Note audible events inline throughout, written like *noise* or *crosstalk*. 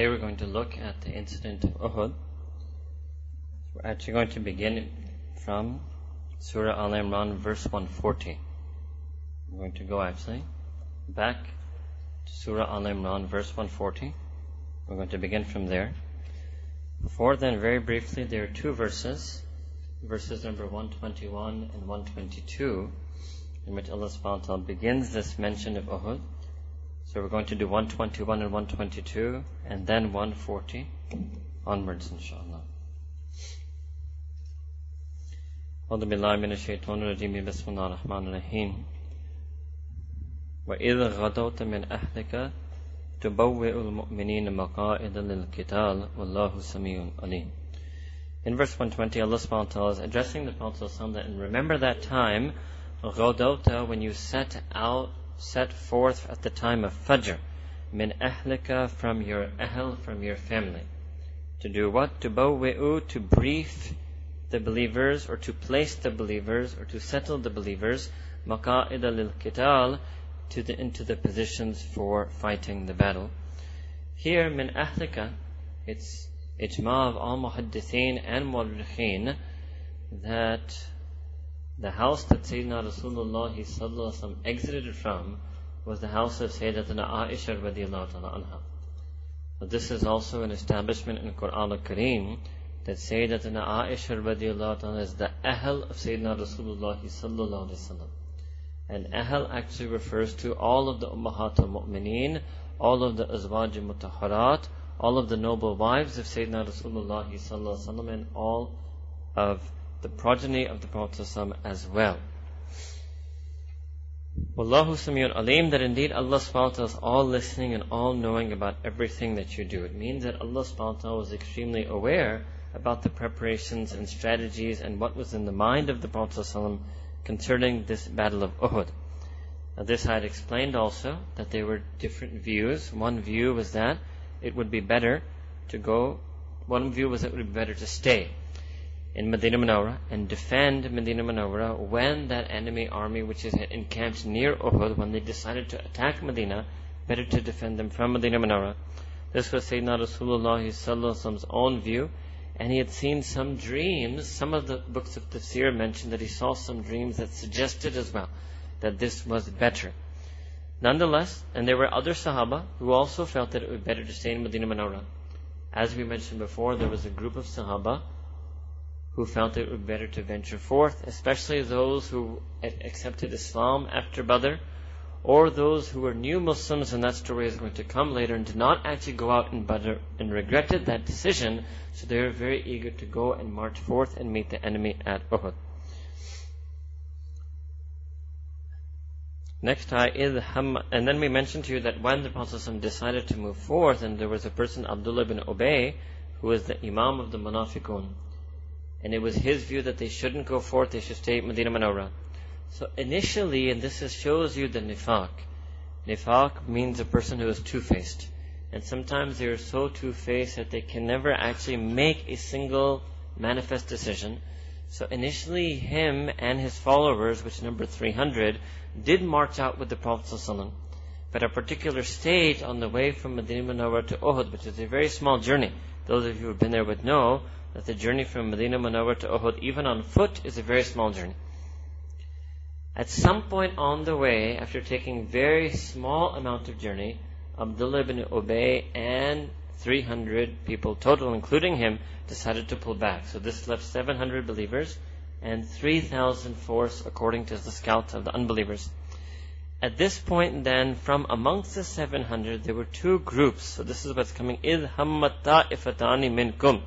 Today we're going to look at the incident of Uhud. We're actually going to begin from Surah Al Imran, verse 140. We're going to go actually back to Surah Al Imran, verse 140. We're going to begin from there. Before then, very briefly, there are two verses, verses number 121 and 122, in which Allah subhanahu wa ta'ala begins this mention of Uhud. So we're going to do 121 and 122, and then 140 onwards, inshallah. أعوذ بالله من الشيطان الرجيم بسم الله الرحمن الرحيم وإذ غدوت من أهلك تبوئ المؤمنين مقاعد للقتال والله سميع عليم In verse 120, Allah subhanahu wa ta'ala is addressing the Prophet and remember that time, غدوت, when you set out set forth at the time of Fajr, min ahlika, from your ahl, from your family. To do what? To bawwi'u, to brief the believers, or to place the believers, or to settle the believers, maqa'ida lil qital, to the, into the positions for fighting the battle. Here, min ahlika, it's ijma of all muhaddithin and mu'arrikhin, that the house that Sayyidina Rasulullah exited from was the house of Sayyidatina Aisha radiallahu anha. So this is also an establishment in Quran al-Kareem that Sayyidatina Aisha radiallahu ta'ala is the Ahl of Sayyidina Rasulullah sallallahu alayhi wa And Ahl actually refers to all of the Ummahat al-Mu'mineen, all of the Azwaj al-Mutahharat, all of the noble wives of Sayyidina Rasulullah sallallahu and all of the progeny of the Prophet as well. Wallahu Samiyun Alim, that indeed Allah subhanahu is all listening and all knowing about everything that you do. It means that Allah subhanahu was extremely aware about the preparations and strategies and what was in the mind of the Prophet concerning this battle of Uhud. Now this I had explained also that there were different views. One view was that it would be better to go, one view was that it would be better to stay in Medina Munawwara and defend Medina Munawwara when that enemy army which is encamped near Uhud, when they decided to attack Medina, better to defend them from Medina Munawwara. This was Sayyidina Rasulullah's own view, and he had seen some dreams. Some of the books of tafsir mentioned that he saw some dreams that suggested as well that this was better. Nonetheless, and there were other Sahaba who also felt that it would be better to stay in Medina Munawwara. As we mentioned before, there was a group of Sahaba who felt it would be better to venture forth, especially those who accepted Islam after Badr, or those who were new Muslims, and that story is going to come later, and did not actually go out in Badr and regretted that decision, so they were very eager to go and march forth and meet the enemy at Uhud. Next and then we mentioned to you that when the Prophet decided to move forth, and there was a person, Abdullah bin Ubay, who was the Imam of the Munafiqun, and it was his view that they shouldn't go forth, they should stay at Medina Munawwara. So initially, and this is, shows you the nifaq. Nifaq means a person who is two-faced. And sometimes they are so two-faced that they can never actually make a single manifest decision. So initially, him and his followers, which number 300, did march out with the Prophet ﷺ. But a particular stage on the way from Medina Munawwara to Uhud, which is a very small journey, those of you who have been there would know that the journey from Medina Munawwar to Uhud, even on foot, is a very small journey. At some point on the way, after taking very small amount of journey, Abdullah ibn Ubay and 300 people total, including him, decided to pull back. So this left 700 believers and 3,000 force according to the scouts of the unbelievers. At this point then, from amongst the 700, there were two groups. So this is what's coming. إِذْ هَمَّتْ طَائِفَتَانِ مِنْكُمْ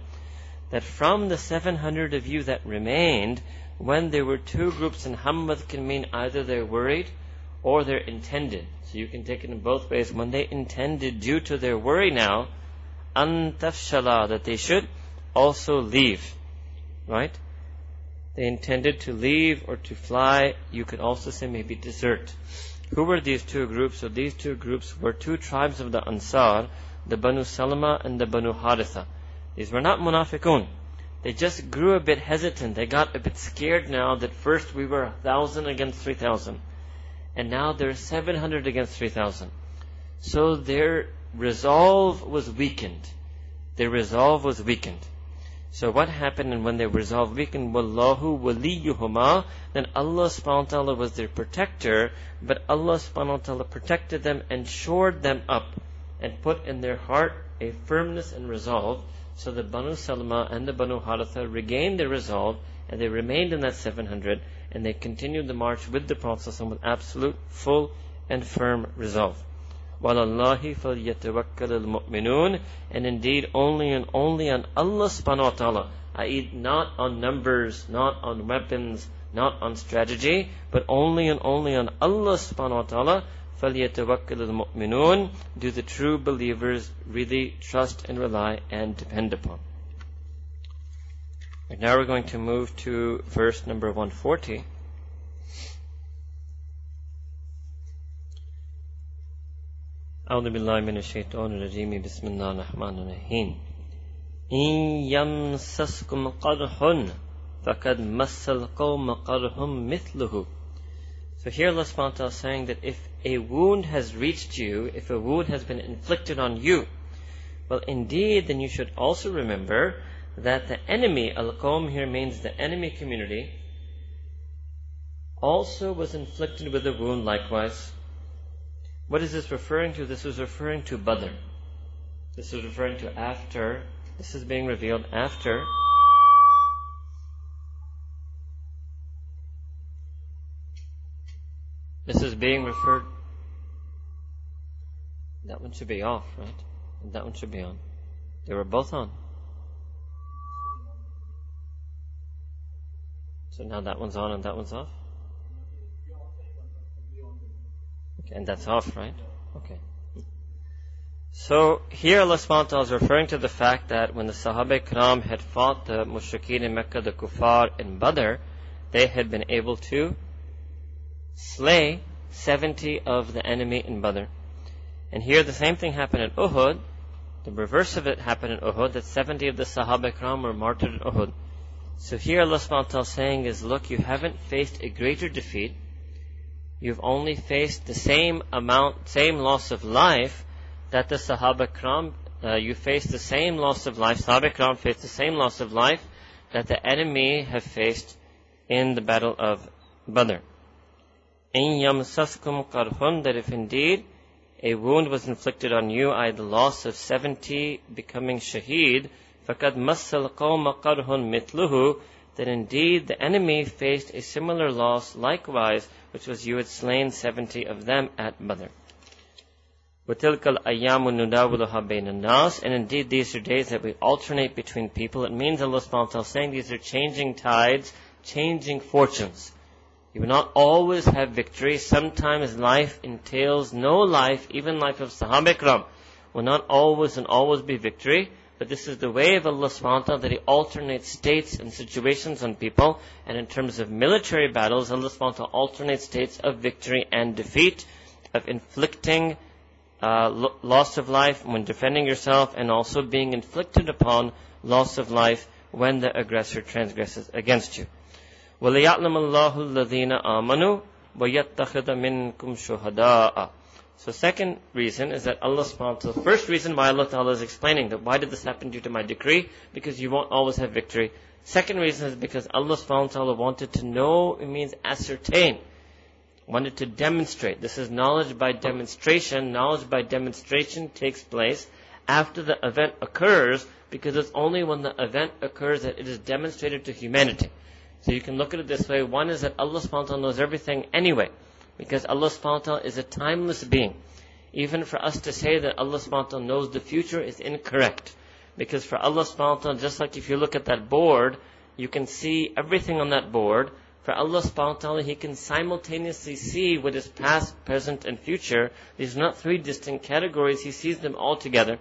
that from the 700 of you that remained, when there were two groups, and Hamad can mean either they're worried or they're intended. So you can take it in both ways. When they intended, due to their worry now, antafshala, that they should also leave. Right? They intended to leave or to fly. You could also say maybe desert. Who were these two groups? So these two groups were two tribes of the Ansar, the Banu Salama and the Banu Haritha. These were not munafiqun. They just grew a bit hesitant. They got a bit scared now that first we were a thousand against three thousand. And now they're 700 against 3,000. So their resolve was weakened. Their resolve was weakened. So what happened and when their resolve weakened, Wallahu waliyuhuma, then Allah subhanahu wa ta'ala was their protector, but Allah subhanahu wa ta'ala protected them and shored them up and put in their heart a firmness and resolve. So the Banu Salama and the Banu Haritha regained their resolve and they remained in that 700 and they continued the march with the Prophet with absolute, full and firm resolve. وَعَلَى فَلْيَتَوَكَّلِ الْمُؤْمِنُونَ And indeed, only and only on Allah subhanahu wa ta'ala, i.e. not on numbers, not on weapons, not on strategy, but only and only on Allah subhanahu wa ta'ala, فَلْيَتَوَكَّلِ الْمُؤْمِنُونَ Do the true believers really trust and rely and depend upon. Right, now we're going to move to verse number 140. أعوذ بالله من الشيطان الرجيم بسم الله الرحمن الرحيم إن يمسسكم قرح فقد مس القوم قرح مثله So here Allah subhanahu is saying that if a wound has reached you, if a wound has been inflicted on you, well indeed then you should also remember that the enemy, al-qawm here means the enemy community, also was inflicted with a wound likewise. What is this referring to? This is referring to Badr. This is referring to after. This is being revealed after. This is being referred. That one should be off, right? And that one should be on. They were both on. So now that one's on and that one's off? Okay, and that's off, right? Okay. So here Allah subhanahu is referring to the fact that when the Sahaba Ikram had fought the Mushrikeen in Mecca, the Kuffar in Badr, they had been able to slay 70 of the enemy in Badr. And here the same thing happened at Uhud. The reverse of it happened in Uhud, that 70 of the Sahaba Ikram were martyred in Uhud. So here Allah subhanahu is saying is, look, you haven't faced a greater defeat. You've only faced the same amount, same loss of life that the Sahaba Kram, uh, you faced the same loss of life, Sahaba Kram faced the same loss of life that the enemy have faced in the battle of Badr. In yamsaskum qarhun, that if indeed a wound was inflicted on you, i.e. the loss of 70 becoming shaheed, فَقَدْ مَسَّ الْقَوْمَ قَرْهٌ مِثْلُهُ That indeed the enemy faced a similar loss likewise, which was you had slain 70 of them at Badr. وَتِلْكَ الْأَيَّامُ نُدَاوِلُهَا بَيْنَ النَّاسِ And indeed these are days that we alternate between people. It means Allah subhanahu wa ta'ala saying these are changing tides, changing fortunes. You will not always have victory. Sometimes life entails no life, even life of Sahaba Ikram will not always and always be victory. But this is the way of Allah subhanahu wa ta'ala that He alternates states and situations on people. And in terms of military battles, Allah subhanahu wa ta'ala alternates states of victory and defeat, of inflicting uh, loss of life when defending yourself, and also being inflicted upon loss of life when the aggressor transgresses against you. وَلِيَعْلَمَ اللَّهُ الَّذِينَ آمَنُوا وَيَتَّخِذَ مِنْكُمْ شُهَدَاءَ so second reason is that Allah subhanahu wa ta'ala, first reason why Allah ta'ala is explaining that why did this happen due to my decree? Because you won't always have victory. Second reason is because Allah subhanahu wa ta'ala wanted to know, it means ascertain. Wanted to demonstrate. This is knowledge by demonstration. Knowledge by demonstration takes place after the event occurs because it's only when the event occurs that it is demonstrated to humanity. So you can look at it this way. One is that Allah subhanahu wa ta'ala knows everything anyway. Because Allah subhanahu wa ta'ala is a timeless being. Even for us to say that Allah subhanahu wa ta'ala knows the future is incorrect. Because for Allah subhanahu wa ta'ala, just like if you look at that board, you can see everything on that board. For Allah subhanahu wa ta'ala, He can simultaneously see what is past, present, and future. These are not three distinct categories. He sees them all together.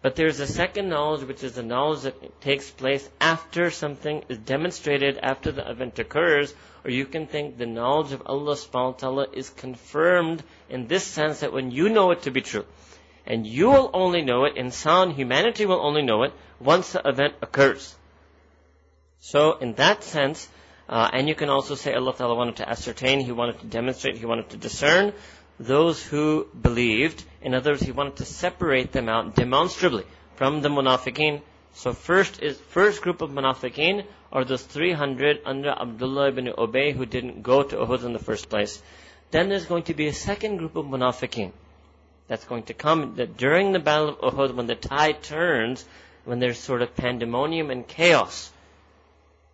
But there's a second knowledge, which is the knowledge that takes place after something is demonstrated, after the event occurs, or you can think the knowledge of Allah subhanahu wa ta'ala is confirmed in this sense that when you know it to be true, and you will only know it, insan, humanity will only know it, once the event occurs. So, in that sense, uh, and you can also say Allah Ta'ala wanted to ascertain, He wanted to demonstrate, He wanted to discern, those who believed. In other words, he wanted to separate them out demonstrably from the munafiqeen. So first is, first group of munafiqeen are those 300 under Abdullah ibn Ubay who didn't go to Uhud in the first place. Then there's going to be a second group of munafiqeen that's going to come that during the battle of Uhud when the tide turns, when there's sort of pandemonium and chaos,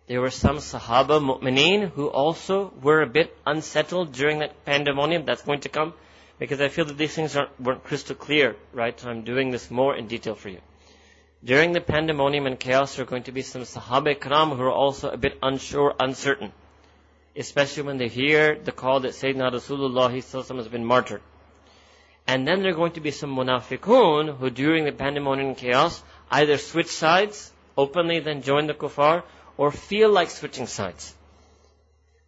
there were some Sahaba mu'mineen who also were a bit unsettled during that pandemonium. That's going to come because I feel that these things aren't, weren't crystal clear, right? So I'm doing this more in detail for you. During the pandemonium and chaos, there are going to be some Sahaba Ikram who are also a bit unsure, uncertain. Especially when they hear the call that Sayyidina Rasulullah has been martyred. And then there are going to be some munafiqun who during the pandemonium and chaos either switch sides openly, then join the kuffar, or feel like switching sides.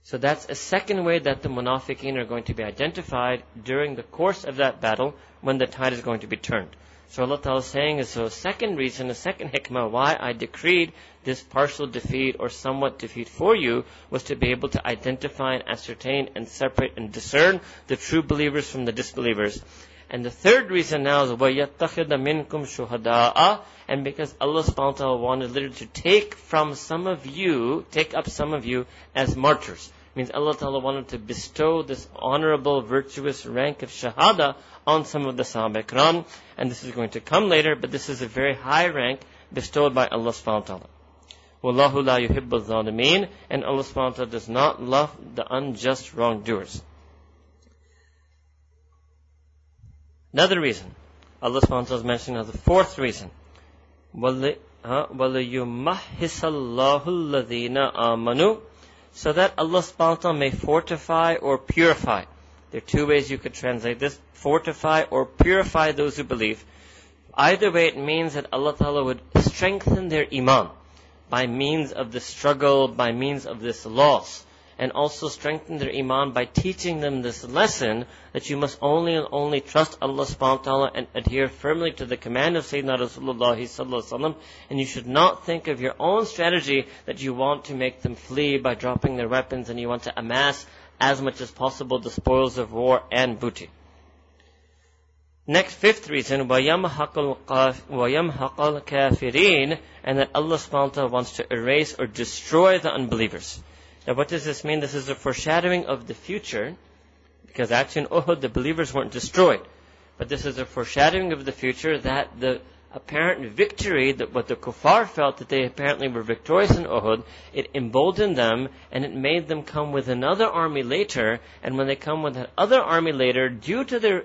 So that's a second way that the munafiqeen are going to be identified during the course of that battle when the tide is going to be turned. So Allah Ta'ala is saying is so second reason, the second hikmah why I decreed this partial defeat or somewhat defeat for you was to be able to identify and ascertain and separate and discern the true believers from the disbelievers. And the third reason now is وَيَتَّخِذَ مِنْكُمْ شُهَدَاءَ And because Allah subhanahu wa ta'ala wanted literally to take from some of you, take up some of you as martyrs. It means Allah ta'ala wanted to bestow this honorable, virtuous rank of shahada on some of the Sahaba Ikram. And this is going to come later, but this is a very high rank bestowed by Allah subhanahu wa ta'ala. Wallahu la yuhibbu zalimin, and Allah subhanahu wa ta'ala does not love the unjust wrongdoers. Another reason. Allah subhanahu wa ta'ala is mentioning as the fourth reason. وَلِيُمَحِّسَ اللَّهُ الَّذِينَ آمَنُوا So that Allah subhanahu wa ta'ala may fortify or purify. There are two ways you could translate this. Fortify or purify those who believe. Either way it means that Allah ta'ala would strengthen their iman by means of the struggle, by means of this loss and also strengthen their iman by teaching them this lesson that you must only and only trust Allah subhanahu wa ta'ala and adhere firmly to the command of Sayyidina Rasulullah sallallahu and you should not think of your own strategy that you want to make them flee by dropping their weapons and you want to amass as much as possible the spoils of war and booty. Next, fifth reason, وَيَمْحَقَ الْكَافِرِينَ And that Allah subhanahu wa ta'ala wants to erase or destroy the unbelievers. Now what does this mean? This is a foreshadowing of the future, because actually in Uhud the believers weren't destroyed. But this is a foreshadowing of the future that the apparent victory, that what the kuffar felt that they apparently were victorious in Uhud, it emboldened them and it made them come with another army later. And when they come with that other army later, due to their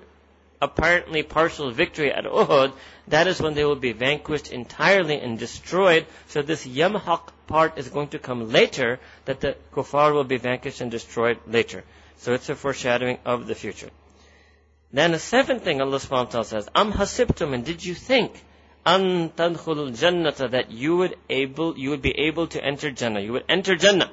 apparently partial victory at Uhud, that is when they will be vanquished entirely and destroyed. So this yamhaq part is going to come later, that the kuffar will be vanquished and destroyed later. So it's a foreshadowing of the future. Then the seventh thing Allah subhanahu wa ta'ala says, Am hasibtum, and did you think, an tadkhulul jannata, that you would able, you would be able to enter Jannah. You would enter Jannah.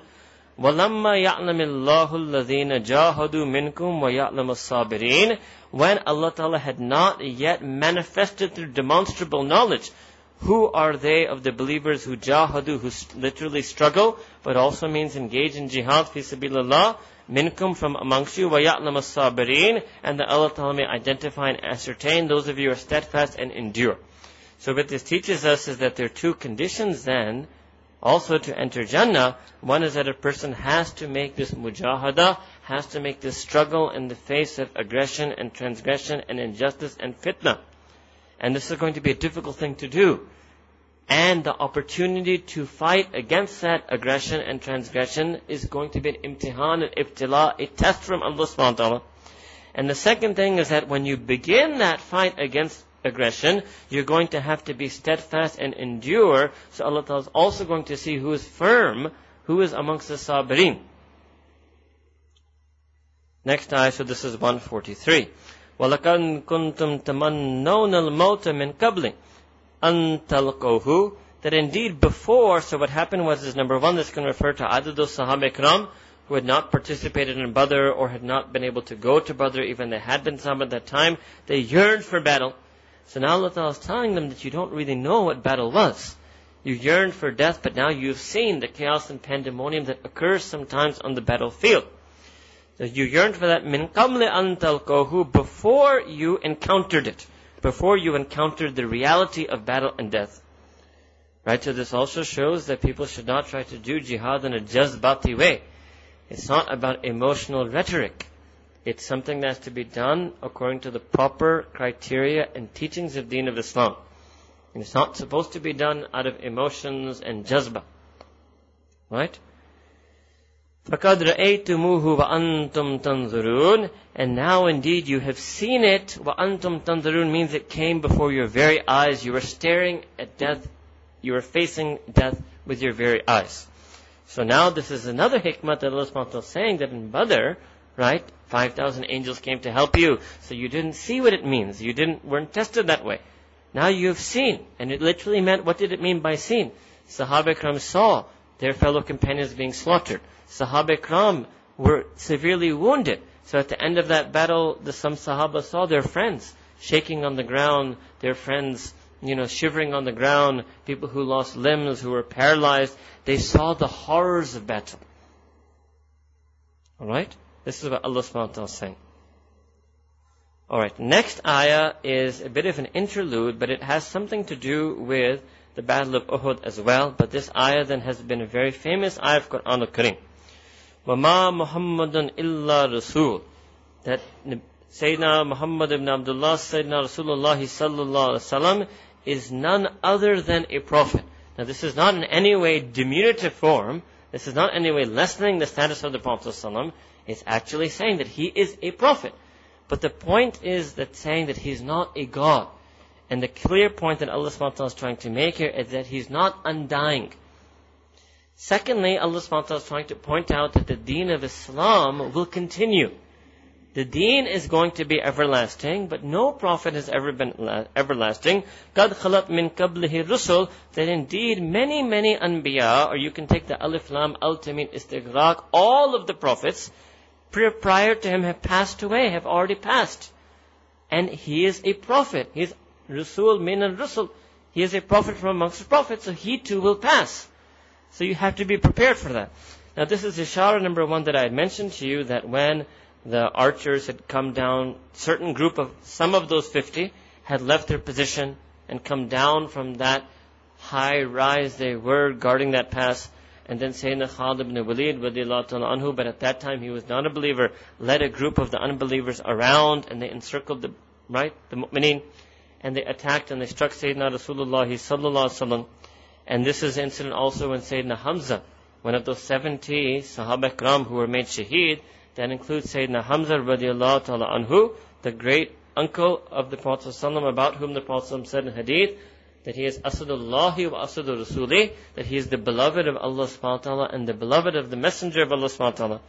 وَلَمَّا يَعْلَمِ اللَّهُ الَّذِينَ جَاهَدُوا مِنْكُمْ وَيَعْلَمَ الصَّابِرِينَ When Allah Ta'ala had not yet manifested through demonstrable knowledge who are they of the believers who jahadu, who literally struggle, but also means engage in jihad fi sabilillah, minkum from amongst you, wa ya'lam as-sabirin, and that Allah Ta'ala may identify and ascertain those of you who are steadfast and endure. So what this teaches us is that there are two conditions then also to enter Jannah, one is that a person has to make this mujahada, has to make this struggle in the face of aggression and transgression and injustice and fitna. And this is going to be a difficult thing to do. And the opportunity to fight against that aggression and transgression is going to be an imtihan, an ibtila, a test from Allah subhanahu wa ta'ala. And the second thing is that when you begin that fight against aggression, you're going to have to be steadfast and endure. So Allah Ta'ala is also going to see who is firm, who is amongst the sabirin. Next ayah, so this is 143. وَلَقَدْ كُنْتُمْ تَمَنَّوْنَ الْمَوْتَ مِنْ قَبْلِ أَنْ تَلْقَوْهُ That indeed before, so what happened was is number one, this can refer to either those Sahaba Ikram who had not participated in Badr or had not been able to go to Badr, even they had been some at that time, they yearned for battle. So now Allah Ta'ala is telling them that you don't really know what battle was. You yearned for death, but now you've seen the chaos and pandemonium that occurs sometimes on the battlefield. That you yearned for that min qabli an talqahu before you encountered it. Before you encountered the reality of battle and death. Right? So this also shows that people should not try to do jihad in a jazbati way. It's not about emotional rhetoric. It's something that has to be done according to the proper criteria and teachings of Deen of Islam. And it's not supposed to be done out of emotions and jazba. Right? فَقَدْ رَأَيْتُمُوهُ وَأَنْتُمْ تَنْظُرُونَ And now indeed you have seen it. وَأَنْتُمْ تَنْظُرُونَ means it came before your very eyes. You were staring at death. You were facing death with your very eyes. So now this is another hikmah that Allah subhanahu is saying that in Badr, right, 5,000 angels came to help you. So you didn't see what it means. You didn't, weren't tested that way. Now you have seen. And it literally meant, what did it mean by seen? Sahaba Ikram saw their fellow companions being slaughtered. Sahaba Ikram were severely wounded. So at the end of that battle, the, some Sahaba saw their friends shaking on the ground, their friends, you know, shivering on the ground, people who lost limbs, who were paralyzed. They saw the horrors of battle. Alright? This is what Allah subhanahu wa ta'ala is saying. Alright, next ayah is a bit of an interlude, but it has something to do with the Battle of Uhud as well. But this ayah then has been a very famous ayah of Quran al-Karim. وَمَا مُحَمَّدٌ إِلَّا رَسُولٌ That Sayyidina Muhammad ibn Abdullah, Sayyidina Rasulullah sallallahu alaihi wasallam is none other than a prophet. Now this is not in any way diminutive form. This is not in any way lessening the status of the Prophet sallallahu It's actually saying that he is a prophet. But the point is that saying that he's not a God. And the clear point that Allah subhanahu is trying to make here is that he's not undying. Secondly, Allah subhanahu is trying to point out that the deen of Islam will continue. The deen is going to be everlasting, but no prophet has ever been everlasting. قَدْ خَلَتْ مِنْ قَبْلِهِ rusul That indeed many, many anbiya, or you can take the alif lam ultimate istighraq, all of the prophets, prior to him have passed away, have already passed. And he is a prophet. He is Rasul min al Rasul. He is a prophet from amongst the prophets, so he too will pass. So you have to be prepared for that. Now this is ishara number one that I had mentioned to you that when the archers had come down, certain group of, some of those 50 had left their position and come down from that high rise they were guarding that pass and then Sayyidina Khalid ibn Walid anhu, but at that time he was not a believer, led a group of the unbelievers around and they encircled the, right, the mu'mineen, and they attacked and they struck Sayyidina Rasulullah sallallahu And this is incident also when Sayyidina Hamza, one of those 70 Sahaba Ikram who were made shaheed, that includes Sayyidina Hamza radiallahu ta'ala anhu, the great uncle of the Prophet ﷺ, about whom the Prophet ﷺ said in hadith, that he is Asadullahi wa Asadu Rasuli, that he is the beloved of Allah subhanahu wa ta'ala and the beloved of the messenger of Allah subhanahu wa ta'ala.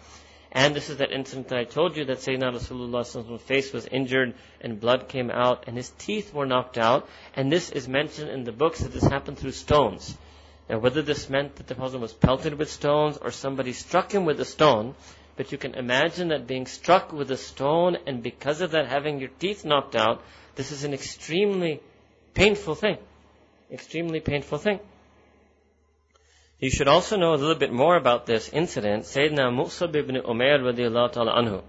And this is that incident that I told you that Sayyidina Rasulullah's face was injured and blood came out and his teeth were knocked out. And this is mentioned in the books that this happened through stones. Now whether this meant that the Prophet was pelted with stones or somebody struck him with a stone, but you can imagine that being struck with a stone and because of that having your teeth knocked out, this is an extremely painful thing extremely painful thing. You should also know a little bit more about this incident. Sayyidina Musab ibn Umair radiallahu ta'ala anhu.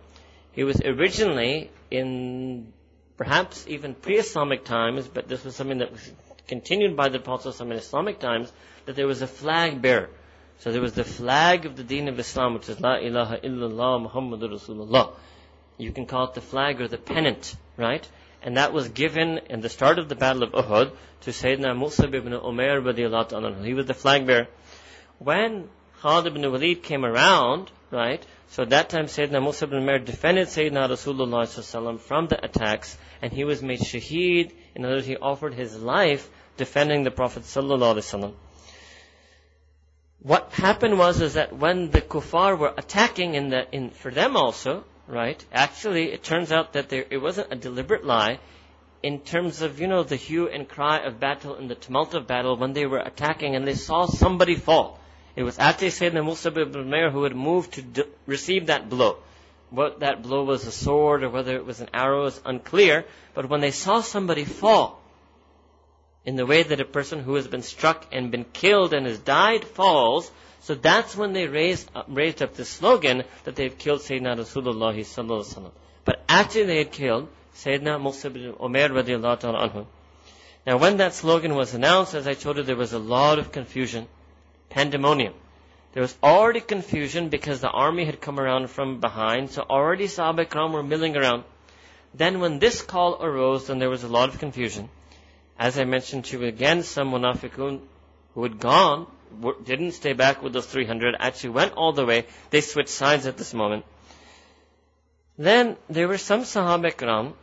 He was originally in perhaps even pre-Islamic times, but this was something that was continued by the Prophet in Islamic times, that there was a flag bearer. So there was the flag of the deen of Islam, which is La ilaha illallah Muhammadur Rasulullah. You can call it the flag or the pennant, right? and that was given in the start of the Battle of Uhud to Sayyidina Musab ibn Umair radiallahu anhu. He was the flag bearer. When Khalid ibn Walid came around, right, so at that time Sayyidina Musab ibn Umair defended Sayyidina Rasulullah from the attacks, and he was made shaheed, in other words, he offered his life defending the Prophet sallallahu. What happened was is that when the kuffar were attacking in the in for them also, right? Actually, it turns out that there, it wasn't a deliberate lie in terms of, you know, the hue and cry of battle and the tumult of battle when they were attacking and they saw somebody fall. It was actually Sayyidina Musab ibn Umair who had moved to d- receive that blow. What that blow was a sword or whether it was an arrow is unclear, but when they saw somebody fall, in the way that a person who has been struck and been killed and has died falls. So that's when they raised up, raised up the slogan that they've killed Sayyidina Rasulullah sallallahu alaihi. But actually they had killed Sayyidina Musab ibn Umair radiallahu ta'ala anhu. Now when that slogan was announced, as I told you, there was a lot of confusion, pandemonium. There was already confusion because the army had come around from behind, so already Sahaba Ikram were milling around. Then when this call arose, then there was a lot of confusion. As I mentioned to you again, some munafiqun who had gone, didn't stay back with those 300, actually went all the way. They switched sides at this moment. Then there were some Sahaba Ikram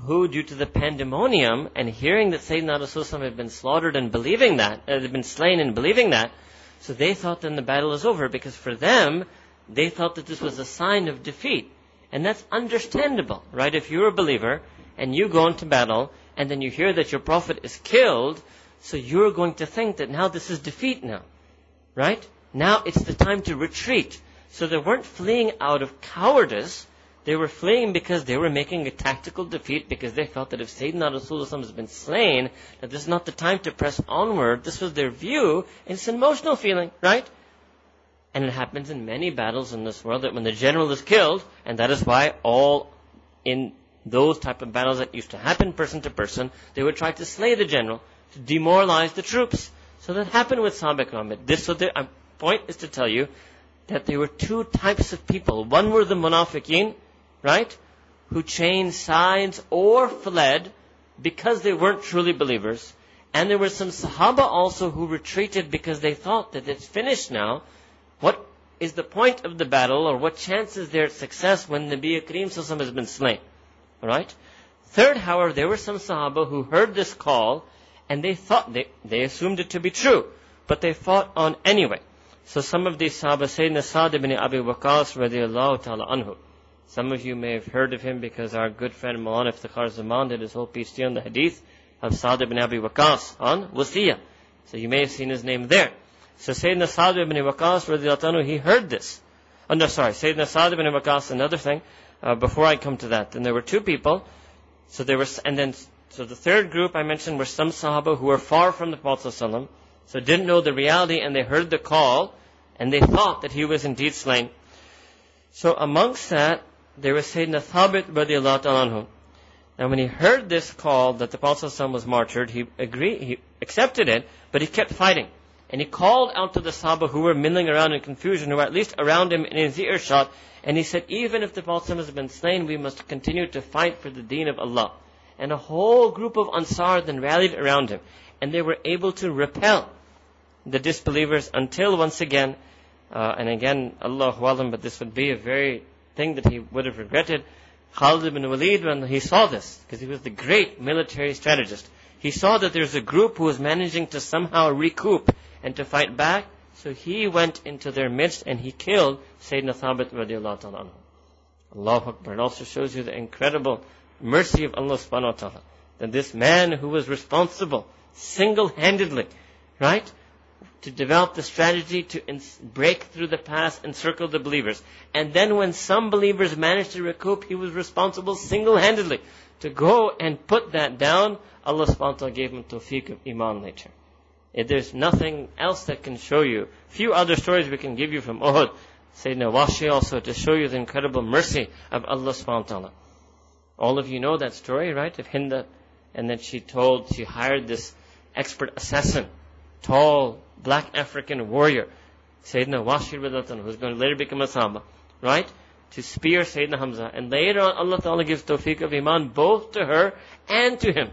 who, due to the pandemonium and hearing that Sayyidina Rasulullah had been slaughtered and believing that, uh, had been slain and believing that, so they thought then the battle is over because for them, they thought that this was a sign of defeat. And that's understandable, right? If you're a believer and you go into battle and then you hear that your prophet is killed, so you're going to think that now this is defeat now, right? Now it's the time to retreat. So they weren't fleeing out of cowardice, they were fleeing because they were making a tactical defeat because they felt that if Sayyidina Rasulullah has been slain, that this is not the time to press onward. This was their view. And it's an emotional feeling, right? And it happens in many battles in this world that when the general is killed, and that is why all in those type of battles that used to happen person to person, they would try to slay the general, to demoralize the troops. So that happened with Sabek Ahmed. This, so the uh, point is to tell you that there were two types of people. One were the munafiqeen, right? Who changed sides or fled because they weren't truly believers. And there were some Sahaba also who retreated because they thought that it's finished now. What is the point of the battle or what chance is there at success when Nabi Kareem Sassam has been slain? Alright? Third, however, there were some Sahaba who heard this call and they thought, they, they assumed it to be true, but they fought on anyway. So some of these Sahaba, Sayyidina Sa'd ibn Abi Waqas radiallahu ta'ala anhu, some of you may have heard of him because our good friend Maulana Iftikhar Zaman did his whole PhD on the hadith of Sa'd ibn Abi Waqas on Wasiya. So you may have seen his name there. So Sayyidina Sa'd ibn Waqas, anhu, he heard this. Oh no, sorry, Sayyidina Sa'd ibn Waqas, another thing, uh, before I come to that. Then there were two people. So there was, and then, so the third group I mentioned were some Sahaba who were far from the Prophet ﷺ, so didn't know the reality and they heard the call, and they thought that he was indeed slain. So amongst that, there was Sayyidina Thabit radiallahu anhu. Now when he heard this call that the Prophet was martyred, he agreed, he accepted it, but he kept fighting. And he called out to the Sahaba who were milling around in confusion, who were at least around him in his earshot, and he said, even if the Prophet has been slain, we must continue to fight for the deen of Allah. And a whole group of Ansar then rallied around him, and they were able to repel the disbelievers until once again, uh, and again, Allahu Alam, but this would be a very thing that he would have regretted. Khalid ibn Walid, when he saw this, because he was the great military strategist, he saw that there's a group who was managing to somehow recoup and to fight back, so he went into their midst and he killed Sayyidina Thabit radiallahu ta'ala Allahu Akbar. It also shows you the incredible mercy of Allah subhanahu wa ta'ala. That this man who was responsible, single-handedly, right? To develop the strategy to break through the past, encircle the believers. And then when some believers managed to recoup, he was responsible single-handedly to go and put that down. Allah subhanahu wa ta'ala gave him tawfiq of iman later. If there's nothing else that can show you, few other stories we can give you from Uhud, Sayyidina Washi also to show you the incredible mercy of Allah subhanahu wa ta'ala. All of you know that story, right? Of Hinda. And then she told, she hired this expert assassin, tall, black African warrior, Sayyidina Washir Radatan, who's going to later become a Sahaba, right? To spear Sayyidina Hamza. And later on, Allah Ta'ala gives tawfiq of Iman both to her and to him.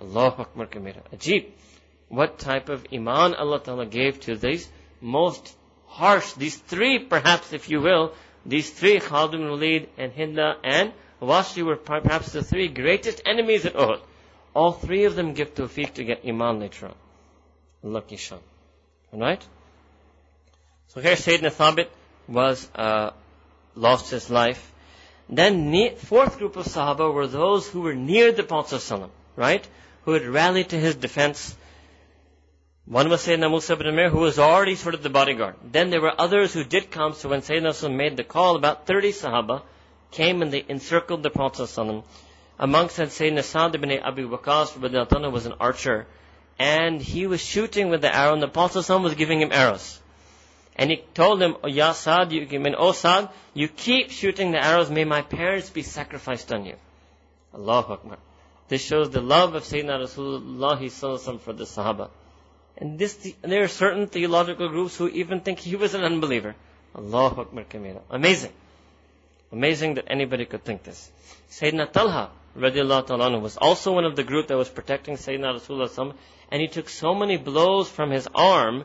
Allahu Akbar Kamira. Ajib. What type of Iman Allah Ta'ala gave to these most harsh, these three perhaps, if you will, these three, Khalid ibn Walid and Hinda and Washi were perhaps the three greatest enemies at Uhud. All three of them give tawfiq to get Iman later on. Lucky shot. Right? So here Sayyidina Thabit was, uh, lost his life. Then fourth group of Sahaba were those who were near the Prophet right? Who had rallied to his defense. One was Sayyidina Musa ibn Amir, who was already sort of the bodyguard. Then there were others who did come, so when Sayyidina made the call, about 30 Sahaba came and they encircled the Prophet Amongst them, Sayyidina Sa'd ibn Abi Waqqas was an archer. And he was shooting with the arrow, and the Apostle Prophet was giving him arrows. And he told him, oh, Ya Sa'd, you, mean, oh Sa'd, you keep shooting the arrows, may my parents be sacrificed on you. Allahu Akbar. This shows the love of Sayyidina Rasulullah for the Sahaba. And this, there are certain theological groups who even think he was an unbeliever. Allahu Akbar Kamira. Amazing. Amazing that anybody could think this. Sayyidina Talha, radiallahu was also one of the group that was protecting Sayyidina Rasulullah and he took so many blows from his arm,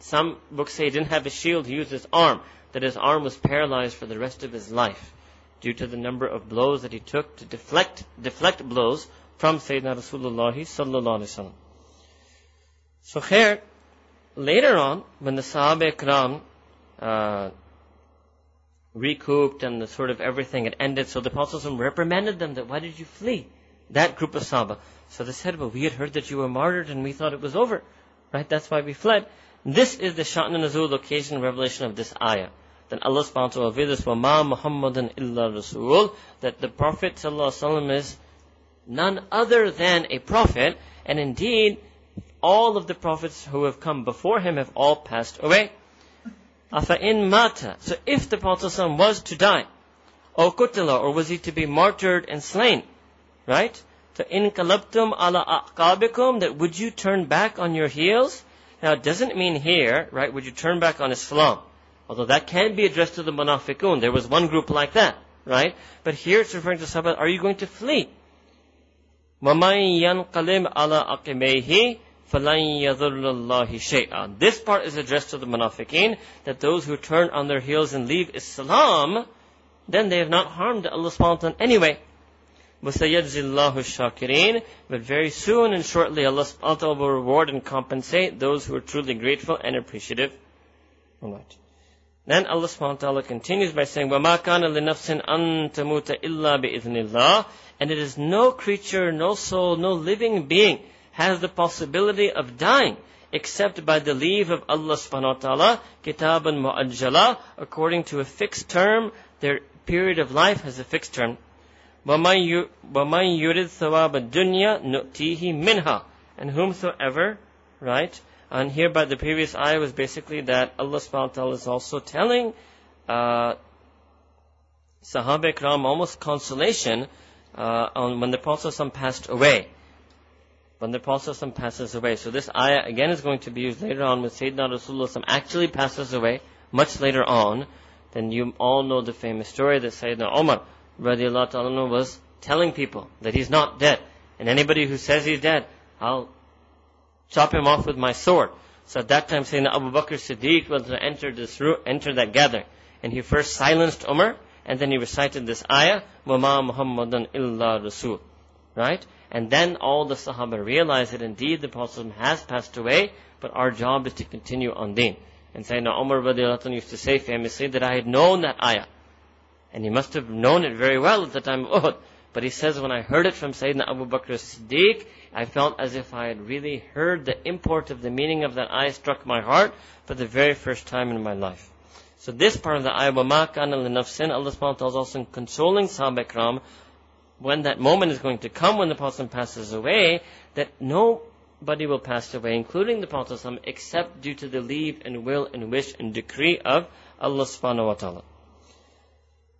some books say he didn't have a shield, he used his arm, that his arm was paralyzed for the rest of his life due to the number of blows that he took to deflect, deflect blows from Sayyidina Rasulullah sallallahu alaihi. So here, later on, when the Sahaba Ikram, uh, recouped and the sort of everything had ended. So the Prophet reprimanded them that why did you flee? That group of Sahaba. So they said, well, we had heard that you were martyred and we thought it was over. Right? That's why we fled. This is the Sha'na Nuzul occasion revelation of this ayah. Then Allah subhanahu wa ta'ala will this, وَمَا مُحَمَّدٌ illa Rasul, that the Prophet sallallahu is none other than a prophet, and indeed, all of the prophets who have come before him have all passed away. in mata. So if the Prophet was to die, or kutila, or was he to be martyred and slain, right? So in kalabtum ala aqabikum, that would you turn back on your heels? Now it doesn't mean here, right, would you turn back on Islam? Although that can be addressed to the munafiqun. There was one group like that, right? But here it's referring to Sahaba, are you going to flee? وَمَن يَنْقَلِبْ عَلَىٰ أَقِبَيْهِ فَلَن This part is addressed to the munafiqeen, that those who turn on their heels and leave Islam, then they have not harmed Allah subhanahu wa ta'ala anyway. وَسَيَجْزِي الشَّاكِرِينَ But very soon and shortly Allah subhanahu wa ta'ala will reward and compensate those who are truly grateful and appreciative. Alright. Then Allah subhanahu wa ta'ala continues by saying, وَمَا كَانَ لِنَفْسٍ أَن تَمُوتَ إِلَّا بِإِذْنِ اللَّهِ And it is no creature, no soul, no living being has the possibility of dying except by the leave of Allah subhanahu wa ta'ala, kitaban mu'ajjala, according to a fixed term, their period of life has a fixed term. وَمَنْ يُرِدْ ثَوَابَ الدُّنْيَا نُؤْتِيهِ مِنْهَا And whomsoever, right? And here by the previous ayah was basically that Allah subhanahu wa ta'ala is also telling uh, Sahaba Ikram almost consolation uh, on when the Prophet passed away when the Prophet passes away. So this ayah again is going to be used later on when Sayyidina Rasulullah actually passes away, much later on. Then you all know the famous story that Sayyidina Umar radiallahu ta'ala was telling people that he's not dead. And anybody who says he's dead, I'll chop him off with my sword. So at that time Sayyidina Abu Bakr Siddiq was to enter this room, enter that gathering. And he first silenced Umar, and then he recited this ayah, وَمَا مُحَمَّدٌ إِلَّا رَسُولٌ. Right? And then all the Sahaba realized that indeed the Prophet has passed away, but our job is to continue on deen. And Sayyidina Umar radiallahu used to say famously that I had known that ayah. And he must have known it very well at the time of Uhud. But he says, when I heard it from Sayyidina Abu Bakr Siddiq, I felt as if I had really heard the import of the meaning of that ayah struck my heart for the very first time in my life. So this part of the ayah, وَمَا كَانَ لِنَفْسٍ Allah subhanahu wa ta'ala is also consoling Sahaba Ikram when that moment is going to come when the Prophet passes away, that nobody will pass away, including the Prophet except due to the leave and will and wish and decree of Allah subhanahu wa ta'ala.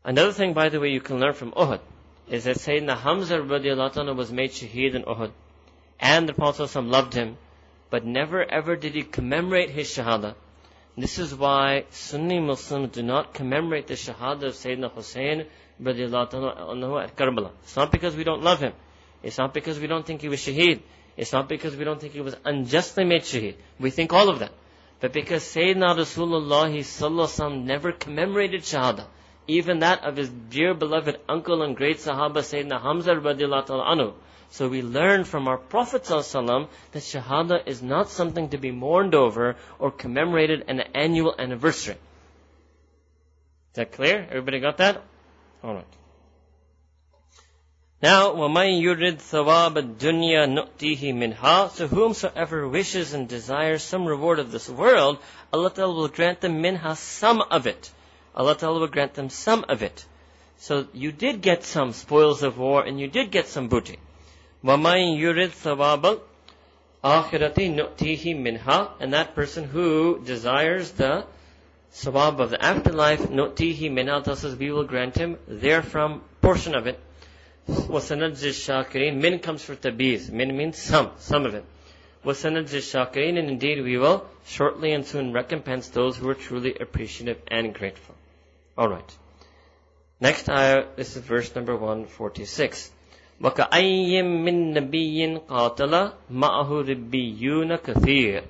Another thing, by the way, you can learn from Uhud is that Sayyidina Hamza radiallahu was made shaheed in Uhud. And the Prophet loved him, but never ever did he commemorate his shahada. This is why Sunni Muslims do not commemorate the shahada of Sayyidina Hussein anhu at Karbala. It's not because we don't love him. It's not because we don't think he was shaheed. It's not because we don't think he was unjustly made shaheed. We think all of that. But because Sayyidina Rasulullah sallallahu never commemorated shahada. Even that of his dear beloved uncle and great sahaba Sayyidina Hamza anhu. So we learn from our Prophet ﷺ that Shahada is not something to be mourned over or commemorated an annual anniversary. Is that clear? Everybody got that? Alright. Now, وَمَنْ يُرِدْ ثَوَابَ الدُّنْيَا نُؤْتِيهِ مِنْهَا So whomsoever wishes and desires some reward of this world, Allah Ta'ala will grant them minha some of it. Allah Ta'ala will grant them some of it. So you did get some spoils of war and you did get some booty. وَمَنْ يُرِدْ ثَوَابَ الْآخِرَةِ نُؤْتِيهِ مِنْهَا And that person who desires the sawab of the afterlife, نُؤْتِيهِ مِنْهَا says we will grant him therefrom portion of it. وَسَنَجِّ الشَّاكِرِينَ Min comes for tabiz. Min means some, some of it. وَسَنَجِّ الشَّاكِرِينَ And indeed we will shortly and soon recompense those who are truly appreciative and grateful. Alright. Next ayah, this is verse number 146. وَكَأَيٍّ مِّن نَبِيٍّ قَاتَلَ مَعَهُ رِبِّيُّونَ كَثِيرٌ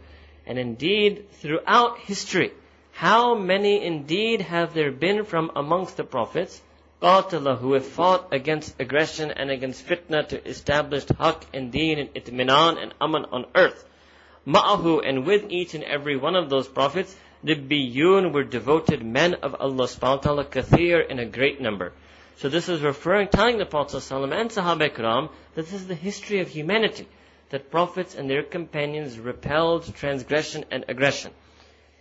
And indeed, throughout history, how many indeed have there been from amongst the prophets, qatala, who have fought against aggression and against fitna to establish haqq and deen and itminan and aman on earth? Ma'ahu, and with each and every one of those prophets, Ribbiyun were devoted men of Allah subhanahu wa ta'ala, kathir in a great number. So this is referring, telling the Prophet ﷺ and Sahaba Ikram that this is the history of humanity, that prophets and their companions repelled transgression and aggression.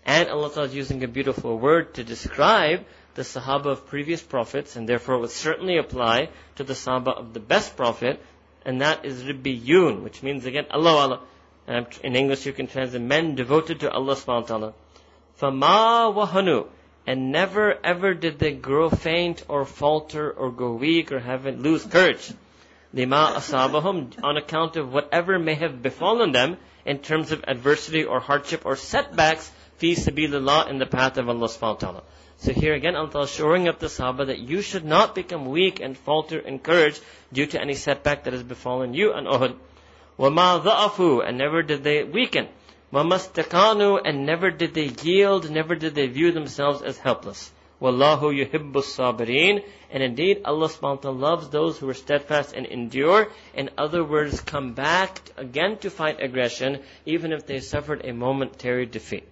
And Allah Ta'ala is using a beautiful word to describe the Sahaba of previous prophets, and therefore would certainly apply to the Sahaba of the best prophet, and that is Ribbiyun, which means again, Allah Allah. And in English you can translate men devoted to Allah subhanahu wa ta'ala. Fama wahanu. And never ever did they grow faint or falter or go weak or have lose courage. Lima asabahum on account of whatever may have befallen them in terms of adversity or hardship or setbacks fi sabilillah in the path of Allah subhanahu wa ta'ala. So here again Allah showing up the Sahaba that you should not become weak and falter in courage due to any setback that has befallen you on Uhud. وَمَا ضَعَفُوا and never did they weaken. وَمَسْتَكَانُوا and never did they yield, never did they view themselves as helpless. Wallahu yuhibbus sabirin. And indeed, Allah subhanahu wa ta'ala loves those who are steadfast and endure. In other words, come back again to fight aggression, even if they suffered a momentary defeat.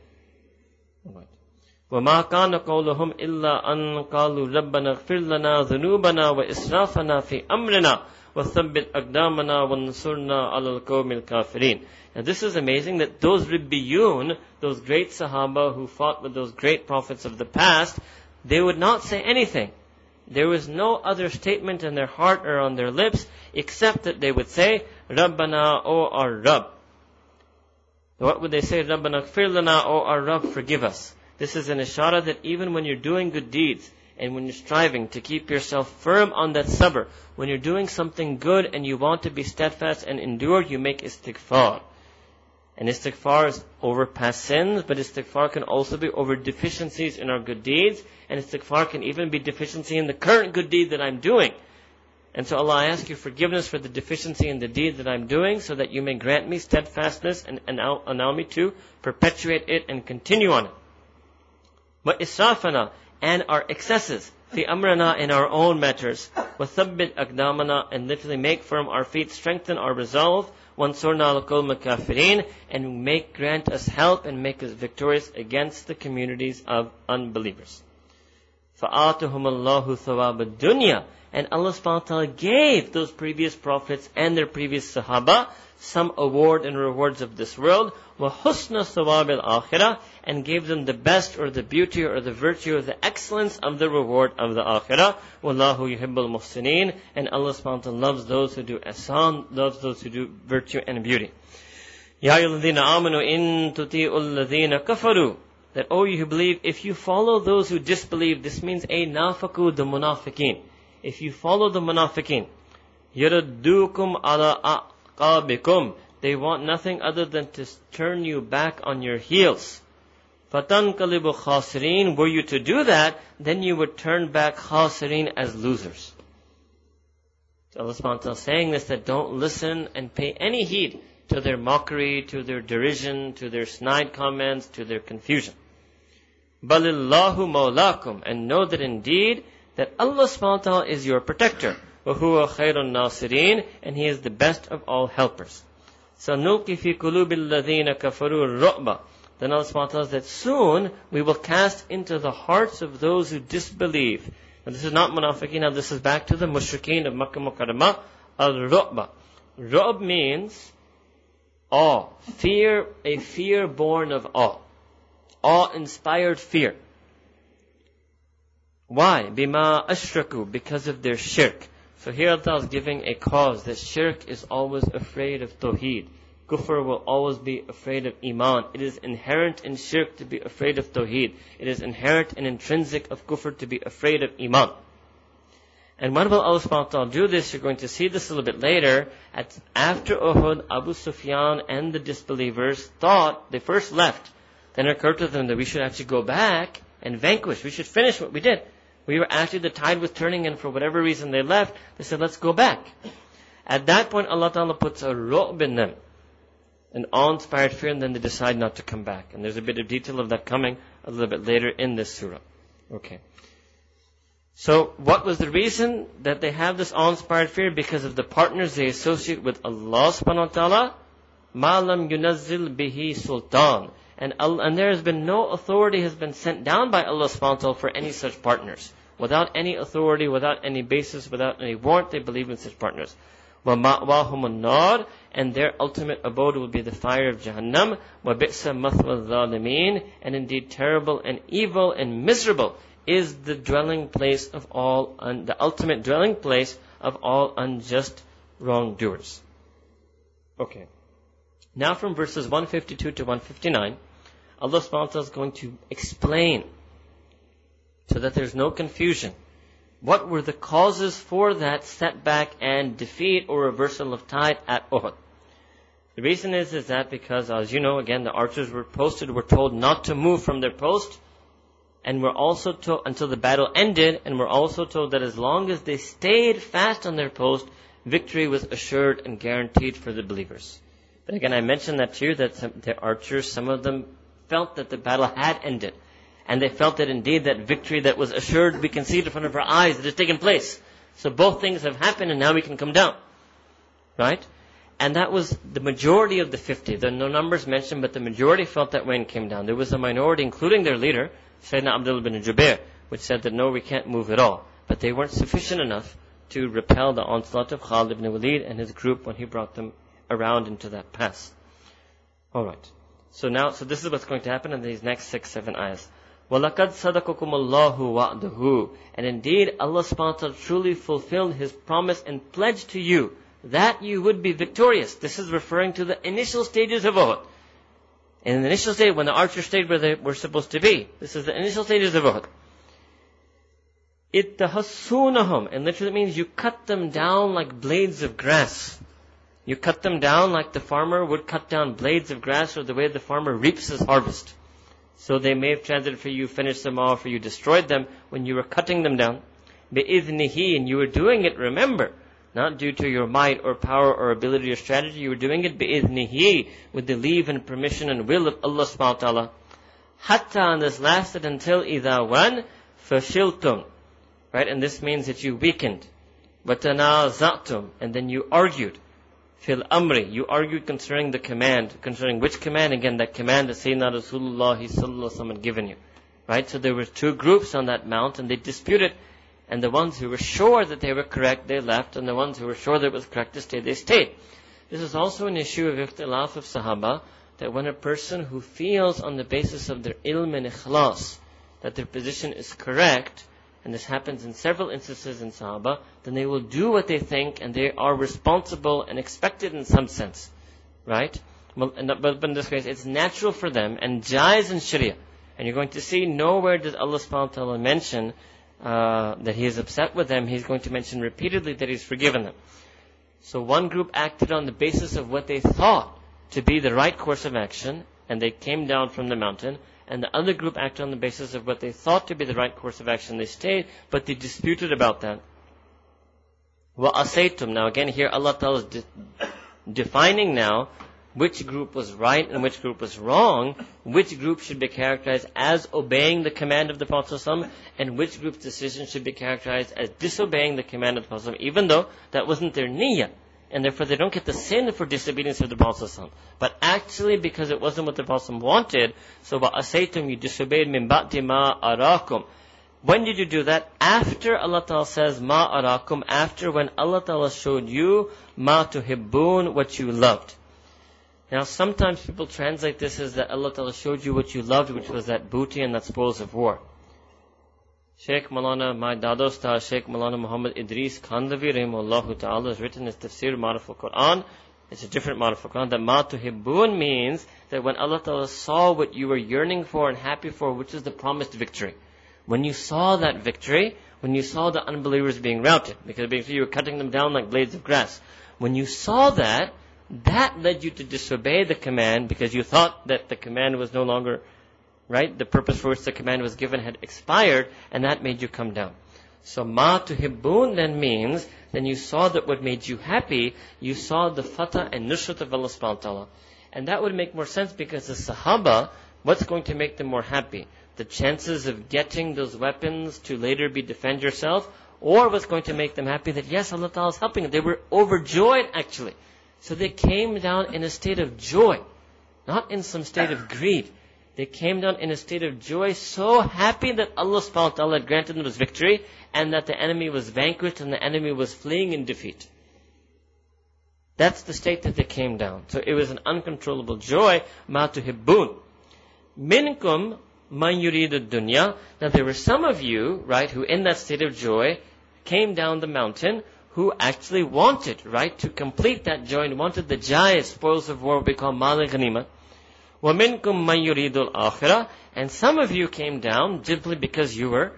وما كان قولهم إلا أن قالوا ربنا اغفر لنا ذنوبنا وإسرافنا في أمرنا وثبت أقدامنا وانصرنا على القوم الكافرين now this is amazing that those Ribbiyun, those great Sahaba who fought with those great prophets of the past, they would not say anything. There was no other statement in their heart or on their lips except that they would say, Rabbana, O our Rabb. What would they say? Rabbana, lana, O our Rabb, forgive us. This is an ishara that even when you're doing good deeds, and when you're striving to keep yourself firm on that sabr, when you're doing something good and you want to be steadfast and endure, you make istighfar. And istighfar is over past sins, but istighfar can also be over deficiencies in our good deeds, and istighfar can even be deficiency in the current good deed that I'm doing. And so Allah, I ask you forgiveness for the deficiency in the deed that I'm doing, so that you may grant me steadfastness and allow, allow me to perpetuate it and continue on it. But israfana and our excesses, fi amrana in our own matters, wa thabbit akdamana and literally make firm our feet, strengthen our resolve, وَانْصُرْنَا لَقَوْمَ الْكَافِرِينَ And make, grant us help and make us victorious against the communities of unbelievers. فَآتُهُمُ اللَّهُ ثَوَابَ الدُّنْيَا And Allah subhanahu wa ta'ala gave those previous prophets and their previous sahaba some award and rewards of this world, وَحُسْنَ ثَوَابِ الْآخِرَةِ and gave them the best or the beauty or the virtue or the excellence of the reward of the akhirah. Wallahu yuhibbul muhsineen. And Allah subhanahu wa ta'ala loves those who do ahsan, loves those who do virtue and beauty. Ya ayyuhalladhina amanu in tuti'ul ladhina kafaru. That, oh, you who believe, if you follow those who disbelieve, this means a nafaku the munafiqeen. If you follow the munafiqeen, يَرَدُّوكُمْ ala aqabikum. They want nothing other than to turn you back on your heels. فَتَنْقَلِبُ خَاسِرِينَ Were you to do that, then you would turn back khasirin as losers. So Allah subhanahu wa ta'ala saying this that don't listen and pay any heed to their mockery, to their derision, to their snide comments, to their confusion. بَلِلَّهُ مَوْلَاكُمْ And know that indeed that Allah subhanahu wa ta'ala is your protector. وَهُوَ خَيْرُ النَّاصِرِينَ And He is the best of all helpers. سَنُلْقِ فِي قُلُوبِ الَّذِينَ كَفَرُوا الرُّعْبَ then Allah subhanahu wa ta'ala said, soon we will cast into the hearts of those who disbelieve. And this is not munafiqeen, now this is back to the mushrikeen of Makkah Mukarramah, al-ru'ba. Ru'b means awe, fear, a fear born of awe. Awe-inspired fear. Why? Bima ashraku, because of their shirk. So here Allah is giving a cause that shirk is always afraid of tawheed. Kufr will always be afraid of iman. It is inherent in shirk to be afraid of tawheed. It is inherent and intrinsic of kufr to be afraid of iman. And when will Allah subhanahu wa ta'ala do this? You're going to see this a little bit later. At, after Uhud, Abu Sufyan and the disbelievers thought, they first left. Then it occurred to them that we should actually go back and vanquish. We should finish what we did. We were actually, the tide was turning and for whatever reason they left. They said, let's go back. At that point, Allah Ta'ala puts a ru'b in them. An awe-inspired fear and then they decide not to come back. And there's a bit of detail of that coming a little bit later in this surah. Okay. So, what was the reason that they have this awe-inspired fear? Because of the partners they associate with Allah subhanahu wa ta'ala. Ma'lam yunazzil bihi sultan. And, and there has been no authority has been sent down by Allah subhanahu wa ta'ala for any such partners. Without any authority, without any basis, without any warrant, they believe in such partners. وَمَأْوَاهُمُ النَّارِ And their ultimate abode will be the fire of Jahannam. وَبِئْسَ مَثْوَى الظَّالِمِينَ And indeed terrible and evil and miserable is the dwelling place of all, un- the ultimate dwelling place of all unjust wrongdoers. Okay. Now from verses 152 to 159, Allah subhanahu wa ta'ala is going to explain so that there's no confusion. What were the causes for that setback and defeat or reversal of tide at Uhud? The reason is, is that because, as you know, again, the archers were posted, were told not to move from their post, and were also told, until the battle ended, and were also told that as long as they stayed fast on their post, victory was assured and guaranteed for the believers. But again, I mentioned that to you, that some, the archers, some of them felt that the battle had ended. And they felt that indeed that victory that was assured, we can see it in front of our eyes, it has taken place. So both things have happened and now we can come down. Right? And that was the majority of the 50. There are no numbers mentioned, but the majority felt that and came down. There was a minority, including their leader, Sayyidina Abdullah bin Jubair, which said that no, we can't move at all. But they weren't sufficient enough to repel the onslaught of Khalid ibn Walid and his group when he brought them around into that pass. Alright. So now, so this is what's going to happen in these next six, seven ayahs. وَلَقَدْ صَدَقَكُمُ اللَّهُ وَعْدَهُ And indeed, Allah subhanahu wa ta'ala truly fulfilled His promise and pledged to you that you would be victorious. This is referring to the initial stages of Uhud. In the initial stage, when the archers stayed where they were supposed to be. This is the initial stages of Uhud. Ittahassunahum. And literally means you cut them down like blades of grass. You cut them down like the farmer would cut down blades of grass or the way the farmer reaps his harvest. So they may have translated for you, finished them off, or you destroyed them when you were cutting them down. Bi'idhnihi, and you were doing it, remember, not due to your might or power or ability or strategy, you were doing it bi'idhnihi, with the leave and permission and will of Allah subhanahu wa ta'ala. Hatta, and this lasted until idha wan fashiltum. Right, and this means that you weakened. Watanaza'tum, and then you argued fil amri. You argued concerning the command. Concerning which command? Again, that command that Sayyidina Rasulullah had given you. Right? So there were two groups on that mount and they disputed. And the ones who were sure that they were correct, they left. And the ones who were sure that it was correct to stay, they stayed. This is also an issue of ikhtilaf of Sahaba, that when a person who feels on the basis of their ilm and ikhlas, that their position is correct, and this happens in several instances in Sahaba, then they will do what they think and they are responsible and expected in some sense. Right? But in this case, it's natural for them and jais in Sharia. And you're going to see nowhere does Allah subhanahu wa ta'ala mention uh, that He is upset with them. He's going to mention repeatedly that He's forgiven them. So one group acted on the basis of what they thought to be the right course of action, and they came down from the mountain, and the other group acted on the basis of what they thought to be the right course of action. They stayed, but they disputed about that. Well, asaytum. Now again, here Allah Ta'ala is de- defining now which group was right and which group was wrong, which group should be characterized as obeying the command of the Prophet and which group's decision should be characterized as disobeying the command of the Prophet even though that wasn't their niyyah and therefore they don't get the sin for disobedience of the Prophet But actually, because it wasn't what the Prophet wanted, so asaytum you disobeyed min ba'di ma arakum. When did you do that? After Allah Ta'ala says ma arakum, after when Allah Ta'ala showed you ma tuhibbun, what you loved. Now sometimes people translate this as that Allah Ta'ala showed you what you loved, which was that booty and that spoils of war. Sheikh Malana, my Dadosta, Sheikh Malana Muhammad Idris Kandhlawi Rahimullah Ta'ala has written his Tafsir Ma'rif al-Quran. It's a different Ma'rif al-Quran. That Ma tuhibbun means that when Allah Ta'ala saw what you were yearning for and happy for, which is the promised victory. When you saw that victory, when you saw the unbelievers being routed, because you were cutting them down like blades of grass. When you saw that, that led you to disobey the command because you thought that the command was no longer right? The purpose for which the command was given had expired, and that made you come down. So ma tuhibbun then means, then you saw that what made you happy, you saw the fatah and nusrat of Allah subhanahu wa ta'ala. And that would make more sense because the Sahaba, what's going to make them more happy? The chances of getting those weapons to later be defend yourself, or what's going to make them happy that yes, Allah Ta'ala is helping them. They were overjoyed actually. So they came down in a state of joy, not in some state of greed. They came down in a state of joy, so happy that Allah subhanahu wa ta'ala had granted them this victory and that the enemy was vanquished and the enemy was fleeing in defeat. That's the state that they came down. So it was an uncontrollable joy, ma tuhibbun. Minkum man yuridu dunya. Now there were some of you, right, who in that state of joy came down the mountain who actually wanted, right, to complete that joy and wanted the jaya, spoils of war, we call mal ghanima. وَمِنْكُمْ مَنْ يُرِيدُ الْآخِرَةِ And some of you came down simply because you were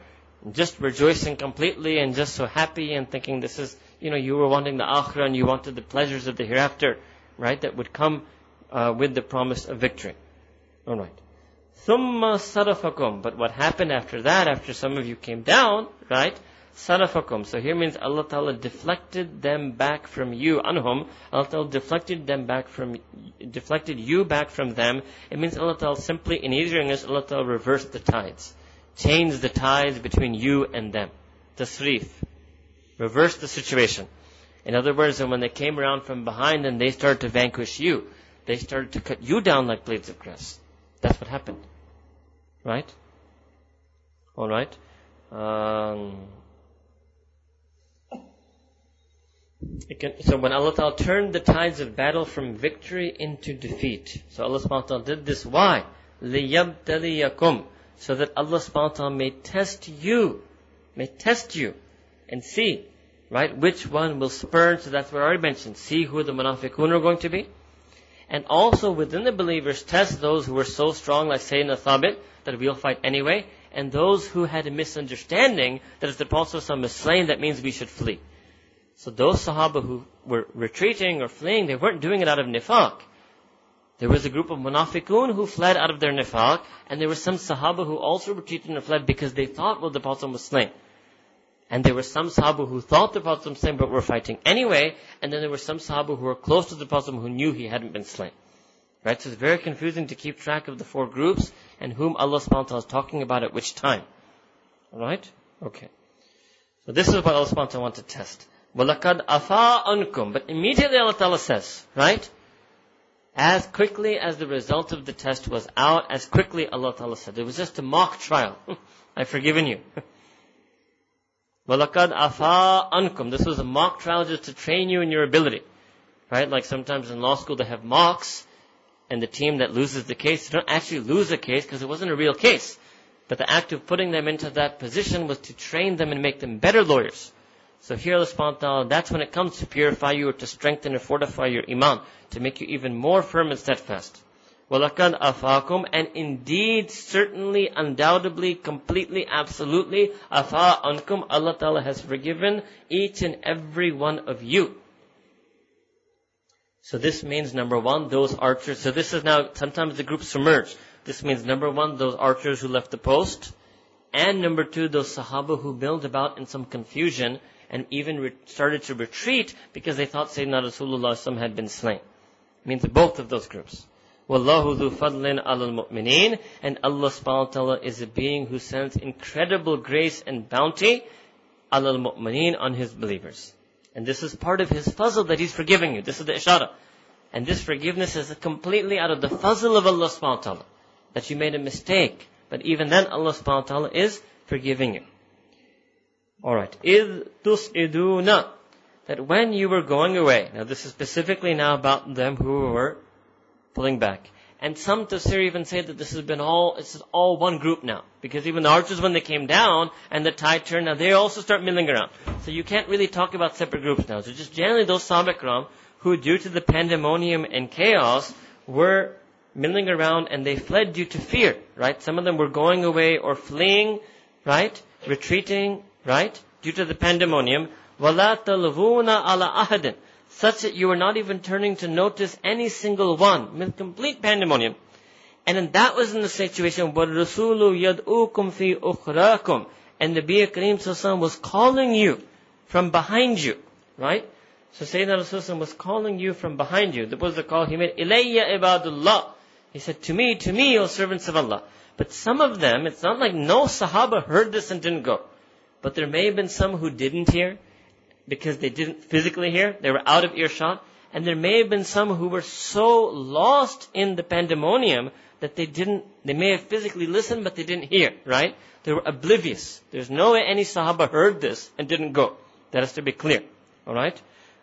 just rejoicing completely and just so happy and thinking this is, you know, you were wanting the akhirah and you wanted the pleasures of the hereafter, right, that would come uh, with the promise of victory. Alright. ثُمَّ صَرَفَكُمْ But what happened after that, after some of you came down, right, sarafakum. So here means Allah Ta'ala deflected them back from you, anhum. Allah Ta'ala deflected them back from, deflected you back from them. It means Allah Ta'ala simply, in easier English, Allah Ta'ala reversed the tides. Changed the tides between you and them. Tasrif. Reversed the situation. In other words, when they came around from behind and they started to vanquish you, they started to cut you down like blades of grass. That's what happened. Right? Alright? Um, Can, so when Allah Ta'ala turned the tides of battle from victory into defeat. So Allah subhanahu wa ta'ala did this. Why? لِيَبْتَلِيَكُمْ So that Allah subhanahu wa ta'ala may test you. May test you. And see, right, which one will spurn. So that's what I already mentioned. See who the munafiqun are going to be. And also within the believers, test those who were so strong, like Sayyidina Thabit, that we'll fight anyway. And those who had a misunderstanding that if the Prophet is slain, that means we should flee. So those Sahaba who were retreating or fleeing, they weren't doing it out of nifaq. There was a group of munafiqun who fled out of their nifaq, and there were some Sahaba who also retreated and fled because they thought, well, the Prophet was slain. And there were some Sahaba who thought the Prophet was slain but were fighting anyway, and then there were some Sahaba who were close to the Prophet who knew he hadn't been slain. Right? So it's very confusing to keep track of the four groups and whom Allah subhanahu wa ta'ala is talking about at which time. Alright? Okay. So this is what Allah subhanahu wa ta'ala wants to test. وَلَقَدْ أَفَا أَنْكُمْ But immediately Allah Ta'ala says, right? As quickly as the result of the test was out, as quickly Allah Ta'ala said. It was just a mock trial. *laughs* I've forgiven you. *laughs* وَلَقَدْ أَفَا أَنْكُمْ This was a mock trial just to train you in your ability. Right? Like sometimes in law school they have mocks, and the team that loses the case, they don't actually lose the case because it wasn't a real case. But the act of putting them into that position was to train them and make them better lawyers. So here Allah subhanahu wa ta'ala, that's when it comes to purify you or to strengthen and fortify your iman, to make you even more firm and steadfast. وَلَقَدْ أَفَاكُمْ And indeed, certainly, undoubtedly, completely, absolutely, afa ankum, Allah Ta'ala has forgiven each and every one of you. So this means number one, those archers, so this is now, sometimes the groups submerge. This means number one, those archers who left the post, and number two, those Sahaba who milled about in some confusion and even re- started to retreat because they thought Sayyidina Rasulullah had been slain. It means both of those groups. Wallahu dhu fadlin alal mu'mineen. And Allah subhanahu wa ta'ala is a being who sends incredible grace and bounty alal mu'mineen on His believers. And this is part of His fazl that He's forgiving you. This is the ishara. And this forgiveness is completely out of the fazl of Allah subhanahu wa ta'ala. That you made a mistake. But even then Allah subhanahu wa ta'ala is forgiving you. Alright. إِذْ تُسْئِدُونَ That when you were going away, now this is specifically now about them who were pulling back. And some Tafsir even say that this has been all, this is all one group now. Because even the archers when they came down and the tide turned, now they also start milling around. So you can't really talk about separate groups now. So just generally those Sahaba Ikram who due to the pandemonium and chaos were milling around and they fled due to fear, right? Some of them were going away or fleeing, right? Retreating right? Due to the pandemonium. وَلَا تَلْغُونَ عَلَى أَحَدٍ such that you were not even turning to notice any single one. With complete pandemonium. And then that was in the situation where Rasulu yad'ukum fi ukhrakum. And the Nabi Kareem was calling you from behind you. Right? So Sayyidina Rasulullah was calling you from behind you. That was the call he made. Ilayya ibadullah. He said, to me, to me, O servants of Allah. But some of them, it's not like no Sahaba heard this and didn't go. But there may have been some who didn't hear because they didn't physically hear. They were out of earshot. And there may have been some who were so lost in the pandemonium that they didn't, they may have physically listened, but they didn't hear, right? They were oblivious. There's no way any Sahaba heard this and didn't go. That has to be clear. Alright?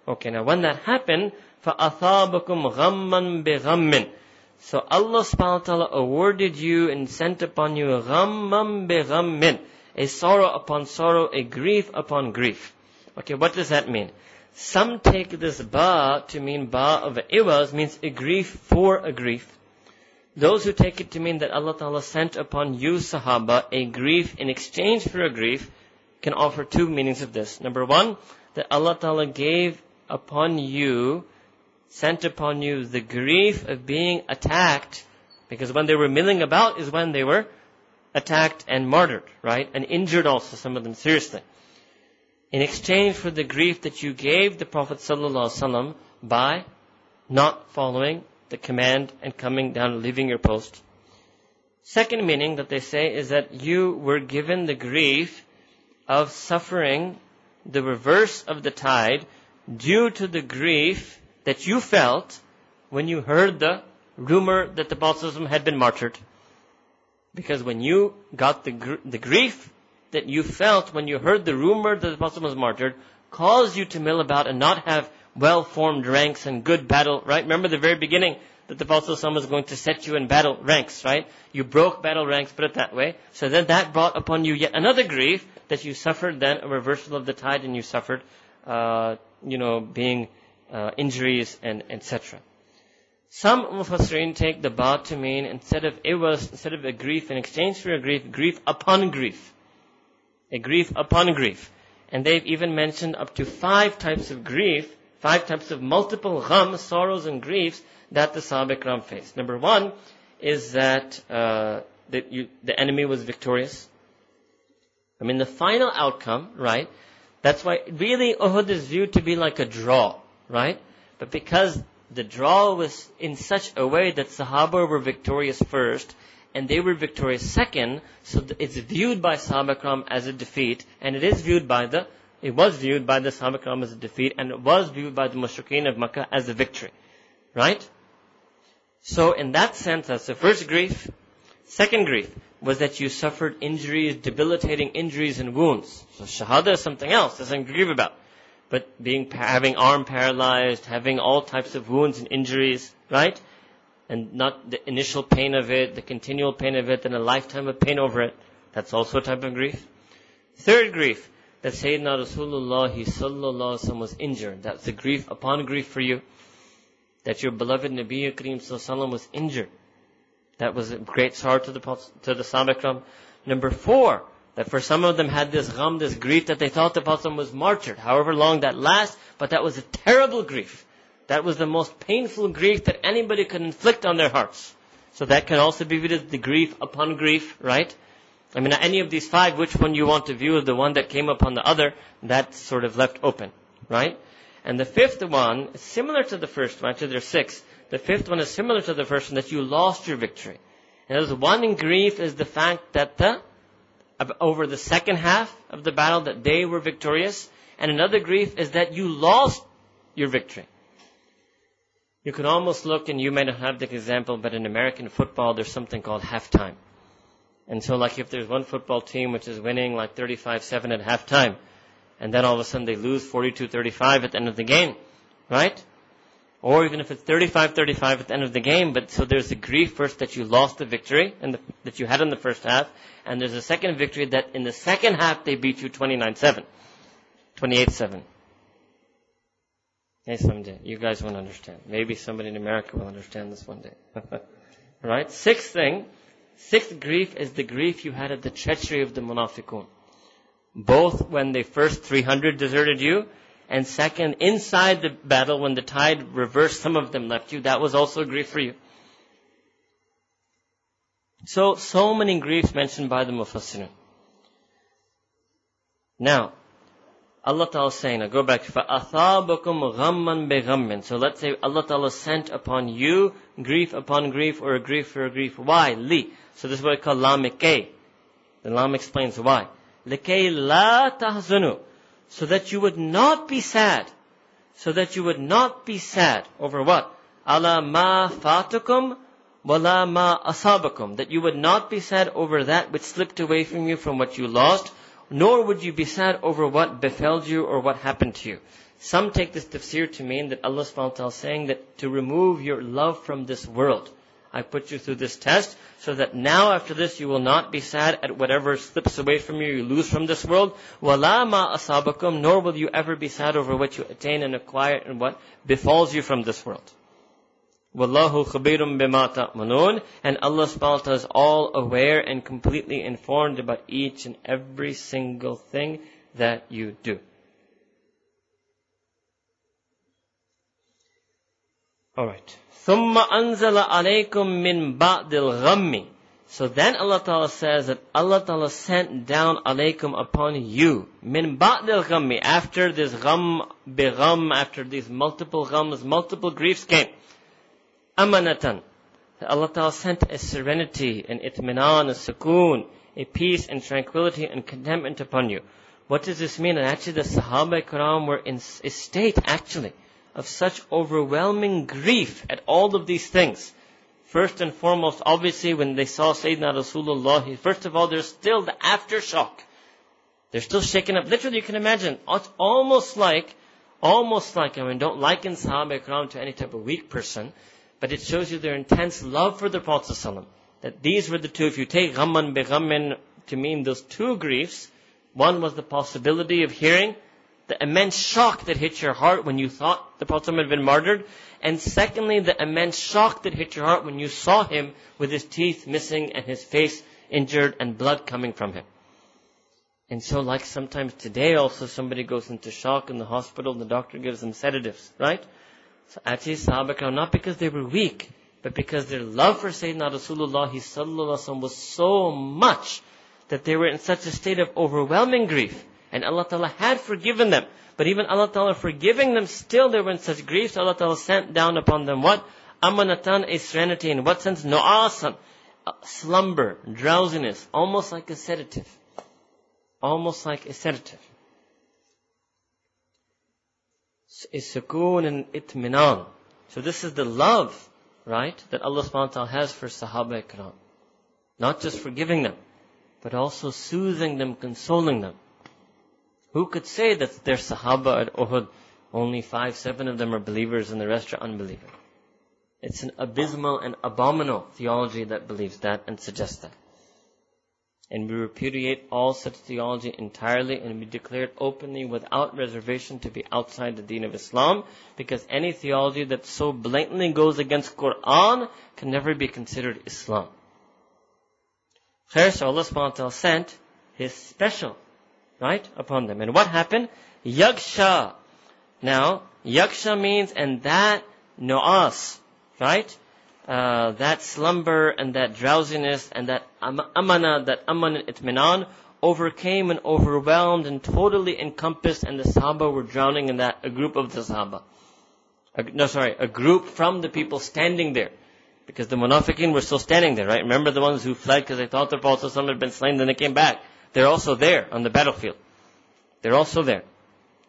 Okay, now when that happened, فَأَثَابَكُمْ غَمًّا بِغَمٍّ So Allah subhanahu wa ta'ala awarded you and sent upon you غَمًّا بِغَمٍّ a sorrow upon sorrow, a grief upon grief. Okay, what does that mean? Some take this ba to mean ba of iwas means a grief for a grief. Those who take it to mean that Allah Ta'ala sent upon you, Sahaba, a grief in exchange for a grief, can offer two meanings of this. Number one, that Allah Ta'ala gave upon you, sent upon you the grief of being attacked, because when they were milling about is when they were attacked and martyred, right? And injured also, some of them seriously in exchange for the grief that you gave the Prophet ﷺ by not following the command and coming down and leaving your post. Second meaning that they say is that you were given the grief of suffering the reverse of the tide due to the grief that you felt when you heard the rumor that the Prophet had been martyred. Because when you got the, gr- the grief that you felt when you heard the rumor that the Prophet was martyred caused you to mill about and not have well-formed ranks and good battle, right? Remember the very beginning that the Prophet was going to set you in battle ranks, right? You broke battle ranks, put it that way. So then that brought upon you yet another grief that you suffered then a reversal of the tide and you suffered, uh, you know, being uh, injuries and etc. Some Mufassirin take the ba to mean instead of it was instead of a grief in exchange for a grief, grief upon grief a grief upon grief. And they've even mentioned up to five types of grief, five types of multiple gham, sorrows and griefs that the Sahaba Ikram faced. Number one is that, uh, that you, the enemy was victorious. I mean, the final outcome, right? That's why really Uhud is viewed to be like a draw, right? But because the draw was in such a way that Sahaba were victorious first, and they were victorious second, so it's viewed by Sahaba as a defeat, and it is viewed by the, it was viewed by the Sahaba as a defeat, and it was viewed by the Mushrikeen of Makkah as a victory. Right? So in that sense, that's the first grief. Second grief was that you suffered injuries, debilitating injuries and wounds. So shahada is something else, doesn't grieve about. But being, having arm paralyzed, having all types of wounds and injuries, right? and not the initial pain of it, the continual pain of it, and a lifetime of pain over it. That's also a type of grief. Third grief, that Sayyidina Rasulullah sallallahu was injured. That's a grief upon grief for you. That your beloved Nabi Kareem sallallahu was injured. That was a great sorrow to the, to the Sahaba Number four, that for some of them had this gham, this grief that they thought the Prophet was martyred, however long that lasts, but that was a terrible grief. That was the most painful grief that anybody could inflict on their hearts. So that can also be viewed as the grief upon grief, right? I mean, any of these five, which one you want to view the one that came upon the other, that's sort of left open, right? And the fifth one similar to the first one, actually there's six. The fifth one is similar to the first one, that you lost your victory. And there's one in grief is the fact that the, over the second half of the battle that they were victorious, and another grief is that you lost your victory. You could almost look, and you may not have the example, but in American football, there's something called halftime. And so like if there's one football team which is winning like 35-7 at halftime, and then all of a sudden they lose 42-35 at the end of the game, right? Or even if it's 35-35 at the end of the game, but so there's the grief first that you lost the victory and that you had in the first half, and there's a second victory that in the second half they beat you 29-7. 28-7. Hey, someday. You guys won't understand. Maybe somebody in America will understand this one day. *laughs* right? Sixth thing, sixth grief is the grief you had at the treachery of the munafiqun. Both when the first 300 deserted you, and second, inside the battle, when the tide reversed, some of them left you. That was also a grief for you. So, so many griefs mentioned by the Mufassirun. Now, Allah Ta'ala is saying, now go back, فَأَثَابَكُمْ غَمًّا بِغَمٍّ So let's say Allah Ta'ala sent upon you grief upon grief or a grief for a grief. Why? Li. So this is what we call lamikay. The lam explains why. لِكَيْ لَا تَحْزُنُوا so that you would not be sad. So that you would not be sad over what? Ala ma fatukum wala ma asabakum. That you would not be sad over that which slipped away from you from what you lost, nor would you be sad over what befell you or what happened to you. Some take this tafsir to mean that Allah subhanahu wa ta'ala is saying that to remove your love from this world. I put you through this test so that now after this you will not be sad at whatever slips away from you, you lose from this world. وَلَا مَا أَصَابَكُمْ Nor will you ever be sad over what you attain and acquire and what befalls you from this world. Wallahu khabirum bima ta'manun. And Allah subhanahu wa is all aware and completely informed about each and every single thing that you do. Alright. ثُمَّ أَنزَلَ عَلَيْكُم مِّن بَعْدِ الْغَمِّ So then Allah Ta'ala says that Allah Ta'ala sent down alaykum upon you. Min ba'dil ghammi. After this gham, bigham, after these multiple ghams, multiple griefs came. Amanatan. Allah Ta'ala sent a serenity, an itminan, a sukoon, a peace and tranquility and contentment upon you. What does this mean? And actually the Sahaba Ikram were in a state, actually, of such overwhelming grief at all of these things. First and foremost, obviously, when they saw Sayyidina Rasulullah, first of all, there's still the aftershock. They're still shaken up. Literally, you can imagine, it's almost like, almost like, I mean, don't liken Sahaba Ikram to any type of weak person, but it shows you their intense love for the Prophet. That these were the two, if you take ghamman bi ghammin to mean those two griefs, one was the possibility of hearing the immense shock that hit your heart when you thought the Prophet had been martyred. And secondly, the immense shock that hit your heart when you saw him with his teeth missing and his face injured and blood coming from him. And so like sometimes today also somebody goes into shock in the hospital and the doctor gives them sedatives, right? So actually Sahaba not because they were weak, but because their love for Sayyidina Rasulullah was so much that they were in such a state of overwhelming grief and Allah Ta'ala had forgiven them. But even Allah Ta'ala forgiving them, still they were in such grief, so Allah Ta'ala sent down upon them what? Amanatan is serenity. In what sense? No'asan. Slumber, drowsiness, almost like a sedative. Almost like a sedative. Is and itminan. So this is the love, right, that Allah subhanahu wa ta'ala has for Sahaba ikram. Not just forgiving them, but also soothing them, consoling them. Who could say that there's Sahaba at Uhud, only five, seven of them are believers and the rest are unbelievers? It's an abysmal and abominable theology that believes that and suggests that. And we repudiate all such theology entirely and we declare it openly without reservation to be outside the deen of Islam because any theology that so blatantly goes against Quran can never be considered Islam. Khair, so Allah subhanahu wa ta'ala sent His special right, upon them. And what happened? Yaksha. Now, yaksha means, and that no'as, right? Uh, that slumber and that drowsiness and that amana, that aman itminan, overcame and overwhelmed and totally encompassed and the Sahaba were drowning in that, a group of the Sahaba. A, no, sorry, a group from the people standing there. Because the munafiqeen were still standing there, right? Remember the ones who fled because they thought the Prophet had been slain, then they came back. They're also there on the battlefield. They're also there.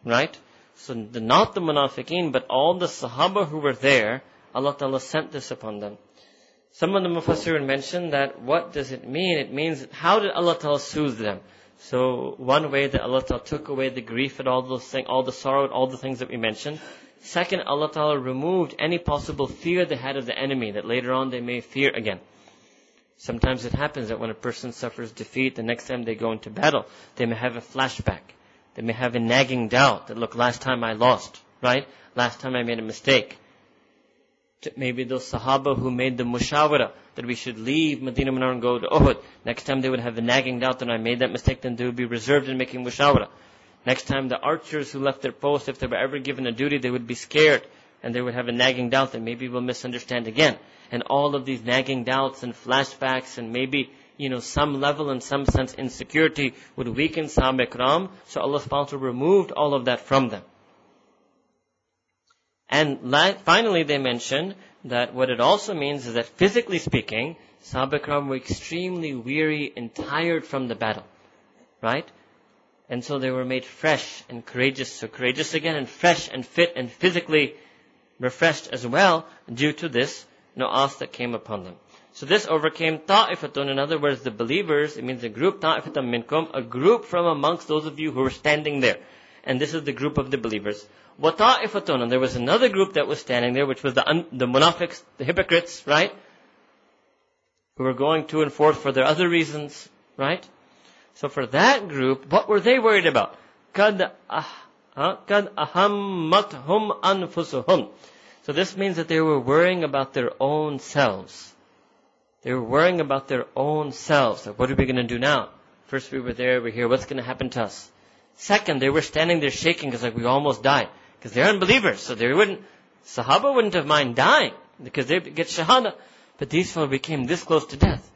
Right? So not the munafiqeen, but all the sahaba who were there, Allah Ta'ala sent this upon them. Some of the mufassirun mentioned that what does it mean? It means how did Allah Ta'ala soothe them? So one way that Allah Ta'ala took away the grief and all those things, all the sorrow and all the things that we mentioned. Second, Allah Ta'ala removed any possible fear they had of the enemy that later on they may fear again. Sometimes it happens that when a person suffers defeat, the next time they go into battle, they may have a flashback. They may have a nagging doubt that, look, last time I lost, right? Last time I made a mistake. Maybe those Sahaba who made the mushawara that we should leave Medina Munawwar and go to Uhud. Next time they would have a nagging doubt that I made that mistake, then they would be reserved in making mushawara. Next time the archers who left their post, if they were ever given a duty, they would be scared and they would have a nagging doubt that maybe we'll misunderstand again. And all of these nagging doubts and flashbacks and maybe, you know, some level and some sense insecurity would weaken Sahaba Ikram. So Allah subhanahu removed all of that from them. And finally they mention that what it also means is that physically speaking, Sahaba Ikram were extremely weary and tired from the battle. Right? And so they were made fresh and courageous. So courageous again and fresh and fit and physically refreshed as well due to this nu'as that came upon them. So this overcame ta'ifatun. In other words, the believers, it means a group, ta'ifatun minkum, a group from amongst those of you who were standing there. And this is the group of the believers. Wa ta'ifatun. And there was another group that was standing there, which was the, un- the munafiqs, the hypocrites, right? Who were going to and forth for their other reasons, right? So for that group, what were they worried about? Kad ah, kad ahammathum anfusuhum. So this means that they were worrying about their own selves. They were worrying about their own selves. Like, what are we going to do now? First we were there, we're here, what's going to happen to us? Second, they were standing there shaking because like we almost died. Because they're unbelievers, so they wouldn't, Sahaba wouldn't have mind dying because they'd get shahada. But these fellows became this close to death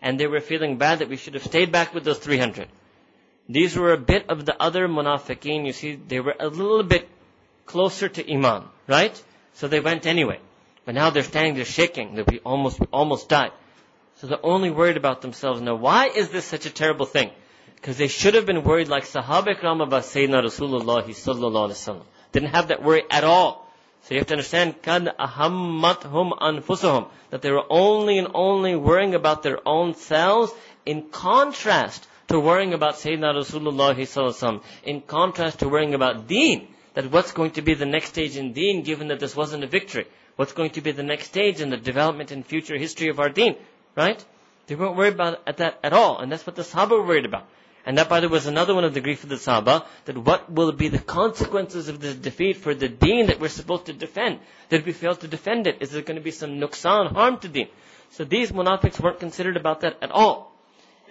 and they were feeling bad that we should have stayed back with those 300. These were a bit of the other munafiqeen. You see, they were a little bit closer to iman, right? So they went anyway. But now they're standing there shaking. That we almost, almost died. So they're only worried about themselves. Now, why is this such a terrible thing? Because they should have been worried like Sahaba Ikram about Sayyidina Rasulullah sallallahu alaihi wasallam. Didn't have that worry at all. So you have to understand, kad ahammathum anfusuhum, that they were only and only worrying about their own selves in contrast to worrying about Sayyidina Rasulullah sallallahu in contrast to worrying about deen, that what's going to be the next stage in deen given that this wasn't a victory? What's going to be the next stage in the development and future history of our deen? Right? They weren't worried about that at all, and that's what the Sahaba were worried about. And that, by the way, was another one of the grief of the Sahaba, that what will be the consequences of this defeat for the deen that we're supposed to defend? That if we fail to defend it, is there going to be some nuksan, harm to deen? So these munafiqs weren't considered about that at all.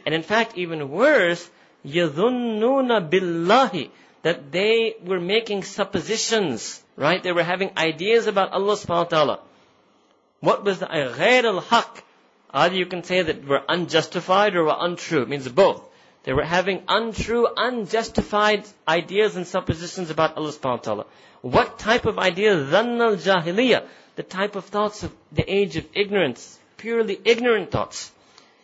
And in fact, even worse, يَظُنُّونَ بِاللَّهِ That they were making suppositions, right? They were having ideas about Allah subhanahu wa ta'ala. What was the غَيْرَ الْحَقِّ Either you can say that we're unjustified or we're untrue. It means both. They were having untrue, unjustified ideas and suppositions about Allah subhanahu wa ta'ala. What type of idea? Dhanna al-jahiliyyah. The type of thoughts of the age of ignorance. Purely ignorant thoughts.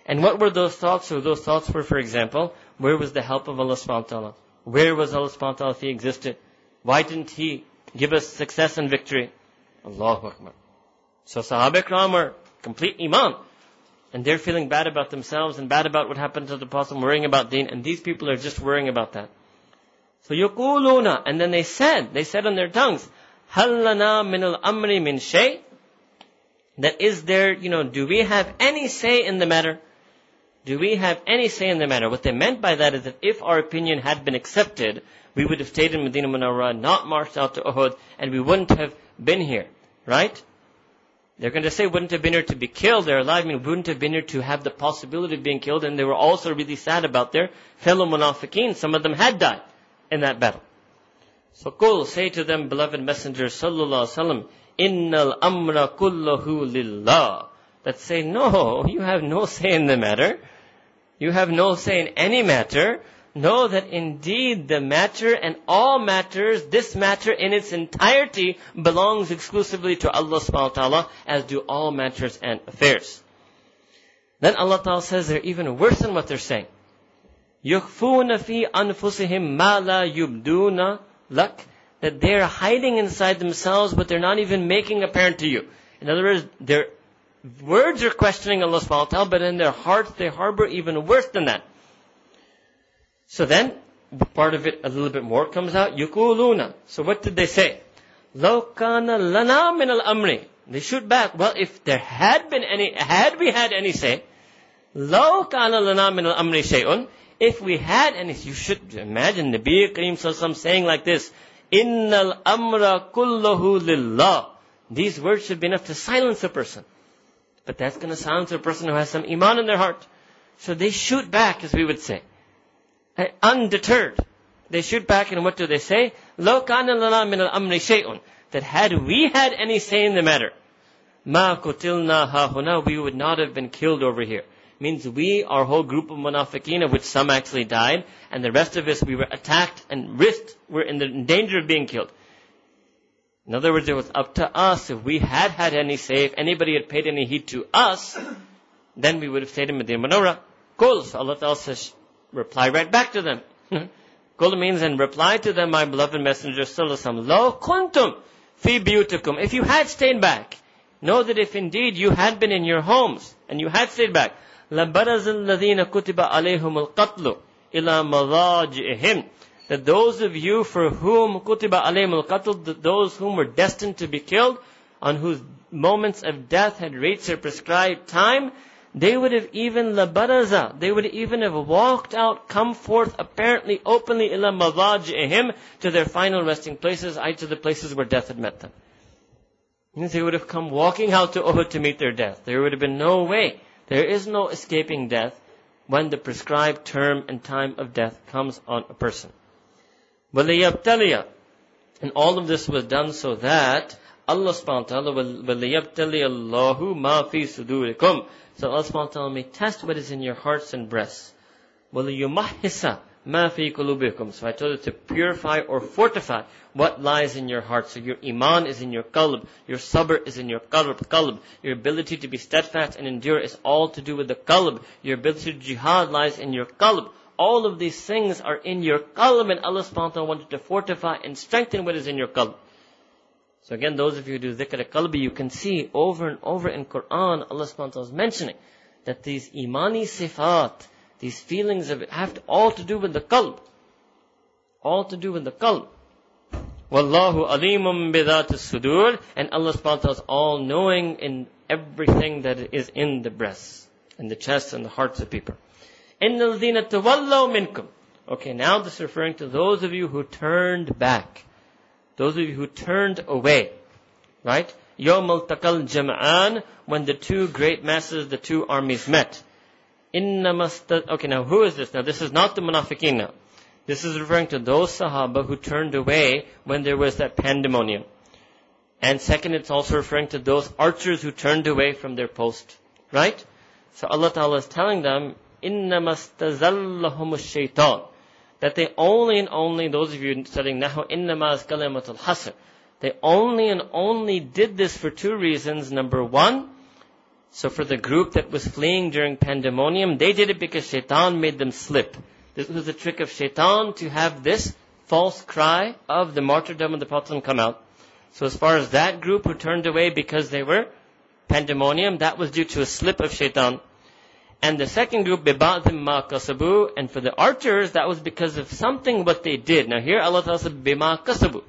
And what were those thoughts? So those thoughts were, for example, where was the help of Allah subhanahu wa ta'ala? Where was Allah subhanahu wa ta'ala if He existed? Why didn't He give us success and victory? Allahu Akbar. So Sahaba Ikram are complete Iman. And they're feeling bad about themselves and bad about what happened to the Prophet, worrying about deen. And these people are just worrying about that. So yukuluna, and then they said, they said on their tongues, halana min al amri min shay. That is there, you know, do we have any say in the matter? Do we have any say in the matter? What they meant by that is that if our opinion had been accepted, we would have stayed in Medina Munawwara, not marched out to Uhud, and we wouldn't have been here. Right? They're going to say wouldn't have been here to be killed. They're alive, I mean wouldn't have been here to have the possibility of being killed. And they were also really sad about their fellow munafiqeen. Some of them had died in that battle. So Qul, say to them, beloved messenger, sallallahu alaihi wasallam, innal amra kullahu lillah. That say, no, you have no say in the matter. You have no say in any matter know that indeed the matter and all matters, this matter in its entirety belongs exclusively to Allah subhanahu wa ta'ala, as do all matters and affairs. Then Allah ta'ala says they're even worse than what they're saying. يُخْفُونَ فِي أَنفُسِهِمْ مَا لَا يُبْدُونَ لَكَ That they're hiding inside themselves, but they're not even making apparent to you. In other words, their words are questioning Allah subhanahu wa ta'ala, but in their hearts they harbor even worse than that. So then, part of it a little bit more comes out. Yukuluna. So what did they say? لَوْ كَانَ لَنَا مِنَ الْأَمْرِ They shoot back. Well, if there had been any, had we had any say, لَوْ كَانَ لَنَا مِنَ الْأَمْرِ شَيْءٌ If we had any, you should imagine Nabi Kareem Sallallahu saying like this, إِنَّ الْأَمْرَ كُلَّهُ لِلَّهِ These words should be enough to silence a person. But that's going to silence a person who has some iman in their heart. So they shoot back, as we would say. Uh, undeterred. They shoot back and what do they say? لَوْ كَانَ لَنَا مِنَ الْأَمْرِ شَيْءٌ That had we had any say in the matter, مَا قُتِلْنَا هَاهُنَا We would not have been killed over here. Means we, our whole group of munafiqeen, of which some actually died, and the rest of us, we were attacked and risked, were in, the, in danger of being killed. In other words, it was up to us. If we had had any say, if anybody had paid any heed to us, then we would have stayed in Medina Munawwarah. Kul, so Allah Ta'ala says, reply right back to them. *laughs* Kul means, and reply to them, my beloved messenger sallallahu lo kuntum fi biyutikum. If you had stayed back, know that if indeed you had been in your homes, and you had stayed back, لَبَرَزَ الَّذِينَ كُتِبَ عَلَيْهُمُ الْقَتْلُ إِلَى مَضَاجِئِهِمْ that those of you for whom kutiba alayhim al-qatl, those whom were destined to be killed, on whose moments of death had reached their prescribed time, they would have even labaraza, they would even have walked out, come forth apparently openly ila madajihim to their final resting places, i.e. to the places where death had met them. They would have come walking out to Uhud to meet their death. There would have been no way. There is no escaping death when the prescribed term and time of death comes on a person. وَلِيَبْتَلِيَ And all of this was done so that Allah subhanahu wa ta'ala وَلِيَبْتَلِيَ اللَّهُ مَا فِي صُدُورِكُمْ So Allah subhanahu wa ta'ala may test what is in your hearts and breasts. وَلِيُمَحِّسَ مَا فِي قُلُوبِكُمْ So I told you to purify or fortify what lies in your heart. So your iman is in your qalb, your sabr is in your qalb, qalb. Your ability to be steadfast and endure is all to do with the qalb. Your ability to jihad lies in your qalb. All of these things are in your qalb and Allah subhanahu wa ta'ala wanted to fortify and strengthen what is in your qalb. So again, those of you who do dhikr qalbi, you can see over and over in Quran, Allah subhanahu wa ta'ala is mentioning that these imani sifat, these feelings of it have to, all to do with the qalb. All to do with the qalb. Wallahu alimum bidat sudur and Allah subhanahu wa ta'ala is all knowing in everything that is in the breasts and the chests and the hearts of people. Innal zina minkum. Okay, now this is referring to those of you who turned back. Those of you who turned away. Right? Yawm al jama'an, when the two great masses, the two armies met. Innamasta, okay now who is this? Now this is not the munafiqeen now. This is referring to those sahaba who turned away when there was that pandemonium. And second, it's also referring to those archers who turned away from their post. Right? So Allah Ta'ala is telling them, إِنَّمَا اسْتَزَلَّهُمُ الشَّيْطَانِ That they only and only, those of you studying Nahu, إِنَّمَا إِسْكَلَمَةُ الْحَسْرِ They only and only did this for two reasons. Number one, so for the group that was fleeing during pandemonium, they did it because shaitan made them slip. This was a trick of shaitan to have this false cry of the martyrdom of the Prophet come out. So as far as that group who turned away because they were pandemonium, that was due to a slip of shaitan. And the second group, بِبَعْضٍ ma kasabu, and for the archers, that was because of something what they did. Now here Allah Ta'ala said, بِمَا kasabu.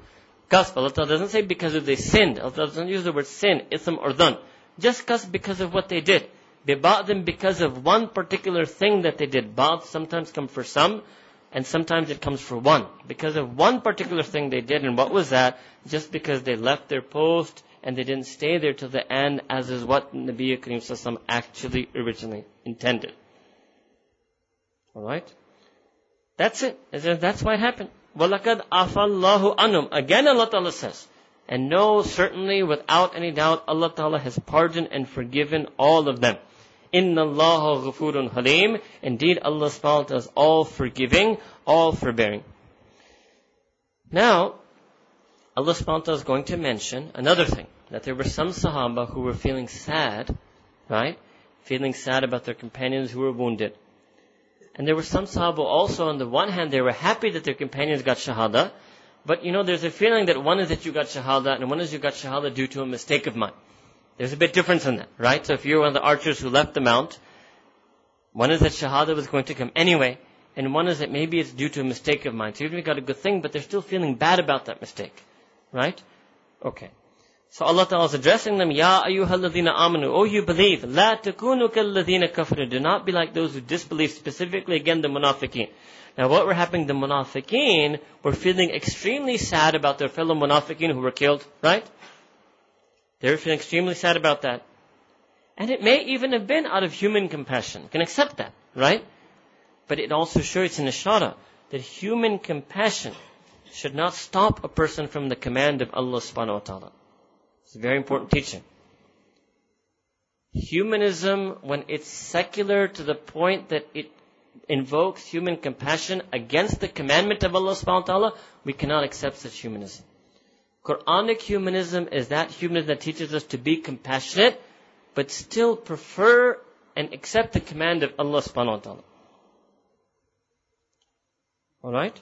Kasb, Allah Ta'ala doesn't say because of they sinned. Allah Ta'ala doesn't use the word sin, ism or dhan. Just kasb because of what they did. بِبَعْضٍ because of one particular thing that they did. Ba'd sometimes come for some, and sometimes it comes for one. Because of one particular thing they did, and what was that? Just because they left their post, and they didn't stay there till the end, as is what Nabi Karim Sallallahu actually originally intended. Alright? That's it. That's why it happened. وَلَقَدْ أَفَى anum. Again Allah Ta'ala says, and know certainly without any doubt Allah Ta'ala has pardoned and forgiven all of them. Inna Allah ghafurun halim. Indeed Allah subhanahu wa is all forgiving, all forbearing. Now, Allah subhanahu is going to mention another thing that there were some Sahaba who were feeling sad, right? Feeling sad about their companions who were wounded. And there were some Sahaba also, on the one hand, they were happy that their companions got Shahada, but you know, there's a feeling that one is that you got Shahada, and one is you got Shahada due to a mistake of mine. There's a bit difference in that, right? So if you're one of the archers who left the mount, one is that Shahada was going to come anyway, and one is that maybe it's due to a mistake of mine. So even if you got a good thing, but they're still feeling bad about that mistake, right? Okay. So Allah Ta'ala is addressing them, Ya ayyuhalladhina amanu, O you believe, La takunu kalladhina kafaru, do not be like those who disbelieve, specifically again the munafiqeen. Now what were happening, the munafiqeen were feeling extremely sad about their fellow munafiqeen who were killed, right? They were feeling extremely sad about that. And it may even have been out of human compassion. Can accept that, right? But it also shows in Ishara that human compassion should not stop a person from the command of Allah subhanahu wa ta'ala. It's a very important teaching. Humanism, when it's secular to the point that it invokes human compassion against the commandment of Allah subhanahu wa ta'ala, we cannot accept such humanism. Quranic humanism is that humanism that teaches us to be compassionate, but still prefer and accept the command of Allah subhanahu wa ta'ala. Alright?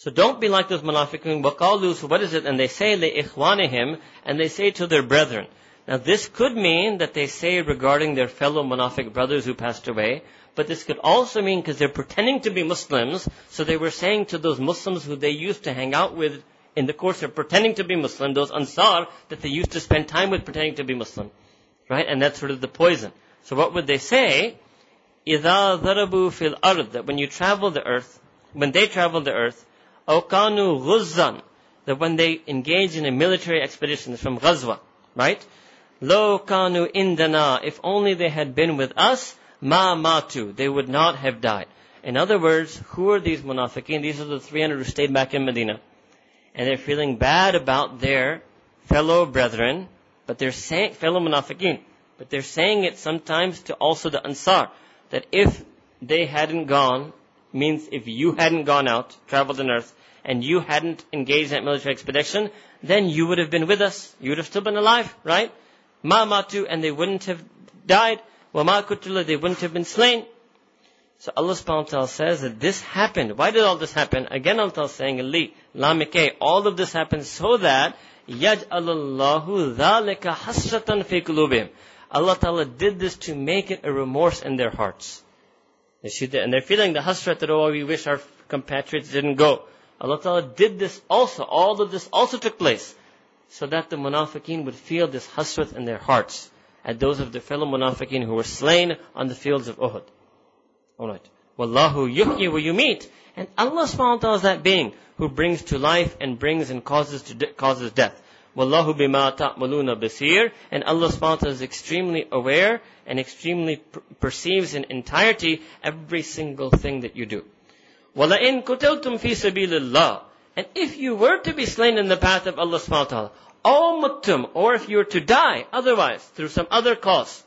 So don't be like those munafiqun. وَقَالُوا So what is it? And they say لِإِخْوَانِهِمْ And they say to their brethren. Now this could mean that they say regarding their fellow munafiq brothers who passed away, but this could also mean because they're pretending to be Muslims, so they were saying to those Muslims who they used to hang out with in the course of pretending to be Muslim, those Ansar that they used to spend time with pretending to be Muslim. Right? And that's sort of the poison. So what would they say? إِذَا ضَرَبُوا فِي الْأَرْضِ That when you travel the earth, when they travel the earth, Okanu Ghuzzan, that when they engage in a military expedition from Ghazwa, right? Lo kanu indana, if only they had been with us, ma matu, they would not have died. In other words, who are these munafiqeen? These are the 300 who stayed back in Medina. And they're feeling bad about their fellow brethren, but they're saying, fellow munafiqeen, but they're saying it sometimes to also the Ansar, that if they hadn't gone means if you hadn't gone out, traveled on earth, and you hadn't engaged in that military expedition, then you would have been with us. You would have still been alive, right? Ma matu, and they wouldn't have died. Wa ma they wouldn't have been slain. So Allah subhanahu wa ta'ala says that this happened. Why did all this happen? Again Allah is saying, Li, lamike, all of this happened so that yaj dhalika hasratan fi Allah ta'ala did this to make it a remorse in their hearts. And they're feeling the hasrat that, oh, we wish our compatriots didn't go. Allah Ta'ala did this also. All of this also took place. So that the munafiqeen would feel this hasrat in their hearts at those of the fellow munafiqeen who were slain on the fields of Uhud. Alright. Wallahu yuhyi wa yumit. And Allah subhanahu wa ta'ala is that being who brings to life and brings and causes to de- causes death. Wallahu bima ta'maluna basir. And Allah subhanahu wa ta'ala is extremely aware and extremely per- perceives in entirety every single thing that you do. وَلَئِن كُتِلْتُمْ فِي سَبِيلِ اللَّهِ And if you were to be slain in the path of Allah subhanahu wa ta'ala, or muttum, or if you were to die otherwise, through some other cause.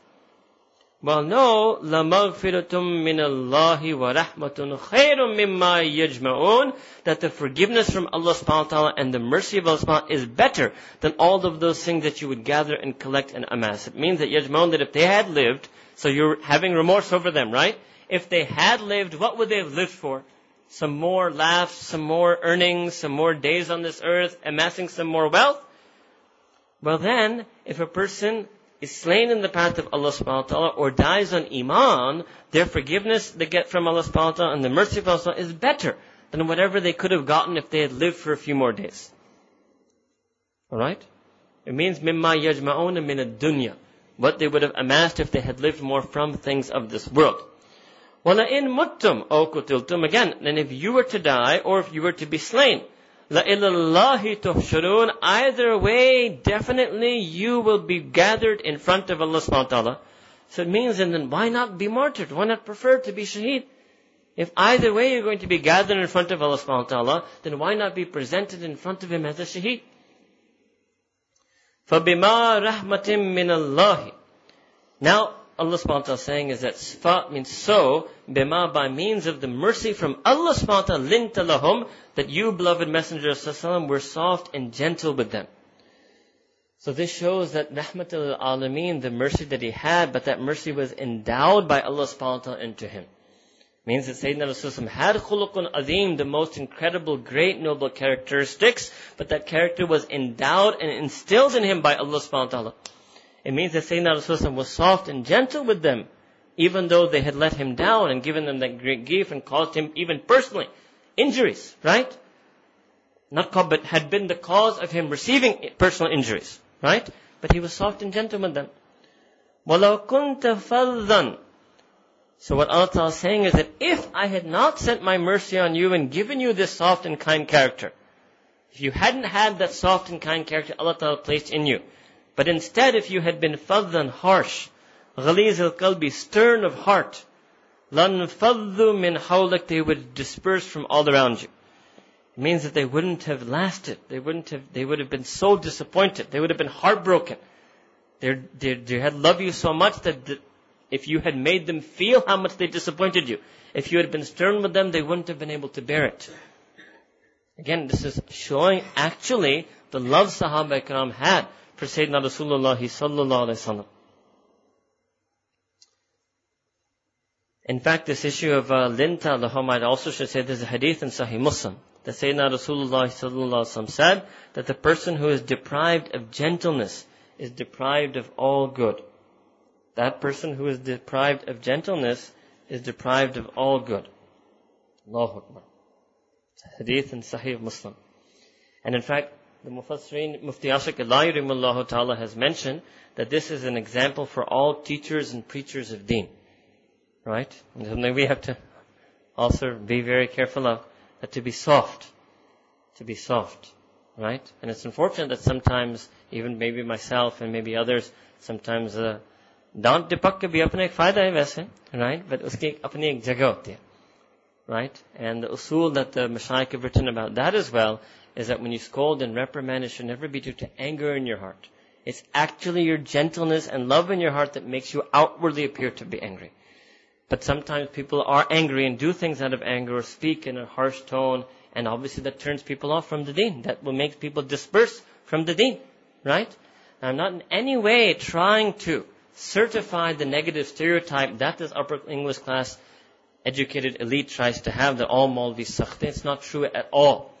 Well, no, لَمَغْفِرَةٌ مِّنَ اللَّهِ وَرَحْمَةٌ خَيْرٌ مِّمَّا يَجْمَعُونَ That the forgiveness from Allah subhanahu wa ta'ala and the mercy of Allah subhanahu wa ta'ala is better than all of those things that you would gather and collect and amass. It means that yajma'un, that if they had lived, so you're having remorse over them, right? If they had lived, what would they have lived for? Some more laughs, some more earnings, some more days on this earth, amassing some more wealth? Well then, if a person is slain in the path of Allah subhanahu wa ta'ala or dies on iman, their forgiveness they get from Allah subhanahu wa ta'ala and the mercy of Allah subhanahu wa ta'ala is better than whatever they could have gotten if they had lived for a few more days. Alright? It means mimma yajma'una min ad-dunya. What they would have amassed if they had lived more from things of this world. وَلَئِن مُتُّمْ أَوْ قُتِلْتُمْ Again, then if you were to die or if you were to be slain, لَإِلَى تُحْشَرُونَ Either way, definitely you will be gathered in front of Allah subhanahu wa ta'ala. So it means, and then why not be martyred? Why not prefer to be shaheed? If either way you're going to be gathered in front of Allah subhanahu wa ta'ala, then why not be presented in front of Him as a shaheed? فَبِمَا رَحْمَةٍ مِّنَ اللَّهِ Now, Allah subhanahu wa ta'ala is saying is that sfa means so, bima by means of the mercy from Allah subhanahu wa ta'ala, linta lahum, that you, beloved Messenger of were soft and gentle with them. So this shows that rahmatul alameen, the mercy that he had, but that mercy was endowed by Allah subhanahu wa ta'ala into him. Means that Sayyidina Rasulullah had khuluqun azim, the most incredible, great, noble characteristics, but that character was endowed and instilled in him by Allah subhanahu wa ta'ala. It means that Sayyidina Rasulullah was soft and gentle with them, even though they had let him down and given them that great gift and caused him even personally injuries, right? not called, but had been the cause of him receiving personal injuries, right? But he was soft and gentle with them. وَلَوْ كُنْتَ فَظًّا So what Allah Ta'ala is saying is that if I had not sent my mercy on you and given you this soft and kind character, if you hadn't had that soft and kind character Allah Ta'ala placed in you, but instead, if you had been fadan harsh, ghaliz al-qalbi, stern of heart, lan faddu min hawlak, they would disperse from all around you. It means that they wouldn't have lasted. They wouldn't have, they would have been so disappointed. They would have been heartbroken. They had loved you so much that the, if you had made them feel how much they disappointed you, if you had been stern with them, they wouldn't have been able to bear it. Again, this is showing actually the love Sahaba Ikram had for Sayyidina Rasulullah sallallahu. In fact, this issue of uh, linta lahum, I also should say there's a hadith in Sahih Muslim that Sayyidina Rasulullah sallallahu said that the person who is deprived of gentleness is deprived of all good. That person who is deprived of gentleness is deprived of all good. Allahu Akbar. Hadith in Sahih Muslim. And in fact, the Mufassirin, Mufti Ashik Allah Ta'ala has mentioned that this is an example for all teachers and preachers of deen. Right? And something we have to also be very careful of, that to be soft. To be soft. Right? And it's unfortunate that sometimes, even maybe myself and maybe others, sometimes, uh, दांत टिपक के भी अपना एक फायदा है वैसे right but उसकी एक अपनी एक जगह होती है right and the usul that the Mashaykh have written about that as well is that when you scold and reprimand it should never be due to anger in your heart it's actually your gentleness and love in your heart that makes you outwardly appear to be angry but sometimes people are angry and do things out of anger or speak in a harsh tone, and obviously that turns people off from the deen. That will make people disperse from the deen. Right? I'm not in any way trying to certify the negative stereotype that this upper English class educated elite tries to have that all Maulvis sakhte. It's not true at all.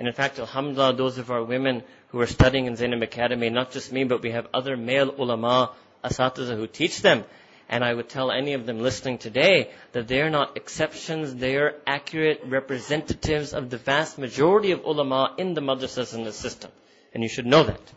And in fact, alhamdulillah, those of our women who are studying in Zainab Academy, not just me, but we have other male ulama, asatiza who teach them. And I would tell any of them listening today that they are not exceptions, they are accurate representatives of the vast majority of ulama in the madrasas in the system. And you should know that.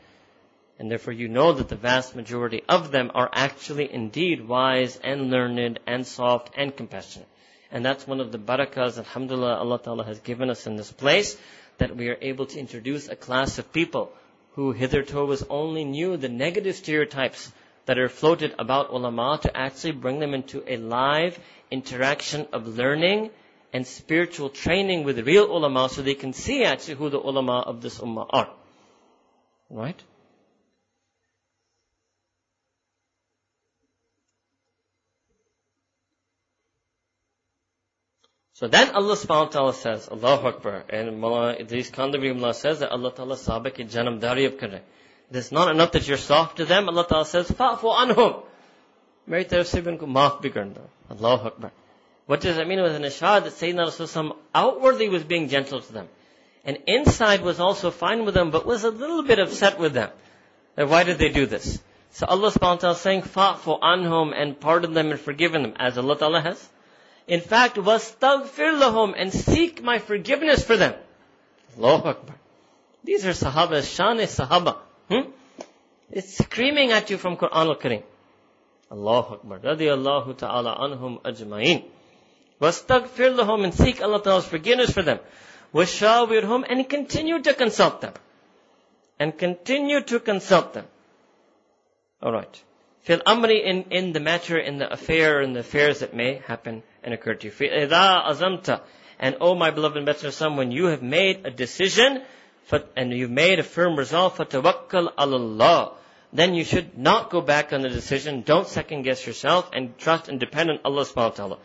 And therefore you know that the vast majority of them are actually indeed wise and learned and soft and compassionate. And that's one of the barakas, alhamdulillah, Allah Ta'ala has given us in this place, that we are able to introduce a class of people who hitherto was only knew the negative stereotypes that are floated about ulama to actually bring them into a live interaction of learning and spiritual training with real ulama so they can see actually who the ulama of this ummah are. Right? So then Allah subhanahu wa ta'ala says, Allahu Akbar, and Mullah Idris Kandabimullah says that Allah ta'ala sabak ki janam dariyab kare. It's not enough that you're soft to them. Allah ta'ala says, fa'fu anhum. Meri taraf ko maaf bhi. Allahu Akbar. What does that mean? It was an ashad that Sayyidina Rasulullah outwardly was being gentle to them. And inside was also fine with them, but was a little bit upset with them. And why did they do this? So Allah subhanahu wa ta'ala is saying, fa'fu anhum and pardon them and forgiven them, as Allah ta'ala has in fact, wastaghfir lahum and seek my forgiveness for them. Allahu Akbar. These are Sahaba, Shan Sahaba. Hmm? It's screaming at you from Quran al-Kareem. Allahu Akbar. Radiyallahu ta'ala anhum ajma'in. Wastaghfir lahum and seek Allah Ta'ala's forgiveness for them. Washawirhum and continue to consult them. And continue to consult them. Alright. Fil amri in, in the matter, in the affair, in the affairs that may happen and occur to you. Fa'idha azamta. And oh my beloved Messenger when you have made a decision, and you've made a firm resolve, فَتَوَكَّلْ عَلَى اللَّهِ Then you should not go back on the decision. Don't second guess yourself and trust and depend on Allah subhanahu wa ta'ala.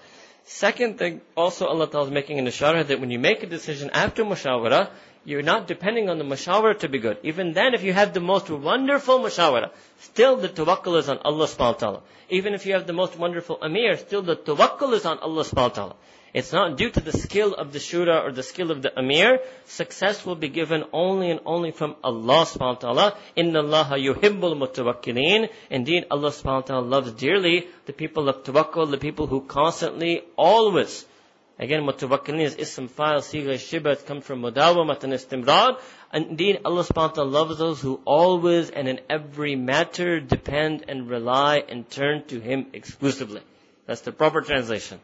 Second thing, also Allah ta'ala is making an ishara that when you make a decision after mushawara, you're not depending on the mushawara to be good. Even then, if you have the most wonderful mushawara, still the tawakkul is on Allah subhanahu wa ta'ala. Even if you have the most wonderful amir, still the tawakkul is on Allah subhanahu wa ta'ala. It's not due to the skill of the shura or the skill of the amir. Success will be given only and only from Allah subhanahu wa ta'ala. Inna Allah yuhibbul mutawakkilin. Indeed, Allah subhanahu wa ta'ala loves dearly the people of tawakkul, the people who constantly, always Again, mutawakkilin is ism file, siga shiba, it comes from mudawamat and istimrad. Indeed, Allah subhanahu wa ta'ala loves those who always and in every matter depend and rely and turn to Him exclusively. That's the proper translation.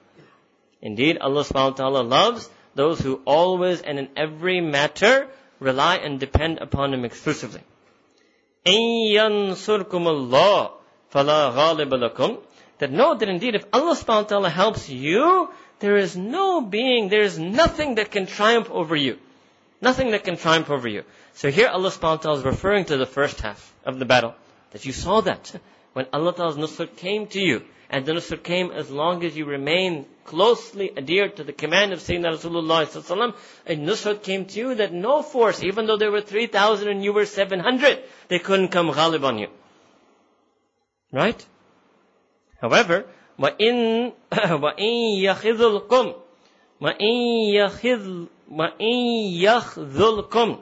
Indeed, Allah subhanahu wa ta'ala loves those who always and in every matter rely and depend upon Him exclusively. اللَّهُ فَلَا غَالِبَ لَكُمْ That know that indeed if Allah subhanahu wa ta'ala helps you, there is no being, there is nothing that can triumph over you. Nothing that can triumph over you. So here Allah subhanahu wa ta'ala is referring to the first half of the battle. That you saw that. When Allah Ta'ala's nusr came to you, and the nusr came as long as you remain closely adhered to the command of Sayyidina Rasulullah a nusr came to you that no force, even though there were 3,000 and you were 700, they couldn't come ghalib on you. Right? However, وَإِن وَإِن يَخِذُلْكُمْ وَإِن يَخِذْ وَإِن يَخْذُلْكُمْ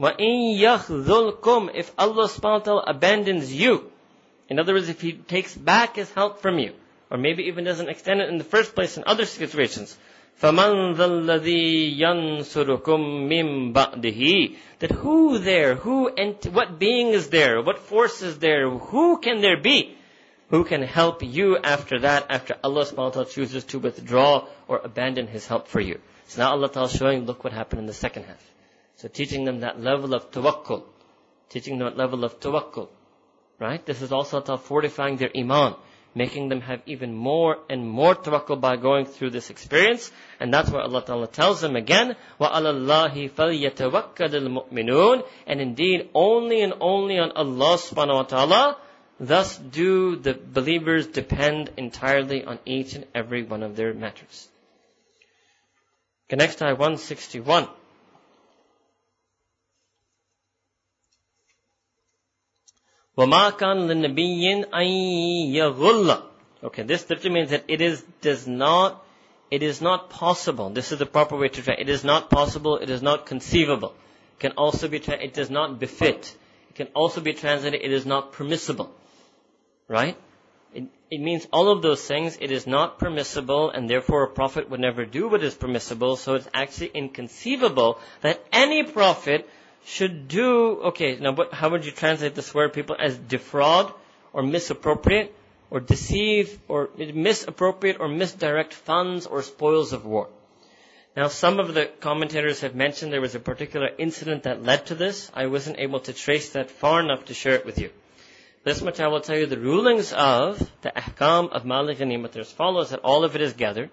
وَإِن يَخْذُلْكُمْ If Allah subhanahu wa ta'ala abandons you, in other words, if He takes back His help from you, or maybe even doesn't extend it in the first place in other situations, فَمَنْ ذَا الَّذِي يَنْصُرُكُمْ مِنْ بَعْدِهِ That who there, who and what being is there, what force is there, who can there be who can help you after that, after Allah subhanahu wa ta'ala chooses to withdraw or abandon His help for you. So now Allah ta'ala is showing, look what happened in the second half. So teaching them that level of tawakkul. Teaching them that level of tawakkul. Right? This is also ta'ala fortifying their iman. Making them have even more and more tawakkul by going through this experience. And that's why Allah Ta'ala tells them again, وَعَلَى اللَّهِ فَلْيَتَوَكَّلِ الْمُؤْمِنُونَ And indeed, only and only on Allah subhanahu wa ta'ala Thus do the believers depend entirely on each and every one of their matters. Okay, next ayah 161. وَمَا كَانَ لِلنَّبِيٍّ أَن يَغُلَّ Okay, this literally means that it is, does not, it is not possible. This is the proper way to try. It is not possible, it is not conceivable. It can also be, it does not befit. It can also be translated, it is not permissible. Right? It, it means all of those things, it is not permissible, and therefore a prophet would never do what is permissible, so it's actually inconceivable that any prophet should do, okay, now what, how would you translate this word, people, as defraud, or misappropriate, or deceive, or misappropriate, or misdirect funds or spoils of war? Now, some of the commentators have mentioned there was a particular incident that led to this. I wasn't able to trace that far enough to share it with you. This much I will tell you the rulings of the ahkam of Malik Ghanimat as follows that all of it is gathered.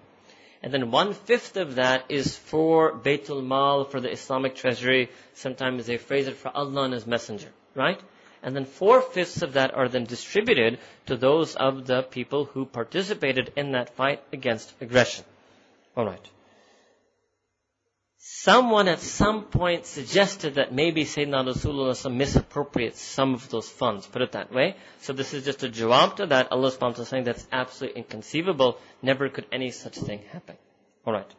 And then one fifth of that is for Baitul Mal, for the Islamic treasury. Sometimes they phrase it for Allah and His Messenger, right? And then four fifths of that are then distributed to those of the people who participated in that fight against aggression. Alright someone at some point suggested that maybe Sayyidina Rasulullah misappropriates some of those funds, put it that way. So this is just a jawab to that. Allah subhanahu wa ta'ala saying that's absolutely inconceivable. Never could any such thing happen. Alright.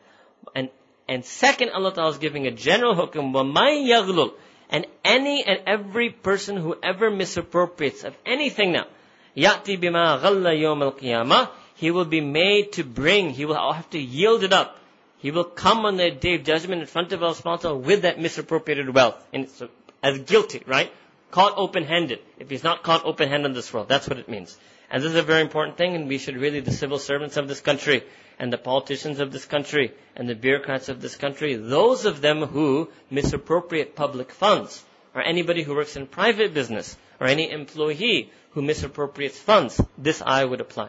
And, and second, Allah ta'ala is giving a general hukum, وَمَنْ يَغْلُلْ And any and every person who ever misappropriates of anything now, يَأْتِ بِمَا غَلَّ يَوْمَ الْقِيَامَةِ He will be made to bring, he will have to yield it up he will come on the day of judgment in front of Allah subhanahu with that misappropriated wealth. And so, as guilty, right? Caught open-handed. If he's not caught open-handed in this world, that's what it means. And this is a very important thing, and we should really, the civil servants of this country, and the politicians of this country, and the bureaucrats of this country, those of them who misappropriate public funds, or anybody who works in private business, or any employee who misappropriates funds, this I would apply.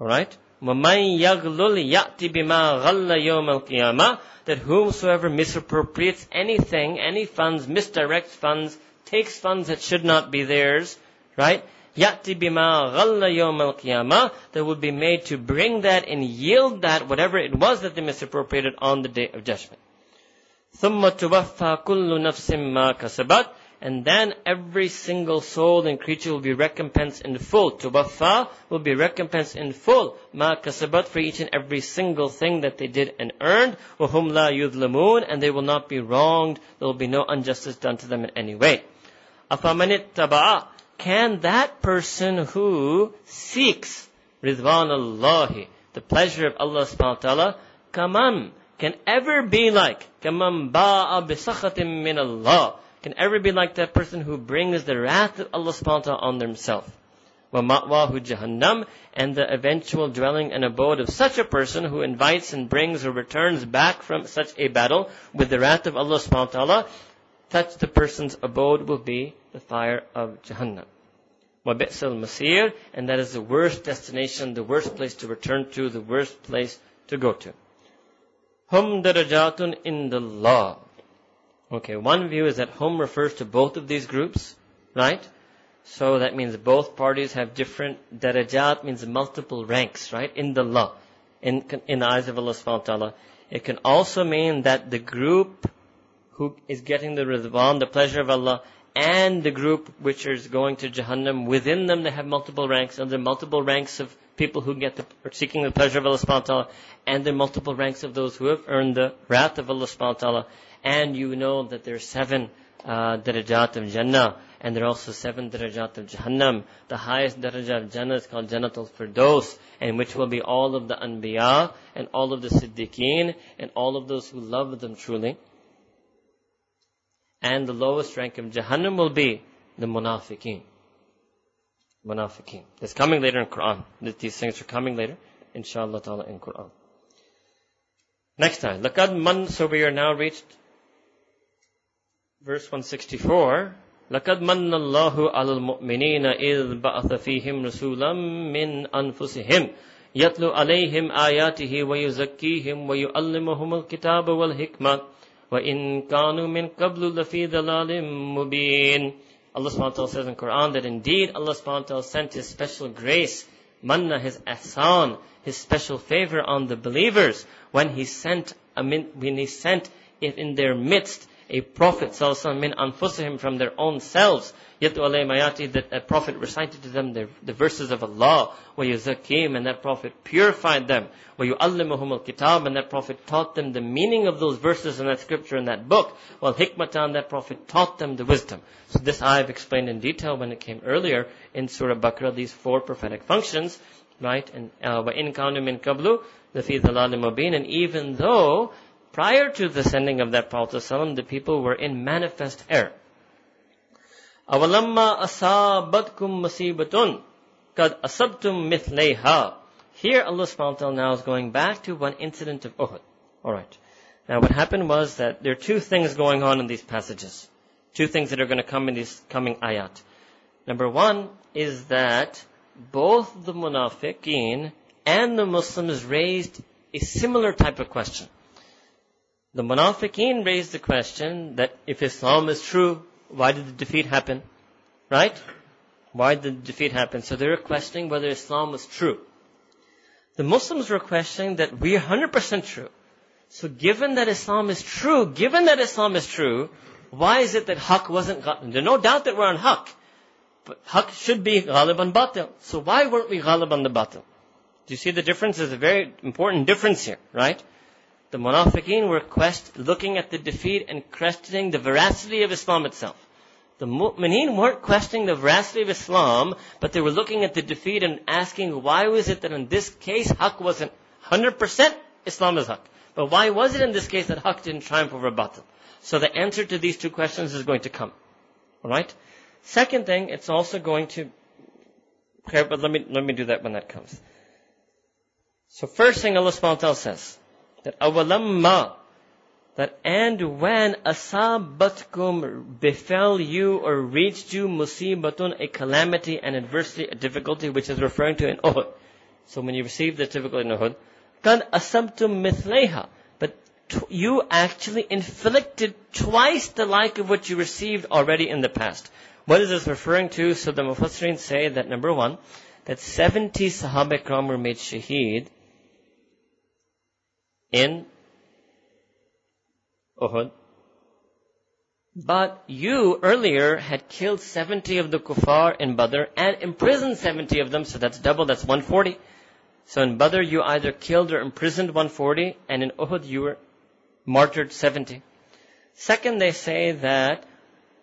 Alright? وَمَنْ يَغْلُلْ يَأْتِ بِمَا غَلَّ يَوْمَ الْقِيَامَةِ That whomsoever misappropriates anything, any funds, misdirects funds, takes funds that should not be theirs, right? يَأْتِ بِمَا غَلَّ يَوْمَ الْقِيَامَةِ That would be made to bring that and yield that, whatever it was that they misappropriated on the day of judgment. ثُمَّ تُوَفَّى كُلُّ نَفْسٍ مَا كَسَبَتْ and then every single soul and creature will be recompensed in full. Tubafa will be recompensed in full. Ma kasabat for each and every single thing that they did and earned. Wahum la yudlamun and they will not be wronged. There will be no injustice done to them in any way. Afamanit taba'a. Can that person who seeks Ridwan Allahi, the pleasure of Allah subhanahu wa ta'ala, kaman, can ever be like, kaman ba'a bisakhatim min Allah, can ever be like that person who brings the wrath of Allah subhanahu wa ta'ala on themselves. وَمَأْوَاهُ جَهَنَّمْ And the eventual dwelling and abode of such a person who invites and brings or returns back from such a battle with the wrath of Allah subhanahu wa ta'ala, such the person's abode will be the fire of Jahannam. وَبِئْسَ الْمَصِيرِ And that is the worst destination, the worst place to return to, the worst place to go to. Hum darajatun in the law. Okay, one view is that home refers to both of these groups, right? So that means both parties have different darajat, means multiple ranks, right? In the law, in, in the eyes of Allah subhanahu wa ta'ala. It can also mean that the group who is getting the ridwan, the pleasure of Allah, and the group which is going to Jahannam, within them they have multiple ranks, and there are multiple ranks of people who get the, are seeking the pleasure of Allah subhanahu wa ta'ala, and the multiple ranks of those who have earned the wrath of Allah subhanahu wa ta'ala, and you know that there are seven uh, darajat of Jannah, and there are also seven darajat of Jahannam. The highest darajat of Jannah is called Jannatul Firdaus, in which will be all of the Anbiya, and all of the Siddiqeen, and all of those who love them truly. And the lowest rank of Jahannam will be the Munafiqeen Munafiqeen. It's coming later in Quran. These things are coming later, inshallah ta'ala, in Quran. Next time. Laqad man, so we are now reached verse 164, لقد من الله على المؤمنين إذ بعث فيهم رسولا من أنفسهم يتلو عليهم آياته ويزكيهم ويعلمهم الكتاب والحكمة وإن كانوا من قبل لفي ضلال مبين Allah subhanahu wa ta'ala says in the Quran that indeed Allah subhanahu wa ta'ala sent His special grace, manna, His ahsan, His special favor on the believers when He sent, when He sent it in their midst a prophet وسلم, min anfusihim from their own selves. Yet mayati that a prophet recited to them the, the verses of Allah, وَيُزَكِّيهِمْ and that prophet purified them, وَيُعَلِّمُهُمُ الْكِتَابَ and that prophet taught them the meaning of those verses in that scripture in that book, while hikmatan that prophet taught them the wisdom. So this I've explained in detail when it came earlier in Surah Baqarah. these four prophetic functions, right? And, wa وَإِن كَانُوا مِن the لَفِي alalim مُبِينٍ and even though Prior to the sending of that Prophet ﷺ, the people were in manifest error. أَوَلَمَّا أَصَابَتْكُمْ مُصِيبَةٌ قَدْ أَصَبْتُمْ مِثْلَيْهَا Here Allah subhanahu wa ta'ala now is going back to one incident of Uhud. Alright. Now what happened was that there are two things going on in these passages. Two things that are going to come in these coming ayat. Number one is that both the munafiqeen and the Muslims raised a similar type of question. The Munafiqeen raised the question that if Islam is true, why did the defeat happen? Right? Why did the defeat happen? So they were questioning whether Islam was true. The Muslims were questioning that we are 100% true. So given that Islam is true, given that Islam is true, why is it that Haqq wasn't gotten? There's no doubt that we're on Haqq. But Haqq should be Ghalib on Batil. So why weren't we Ghalib on the Batil? Do you see the difference? There's a very important difference here, right? The munafiqeen were quest, looking at the defeat and questioning the veracity of Islam itself. The mu'mineen weren't questioning the veracity of Islam, but they were looking at the defeat and asking why was it that in this case Haqq wasn't 100% Islam is Haqq. But why was it in this case that Haqq didn't triumph over Batil? So the answer to these two questions is going to come. Alright? Second thing, it's also going to, okay, but let me, let me do that when that comes. So first thing Allah subhanahu wa ta'ala says, that awalamma, that and when asabatkum befell you or reached you musibatun, a calamity, an adversity, a difficulty, which is referring to in Uhud. So when you received the difficulty in Uhud, kad asabtum mithleha, but you actually inflicted twice the like of what you received already in the past. What is this referring to? So the Mufassirin say that number one, that 70 Sahaba Ikram were made shaheed, in Uhud. But you earlier had killed 70 of the kuffar in Badr and imprisoned 70 of them, so that's double, that's 140. So in Badr you either killed or imprisoned 140, and in Uhud you were martyred 70. Second, they say that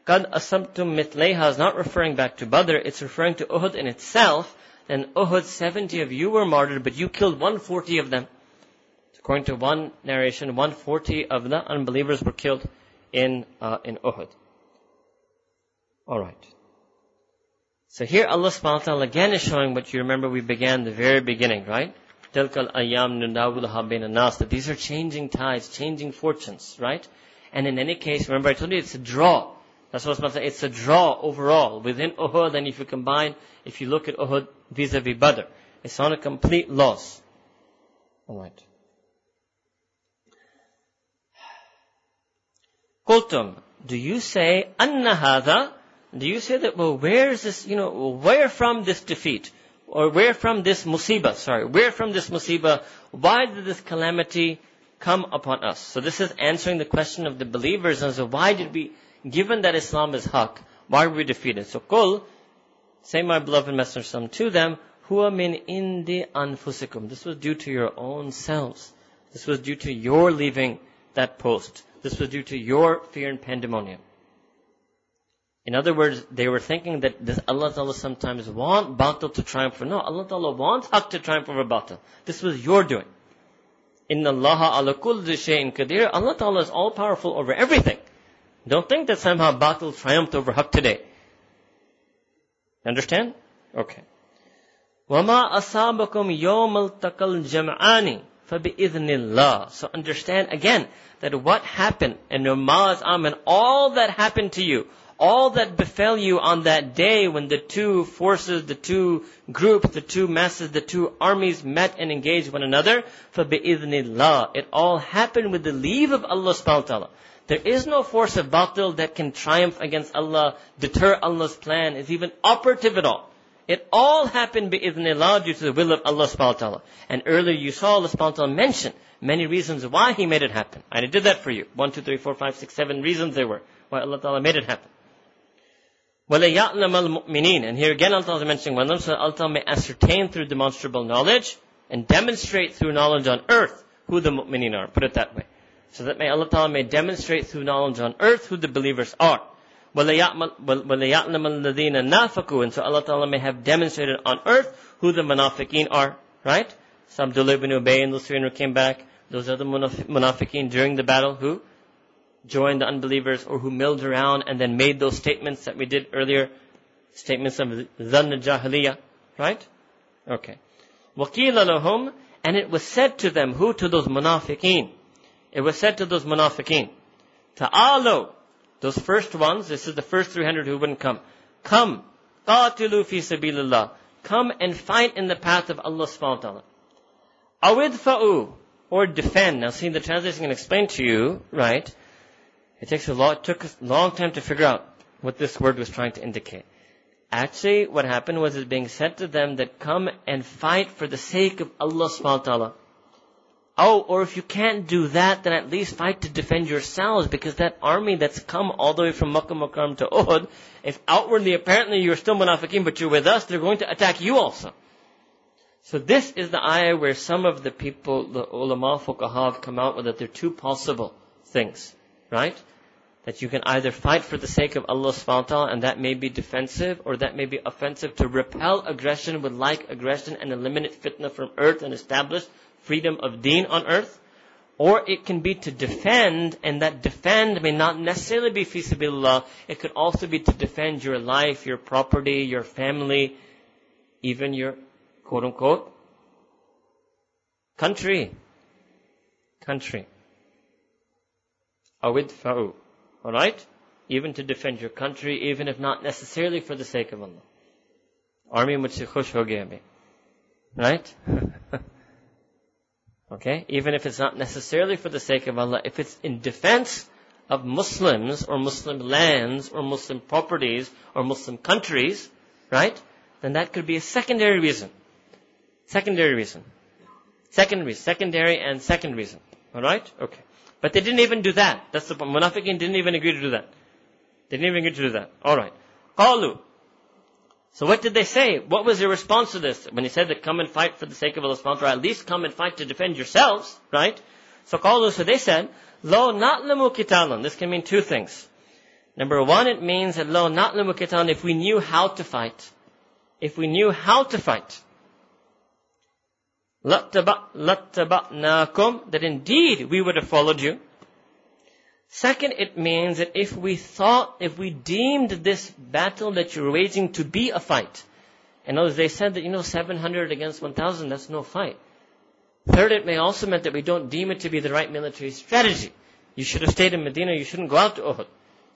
Qad asabtum mitlayha is not referring back to Badr, it's referring to Uhud in itself, then Uhud, 70 of you were martyred, but you killed 140 of them. According to one narration, 140 of the unbelievers were killed in, uh, in Uhud. Alright. So here Allah subhanahu wa ta'ala again is showing what you remember we began the very beginning, right? Tilkal ayam nas. That these are changing tides, changing fortunes, right? And in any case, remember I told you it's a draw. That's what about to. It's a draw overall within Uhud. And if you combine, if you look at Uhud vis-a-vis Badr, it's not a complete loss. Alright. Qultum, do you say, anna? Do you say that, well, where is this, you know, where from this defeat? Or where from this musibah, sorry, where from this musibah, why did this calamity come upon us? So this is answering the question of the believers and so why did we, given that Islam is haq, why were we defeated? So qul, say my beloved messenger to them, huwa min indi anfusikum. This was due to your own selves. This was due to your leaving that post. This was due to your fear and pandemonium. In other words, they were thinking that this Allah Ta'ala sometimes want batil to triumph. No, Allah Ta'ala wants haq to triumph over batil. This was your doing. Inna Allah ala kulli shay'in qadir. Allah Ta'ala is all powerful over everything. Don't think that somehow batil triumphed over haq today. Understand? Okay. وَمَا أَصَابَكُمْ يَوْمَ الْتَقَى الْجَمْعَانِ فَبِإِذْنِ اللَّهِ So understand again that what happened in Ramaz Amin, all that happened to you, all that befell you on that day when the two forces, the two groups, the two masses, the two armies met and engaged one another, فَبِإِذْنِ It all happened with the leave of Allah subhanahu wa ta'ala. There is no force of batil that can triumph against Allah, deter Allah's plan, is even operative at all. It all happened bi'idhnillah due to the will of Allah subhanahu wa ta'ala. And earlier you saw Allah subhanahu wa ta'ala mention many reasons why He made it happen. I did that for you. One, two, three, four, five, six, seven reasons there were why Allah ta'ala made it happen. وَلَيَعْلَمَ الْمُؤْمِنِينَ And here again Allah is mentioning one of them, so Allah may ascertain through demonstrable knowledge and demonstrate through knowledge on earth who the mu'mineen are. Put it that way. So that may Allah Ta'ala may demonstrate through knowledge on earth who the believers are. وَلَيَعْلَمَ الَّذِينَ نَافَقُوا And so Allah Ta'ala may have demonstrated on earth who the munafiqeen are. Right? So Abdullah ibn Ubay and those three came back. Those other munafiqeen during the battle who joined the unbelievers or who milled around and then made those statements that we did earlier, statements of Zanna Jahiliyyah, right? Okay. وَقِيلَ لَهُمْ And it was said to them, who? To those munafiqeen. It was said to those munafiqeen, Ta'alu, those first ones, this is the first 300 who wouldn't come. Come, قَاتِلُوا فِي سَبِيلِ اللَّهِ Come and fight in the path of Allah subhanahu wa ta'ala. أَوِدْفَأُوا Or defend. Now see, the translation can explain to you, right? It takes a lot, took a long time to figure out what this word was trying to indicate. Actually, what happened was it being said to them that come and fight for the sake of Allah subhanahu wa ta'ala. Oh, or if you can't do that, then at least fight to defend yourselves because that army that's come all the way from Makkah Mukarramah to Uhud, if outwardly apparently you're still munafiqeen but you're with us, they're going to attack you also. So this is the ayah where some of the people, the ulama fuqaha have come out with that there are two possible things. Right? That you can either fight for the sake of Allah subhanahu wa ta'ala and that may be defensive or that may be offensive to repel aggression with like aggression and eliminate fitna from earth and establish freedom of deen on earth. Or it can be to defend, and that defend may not necessarily be fi It could also be to defend your life, your property, your family, even your quote unquote country. Country. Awidfa'u. Alright? Even to defend your country, even if not necessarily for the sake of Allah. Army mujhse khush ho gaya Right? *laughs* okay? Even if it's not necessarily for the sake of Allah, if it's in defense of Muslims or Muslim lands or Muslim properties or Muslim countries, right? Then that could be a secondary reason. Secondary reason. Secondary, secondary and second reason. Alright? Okay. But they didn't even do that. That's the point. Munafiqeen didn't even agree to do that. They didn't even agree to do that. Alright. Qalu. So what did they say? What was their response to this? When he said that come and fight for the sake of Allah subhanahu or at least come and fight to defend yourselves, right? So qalu, so they said, Lo na'lamu kitalan. This can mean two things. Number one, it means that lo na'lamu kitalan, if we knew how to fight. if we knew how to fight, لَاتَّبَعْنَاكُمْ That indeed we would have followed you. Second, it means that if we thought, if we deemed this battle that you're waging to be a fight, and as they said that, you know, 700 against 1,000, that's no fight. Third, it may also mean that we don't deem it to be the right military strategy. You should have stayed in Medina, you shouldn't go out to Uhud.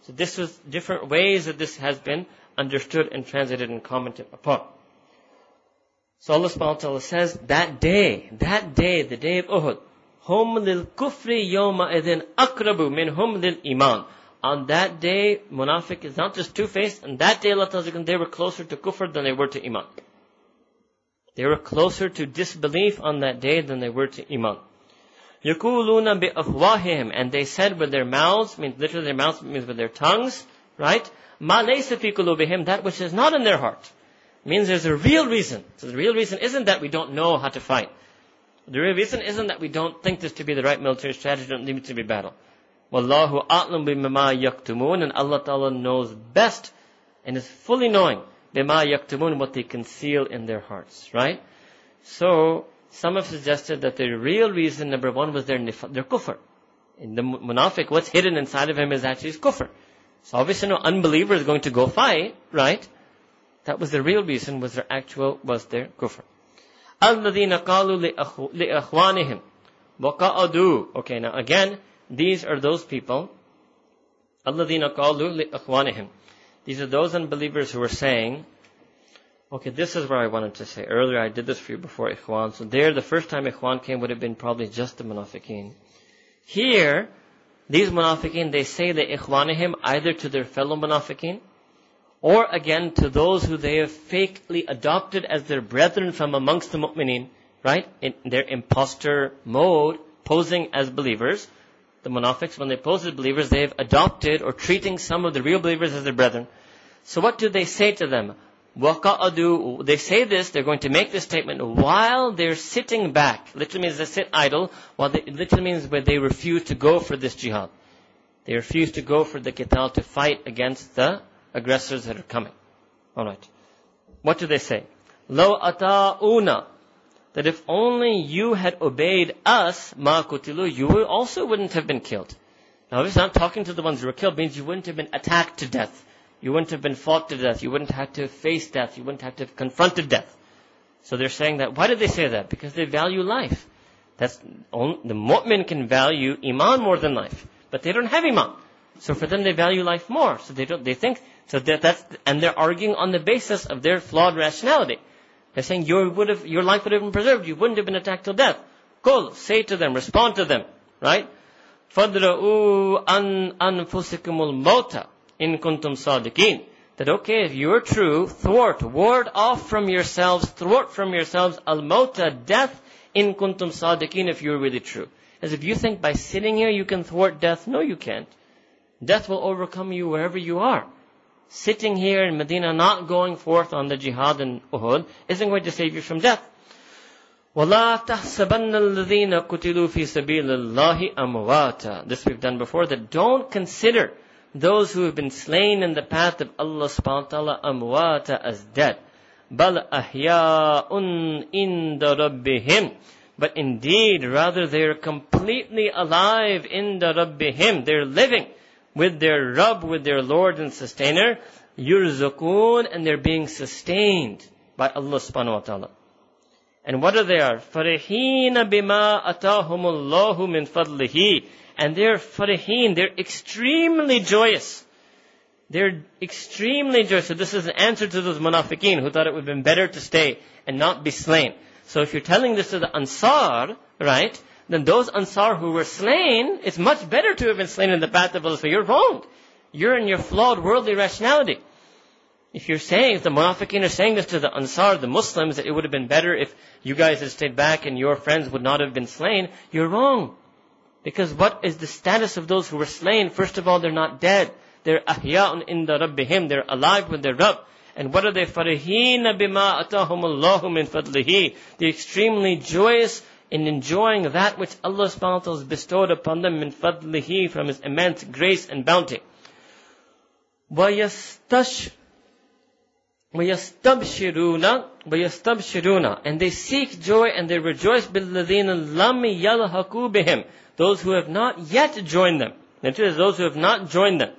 So this was different ways that this has been understood and translated and commented upon. So Allah subhanahu wa ta'ala says, that day, that day, the day of Uhud, hum lil kufri yoma idin akrabu min hum lil iman. On that day, munafiq is not just two-faced. On that day, Allah Ta'ala, they were closer to kufr than they were to iman. They were closer to disbelief on that day than they were to iman. Yakuluna bi and they said with their mouths, means literally their mouths means with their tongues, right? Ma fi that which is not in their heart. Means there's a real reason. So the real reason isn't that we don't know how to fight. The real reason isn't that we don't think this to be the right military strategy, don't need it to be battle. Wallahu a'lam bima yaktumun, and Allah Ta'ala knows best and is fully knowing bima yaktumun, what they conceal in their hearts, right? So, some have suggested that the real reason, number one, was their, their kufr. In the munafiq, what's hidden inside of him is actually his kufr. So obviously no unbeliever is going to go fight, right? That was the real reason, was their actual, was their kufr. الَّذِينَ قَالُوا لِأَخْوَانِهِمْ وَقَعَدُوا Okay, now again, these are those people, الَّذِينَ قَالُوا لِأَخْوَانِهِمْ These are those unbelievers who were saying, okay, this is where I wanted to say. Earlier I did this for you before Ikhwan. So there, the first time Ikhwan came would have been probably just the munafiqeen. Here, these munafiqeen, they say the Ikhwanihim either to their fellow munafiqeen, or again to those who they have fakely adopted as their brethren from amongst the mu'mineen, right? In their impostor mode, posing as believers. The munafiqs, when they pose as believers, they have adopted or treating some of the real believers as their brethren. So what do they say to them? Waqa'adu, they say this, they're going to make this statement while they're sitting back. Literally means they sit idle, while they, literally means where they refuse to go for this jihad. They refuse to go for the qital to fight against the aggressors that are coming. Alright. What do they say? Lo ata'una. That if only you had obeyed us, ma kutilu, you also wouldn't have been killed. Now obviously not talking to the ones who were killed means you wouldn't have been attacked to death. You wouldn't have been fought to death. You wouldn't have to face death. You wouldn't have to have confronted death. So they're saying that. Why did they say that? Because they value life. That's, only, the mu'min can value iman more than life. But they don't have iman. So for them they value life more. So they don't, they think so that, that's, and they're arguing on the basis of their flawed rationality. They're saying your would have, your life would have been preserved. You wouldn't have been attacked till death. Qul, say to them, respond to them, right? فَادْرَؤُوا an أَنفُسِكُمُ الْمَوْتَ in kuntum sadiqin. That okay, if you are true, thwart, ward off from yourselves, thwart from yourselves al-mauta, death, in kuntum sadiqin, if you're really true. As if you think by sitting here you can thwart death, no you can't. Death will overcome you wherever you are sitting here in Medina, not going forth on the jihad in Uhud, isn't going to save you from death. وَلَا تَحْسَبَنَّ الَّذِينَ قُتِلُوا فِي سَبِيلِ اللَّهِ أَمْوَاتًا This we've done before, that don't consider those who have been slain in the path of Allah subhanahu wa ta'ala amwata as dead. بَلْ أَحْيَاءٌ إِنْدَ رَبِّهِمْ But indeed, rather they're completely alive in the Rabbihim. They're living with their Rabb, with their Lord and Sustainer, yurzaqun, and they're being sustained by Allah subhanahu wa ta'ala. And what are they are? Farihina bima atahumullahu min fadlihi. And they're farihin, they're extremely joyous. They're extremely joyous. So this is an answer to those munafiqeen who thought it would have been better to stay and not be slain. So if you're telling this to the Ansar, right, then those Ansar who were slain, it's much better to have been slain in the path of Allah. So you're wrong. You're in your flawed worldly rationality. If you're saying, if the munafiqeen are saying this to the Ansar, the Muslims, that it would have been better if you guys had stayed back and your friends would not have been slain, you're wrong. Because what is the status of those who were slain? First of all, they're not dead. They're ahya'un inda rabbihim. They're alive with their Rabb. And what are they? Farihina bima atahumullahu min fadlihi. They're extremely joyous in enjoying that which Allah subhanahu wa ta'ala has bestowed upon them min fadlihi from His immense grace and bounty. وَيَسْتَشْ وَيَسْتَبْشِرُونَ وَيَسْتَبْشِرُونَ And they seek joy and they rejoice بِالَّذِينَ لَمْ يَلْحَقُوا بِهِمْ Those who have not yet joined them. That is, those who have not joined them.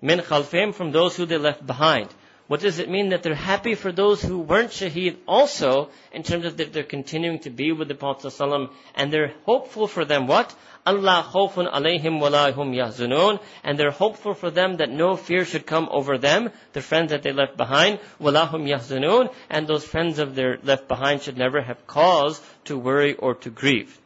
Min khalfim, from those who they left behind. What does it mean that they're happy for those who weren't shaheed also in terms of that they're continuing to be with the Prophet ﷺ and they're hopeful for them what? Allah khawfun alayhim walahum yahzunun and they're hopeful for them that no fear should come over them, the friends that they left behind, walahum yahzunun and those friends of their left behind should never have cause to worry or to grieve.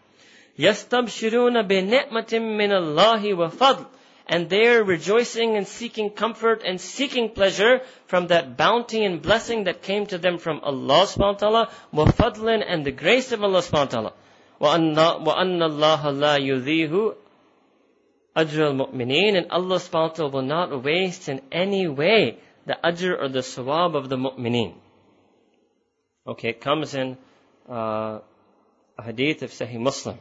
يَسْتَبْشِرُونَ بِنِعْمَةٍ مِّنَ اللَّهِ وَفَضْلٍ and they're rejoicing and seeking comfort and seeking pleasure from that bounty and blessing that came to them from Allah subhanahu wa ta'ala, وَفَضْلٍ and the grace of Allah subhanahu wa ta'ala. وَأَنَّ اللَّهَ لَا يُذِيهُ أَجْرَ الْمُؤْمِنِينَ And Allah subhanahu wa ta'ala will not waste in any way the ajr or the sawab of the mu'mineen. Okay, it comes in uh, a hadith of Sahih Muslim.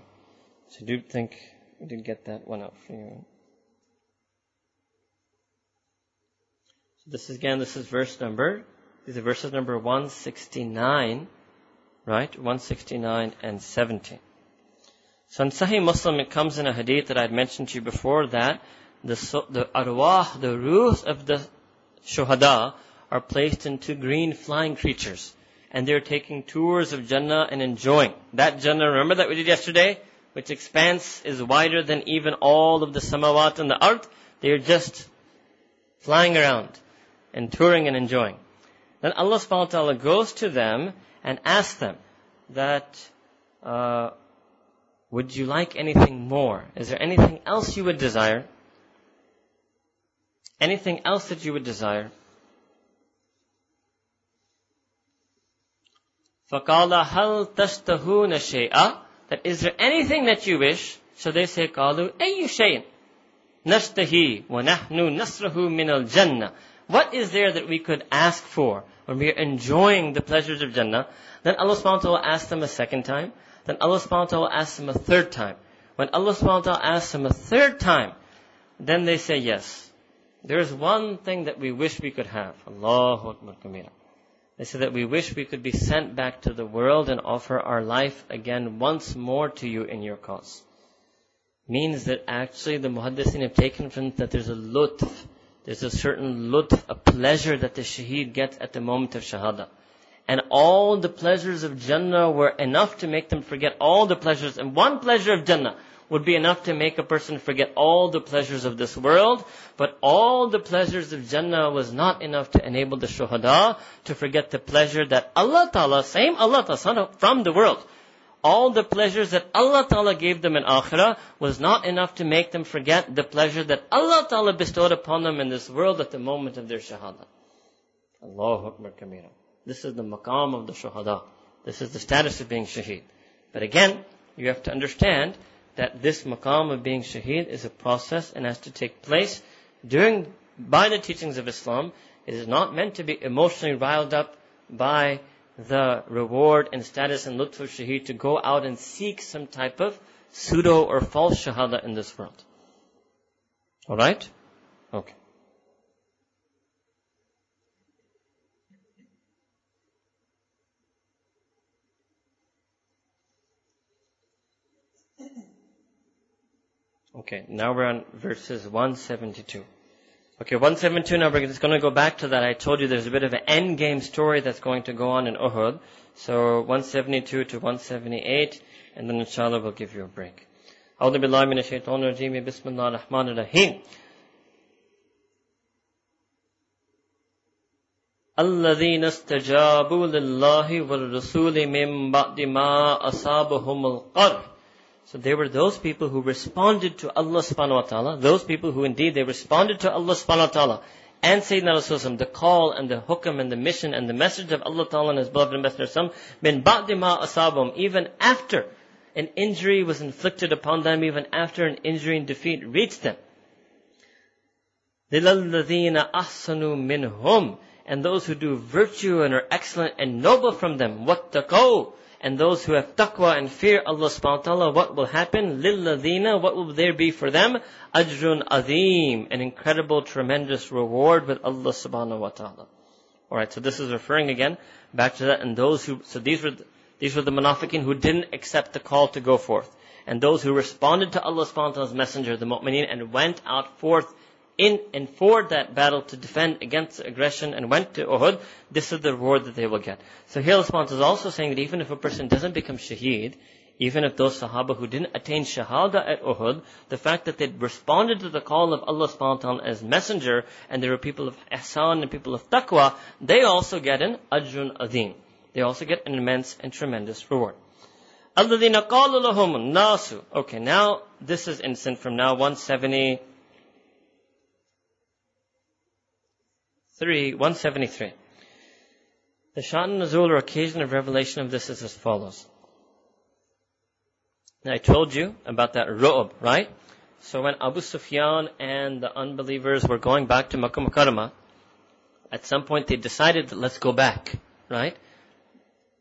So I do think we did get that one out for you. This is again, this is verse number, these are verses number 169, right? 169 and 70. So in Sahih Muslim, it comes in a hadith that I had mentioned to you before that the, the arwah, the ruhs of the shuhada are placed into green flying creatures. And they're taking tours of Jannah and enjoying. That Jannah, remember that we did yesterday? Which expanse is wider than even all of the samawat and the earth. They're just flying around and touring and enjoying. Then Allah subhanahu wa ta'ala goes to them and asks them that, uh, would you like anything more? Is there anything else you would desire? Anything else that you would desire? فَقَالَ هَلْ تَشْتَهُونَ شَيْئًا That is there anything that you wish? So they say, قَالُوا أَيُّ شَيْءٍ نَشْتَهِي وَنَحْنُ نَصْرَهُ مِنَ الْجَنَّةِ what is there that we could ask for when we are enjoying the pleasures of Jannah? Then Allah subhanahu wa ta'ala asks them a second time. Then Allah subhanahu wa ta'ala asks them a third time. When Allah subhanahu wa ta'ala asks them a third time, then they say yes. There is one thing that we wish we could have. Allahu Akbar Kabira. They say that we wish we could be sent back to the world and offer our life again once more to you in your cause. Means that actually the muhaddisin have taken from that there's a lutf, there's a certain lutf, a pleasure that the shaheed gets at the moment of shahada. And all the pleasures of Jannah were enough to make them forget all the pleasures. And one pleasure of Jannah would be enough to make a person forget all the pleasures of this world. But all the pleasures of Jannah was not enough to enable the shuhada to forget the pleasure that Allah Ta'ala, same Allah Ta'ala, from the world, all the pleasures that Allah Ta'ala gave them in akhirah was not enough to make them forget the pleasure that Allah Ta'ala bestowed upon them in this world at the moment of their shahada. Allahu Akbar Kabira. This is the maqam of the shahada. This is the status of being shaheed. But again, you have to understand that this maqam of being shaheed is a process and has to take place during, by the teachings of Islam. It is not meant to be emotionally riled up by the reward and status and lutf of shaheed to go out and seek some type of pseudo or false shahada in this world. Alright? Okay. Okay, now we're on verses 172. Okay, 172 now, we're just going to go back to that. I told you there's a bit of an end game story that's going to go on in Uhud. So 172 to 178, and then inshallah we'll give you a break. أعوذ بالله من الشيطان الرجيم بسم الله الرحمن الرحيم الذين استجابوا لله والرسول من بعد ما أصابهم القرح so they were those people who responded to Allah subhanahu wa ta'ala, those people who indeed they responded to Allah subhanahu wa ta'ala and Sayyidina Rasulullah, the call and the hukam and the mission and the message of Allah ta'ala and His beloved Messenger min ba'dima asabum, even after an injury was inflicted upon them, even after an injury and defeat reached them. لِلَّذِينَ أَحْسَنُوا مِنْهُمْ And those who do virtue and are excellent and noble from them, وَاتَّقَوْا and those who have taqwa and fear Allah subhanahu wa ta'ala, what will happen? لِلَّذِينَ What will there be for them? Ajrun azim, an incredible, tremendous reward with Allah subhanahu wa ta'ala. Alright, so this is referring again back to that and those who, so these were, these were the munafiqeen who didn't accept the call to go forth. And those who responded to Allah subhanahu wa ta'ala's messenger, the mu'mineen, and went out forth in and for that battle to defend against aggression and went to Uhud, this is the reward that they will get. So here Allah is also saying that even if a person doesn't become shaheed, even if those Sahaba who didn't attain Shahada at Uhud, the fact that they responded to the call of Allah subhanahu wa ta'ala as messenger, and they were people of ihsan and people of taqwa, they also get an ajrun azim. They also get an immense and tremendous reward. الَّذِينَ قَالُوا لَهُمُ النَّاسُ Okay, now this is instant from now 173, 173. The Shan Nuzul or occasion of revelation of this is as follows. Now I told you about that ru'ub, right? So when Abu Sufyan and the unbelievers were going back to Makkah Mukarramah, at some point they decided that let's go back, right?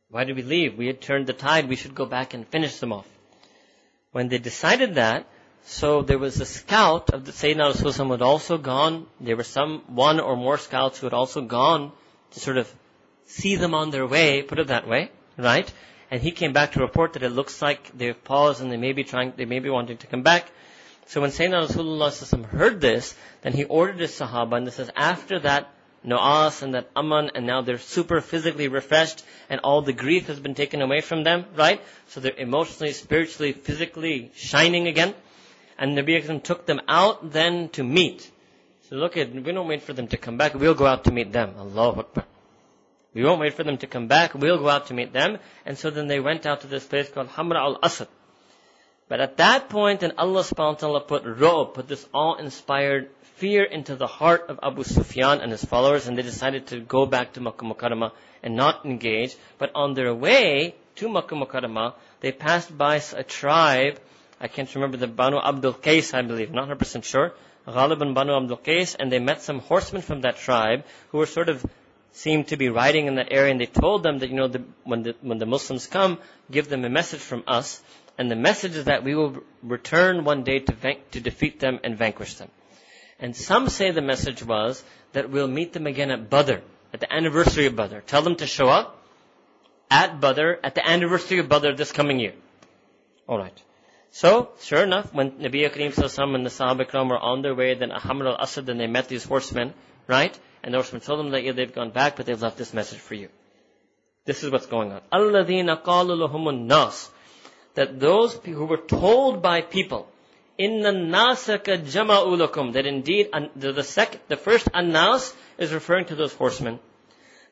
Why did we leave? We had turned the tide, we should go back and finish them off. When they decided that, so there was a scout of the Sayyidina Rasulullah who had also gone, there were some, one or more scouts who had also gone to sort of see them on their way, put it that way, right? and he came back to report that it looks like they've paused and they may be trying, they may be wanting to come back. So when Sayyidina Rasulullah heard this, then he ordered his Sahaba, and this is after that Noas and that Aman, and now they're super physically refreshed, and all the grief has been taken away from them, right? So they're emotionally, spiritually, physically shining again. And Nabi Akram took them out then to meet. So look at, we don't wait for them to come back, we'll go out to meet them. Allahu Akbar. We won't wait for them to come back. We'll go out to meet them. And so then they went out to this place called Hamra al-Asad. But at that point, then Allah subhanahu wa ta'ala put ru'b, put this awe-inspired fear into the heart of Abu Sufyan and his followers, and they decided to go back to Makkah Mukarramah and not engage. But on their way to Makkah Mukarramah, they passed by a tribe, I can't remember the Banu Abdul Qais, I believe, not 100% sure, Ghalib and Banu Abdul Qais, and they met some horsemen from that tribe who were sort of seemed to be riding in that area, and they told them that, you know, the, when, the, when the Muslims come, give them a message from us, and the message is that we will return one day to, van- to defeat them and vanquish them. And some say the message was that we'll meet them again at Badr, at the anniversary of Badr. Tell them to show up at Badr, at the anniversary of Badr this coming year. Alright. So, sure enough, when Nabi Karim and the Sahaba Ikram were on their way, then Hamra al-Asad, then they met these horsemen, right? And the horsemen told them that yeah, they've gone back, but they've left this message for you. This is what's going on. الَّذِينَ قَالُوا nas That those who were told by people, إِنَّ النَّاسَ كَجَمَعُوا لَكُمْ That indeed, the, the, the first announce is referring to those horsemen.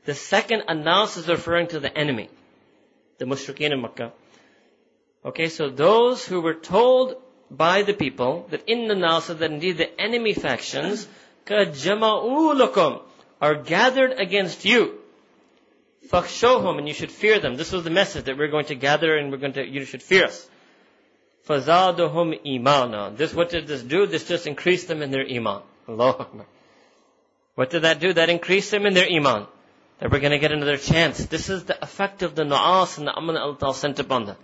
The second announce is referring to the enemy, the mushrikeen in Makkah. Okay, so those who were told by the people that in the Nasa that indeed the enemy factions kajama'ulakum are gathered against you. Fakhshawhum and you should fear them. This was the message that we're going to gather and we're going to you should fear us. Fazaduhum imana. This what did this do? This just increased them in their iman. Allah What did that do? That increased them in their iman. That we're going to get another chance. This is the effect of the naas and the aman Allah sent upon them.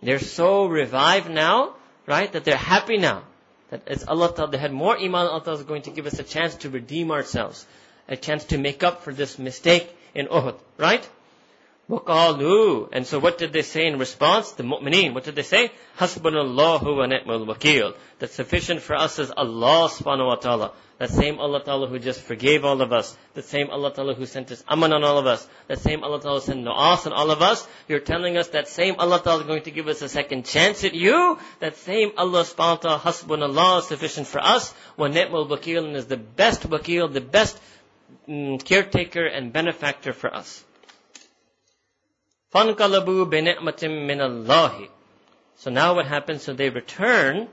They're so revived now, right, that they're happy now. That as Allah Ta'ala, they had more iman, Allah Ta'ala is going to give us a chance to redeem ourselves. A chance to make up for this mistake in Uhud. Right? وَقَالُوا And so what did they say in response? The mu'mineen, what did they say? حَسْبُنَ اللَّهُ وَنِعْمَ الْوَكِيلُ That sufficient for us is Allah subhanahu wa ta'ala. That same Allah Ta'ala who just forgave all of us. That same Allah Ta'ala who sent us aman on all of us. That same Allah Ta'ala sent nu'as on all of us. You're telling us that same Allah Ta'ala is going to give us a second chance at you. That same Allah subhanahu wa ta'ala, hasbunallah, is sufficient for us. Wa ni'mal wakil, and is the best wakil, the best mm, caretaker and benefactor for us. فَانْقَلَبُوا بِنِعْمَةٍ مِّنَ اللَّهِ So now what happens? So they return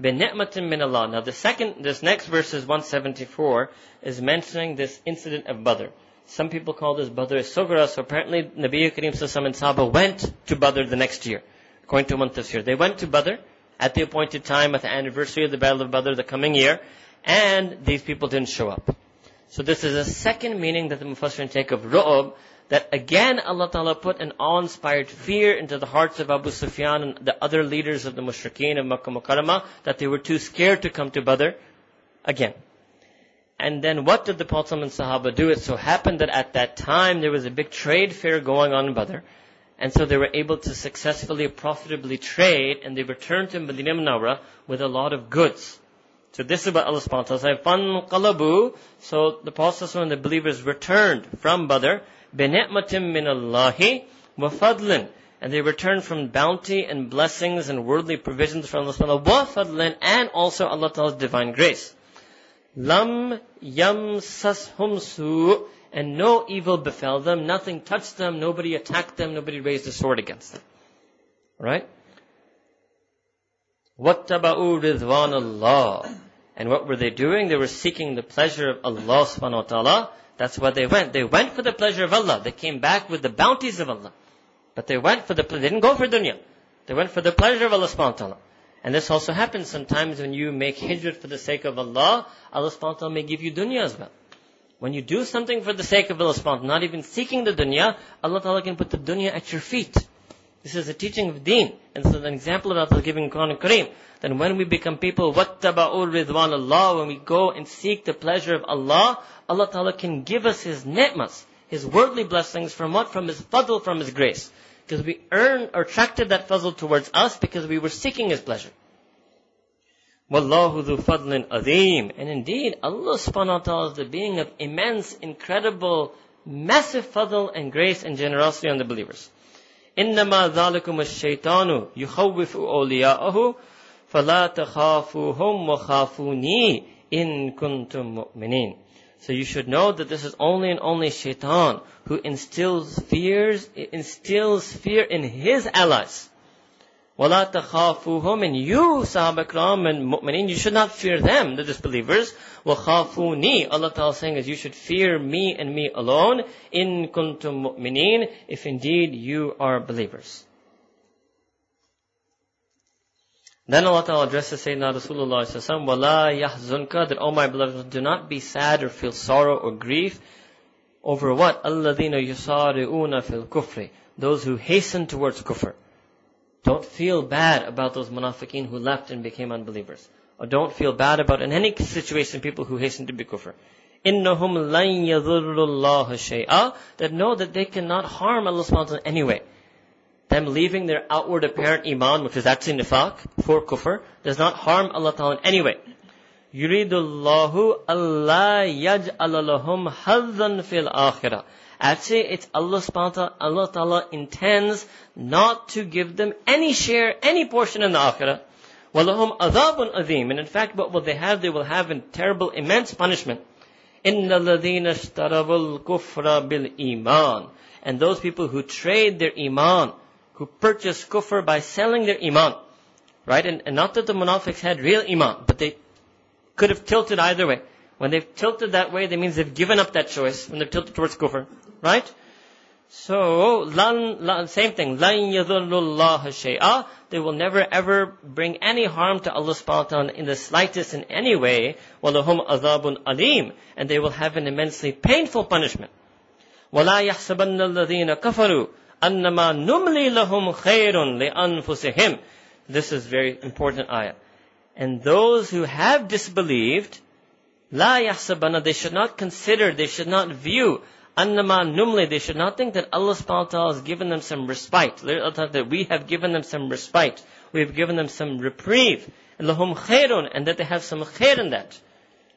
بِنِعْمَةٍ مِّنَ اللَّهِ Now the second, this next verse is 174, is mentioning this incident of Badr. Some people call this Badr Sugra, so apparently Nabi Kareem Sassam and Sahaba went to Badr the next year, according to one tafsir. They went to Badr at the appointed time, at the anniversary of the Battle of Badr the coming year, and these people didn't show up. So this is a second meaning that the Mufassirin take of Ru'ub, that again Allah Ta'ala put an awe-inspired fear into the hearts of Abu Sufyan and the other leaders of the mushrikeen of Makkah Mukarramah that they were too scared to come to Badr again. And then what did the Prophet and Sahaba do? It so happened that at that time there was a big trade fair going on in Badr. And so they were able to successfully, profitably trade and they returned to Medina Munawwarah with a lot of goods. So this is what Allah subhanahu wa ta'ala said, فَانْقَلَبُوا So the Prophet and the believers returned from Badr بِنِعْمَةٍ مِّنَ اللَّهِ وَفَضْلٍ And they returned from bounty and blessings and worldly provisions from Allah subhanahu wa ta'ala, وَفَضْلٍ And also Allah ta'ala's divine grace. Lam yamsashum su and no evil befell them, nothing touched them, nobody attacked them, nobody raised a sword against them. Right? وَاتَّبَعُوا رِضْوَانَ اللَّهِ And what were they doing? They were seeking the pleasure of Allah subhanahu wa ta'ala. that's why they went. They went for the pleasure of Allah. They came back with the bounties of Allah. But they went for the, they didn't go for dunya. They went for the pleasure of Allah subhanahu wa ta'ala. And this also happens sometimes when you make hijrah for the sake of Allah, Allah subhanahu wa ta'ala may give you dunya as well. When you do something for the sake of Allah subhanahu not even seeking the dunya, Allah ta'ala can put the dunya at your feet. This is a teaching of deen. And so an example of that is giving Quran Kareem. Then when we become people, وَاتَّبَعُوا رِضْوَانَ Allah, when we go and seek the pleasure of Allah, Allah Ta'ala can give us His ni'mas, His worldly blessings from what? From His fadl, from His grace. Because we earned or attracted that fazl towards us because we were seeking His pleasure. Wallahu dhu fadlin azim. And indeed, Allah subhanahu wa ta'ala is the being of immense, incredible, massive fadl and grace and generosity on the believers. إنما ذلكم الشيطان يخوف أولياءه فلا تخافوهم وخافوني إن كنتم مؤمنين. So you should know that this is only and only shaitan who instills fears, instills fear in his allies. وَلَا تَخَافُوهُمْ And you, Sahaba Ikram and Mu'mineen, you should not fear them, the disbelievers. وَخَافُونِي Allah Ta'ala saying is, you should fear me and me alone, in kuntum mu'mineen, if indeed you are believers. Then Allah Ta'ala addresses Sayyidina Rasulullah Sallallahu وَلَا يَحْزُنْكَ That, all oh my beloved, do not be sad or feel sorrow or grief over what? أَلَّذِينَ يُسَارِعُونَ فِي الْكُفْرِ Those who hasten towards kufr. Don't feel bad about those munafiqeen who left and became unbelievers. Or don't feel bad about in any situation people who hasten to be kufr. إِنَّهُمْ لَن يَضُرُّ اللَّهَ شَيْئًا That know that they cannot harm Allah subhanahu wa ta'ala anyway them leaving their outward apparent iman, which is actually nifaq, for kufr, does not harm Allah Ta'ala in any way. يُرِيدُ اللَّهُ أَلَّا يَجْعَلَ لَهُمْ حَظًّا فِي الْآخِرَةِ Actually, it's Allah subhanahu wa ta'ala, Allah ta'ala intends not to give them any share, any portion in the akhirah. وَلَهُمْ أَذَابٌ أَذِيمٌ And in fact, what will they have? They will have a terrible, immense punishment. إِنَّ الَّذِينَ اشْتَرَوُا الْكُفْرَ بِالْإِيمَانِ And those people who trade their iman who purchased kufr by selling their iman. Right? And, and not that the munafiqs had real iman, but they could have tilted either way. When they've tilted that way, that means they've given up that choice when they've tilted towards kufr. Right? So, lan, lan, same thing. لَن يَذُلُّ shay'a. They will never ever bring any harm to Allah subhanahu wa ta'ala in the slightest in any way. وَلَهُمْ أَذَابٌ alim, And they will have an immensely painful punishment. وَلَا يَحْسَبَنَّ الَّذِينَ كَفَرُوا أَنَّمَا نُمْلِي لَهُمْ خَيْرٌ لِأَنفُسِهِمْ This is very important ayah. And those who have disbelieved, لا يحسبن, they should not consider, they should not view, Annama numle, they should not think that Allah subhanahu wa has given them some respite. That we have given them some respite. We have given them some reprieve. Lahum khairun, and that they have some khair in that.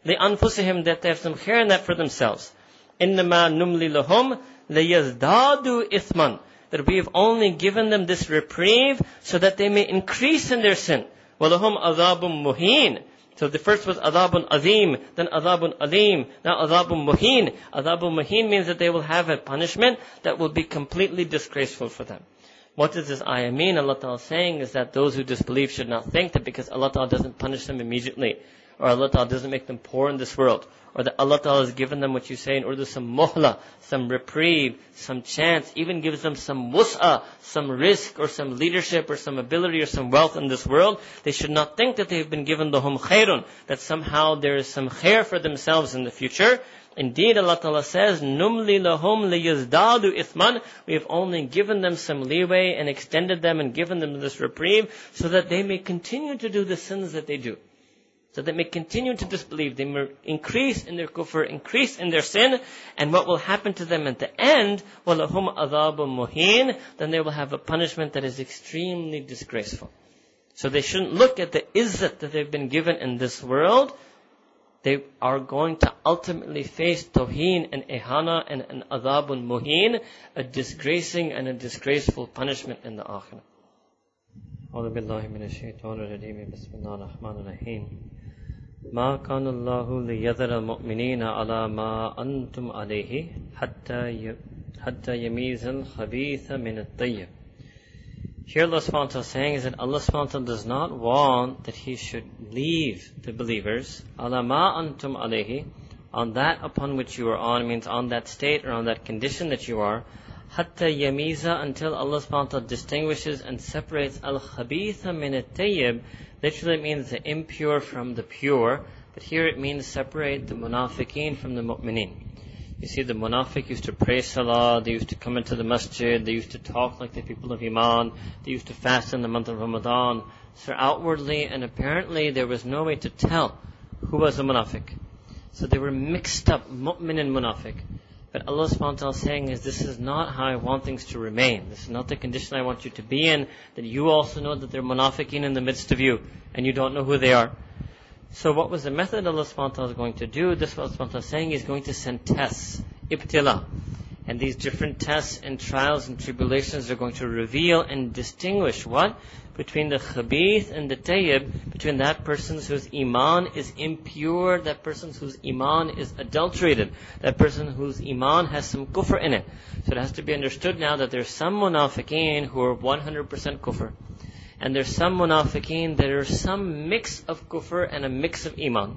They anfusihim, that they have some khair in that for themselves. Innama numli lahum layazdadu ithman. That we have only given them this reprieve so that they may increase in their sin. Walahum adabum muheen so the first was adabun azim, then adabun alim, now adabun muhin. Adabun muhin means that they will have a punishment that will be completely disgraceful for them. What does this ayah mean? Allah Ta'ala saying is that those who disbelieve should not think that because Allah Ta'ala doesn't punish them immediately, or Allah Ta'ala doesn't make them poor in this world, or that Allah Ta'ala has given them what you say in order some muhla, some reprieve, some chance, even gives them some wus'a, some risk or some leadership or some ability or some wealth in this world, they should not think that they've been given the hum khairun, that somehow there is some khair for themselves in the future. Indeed, Allah Ta'ala says, Numli lahum liyazdadu ithman. We have only given them some leeway and extended them and given them this reprieve so that they may continue to do the sins that they do So they may continue to disbelieve, they may increase in their kufr, increase in their sin, and what will happen to them at the end, وَلَهُمْ أَذَابٌ muhin, Then they will have a punishment that is extremely disgraceful. So they shouldn't look at the izzat that they've been given in this world. They are going to ultimately face toheen and ehana and an adabun muhin, a disgracing and a disgraceful punishment in the akhirah. أعوذ بالله من الشيطان الرجيم بسم الله الرحمن الرحيم ما كان الله ليذر المؤمنين على ما أنتم عليه حتى حتى يميز الخبيث من الطيب here Allah subhanahu is saying is that Allah subhanahu does not want that He should leave the believers ala ma antum alayhi on that upon which you are on means on that state or on that condition that you are hatta yamiza until Allah subhanahu distinguishes and separates al khabitha min at tayyib literally it means the impure from the pure but here it means separate the munafiqeen from the mu'mineen you see, the munafiq used to pray salah, they used to come into the masjid, they used to talk like the people of Iman, they used to fast in the month of Ramadan. So outwardly and apparently there was no way to tell who was a munafiq. So they were mixed up, mu'min and munafiq. But Allah subhanahu wa ta'ala is saying is this is not how I want things to remain. This is not the condition I want you to be in, that you also know that they're munafiqeen in the midst of you, and you don't know who they are. So what was the method Allah subhanahu wa ta'ala is going to do? This what Allah subhanahu wa ta'ala saying is going to send tests, ibtila. And these different tests and trials and tribulations are going to reveal and distinguish what? Between the khabith and the tayyib, between that person whose iman is impure, that person whose iman is adulterated, that person whose iman has some kufr in it. So it has to be understood now that there's some munafiqeen who are 100% kufr. And there's some munafiqeen, there is some mix of kufr and a mix of iman.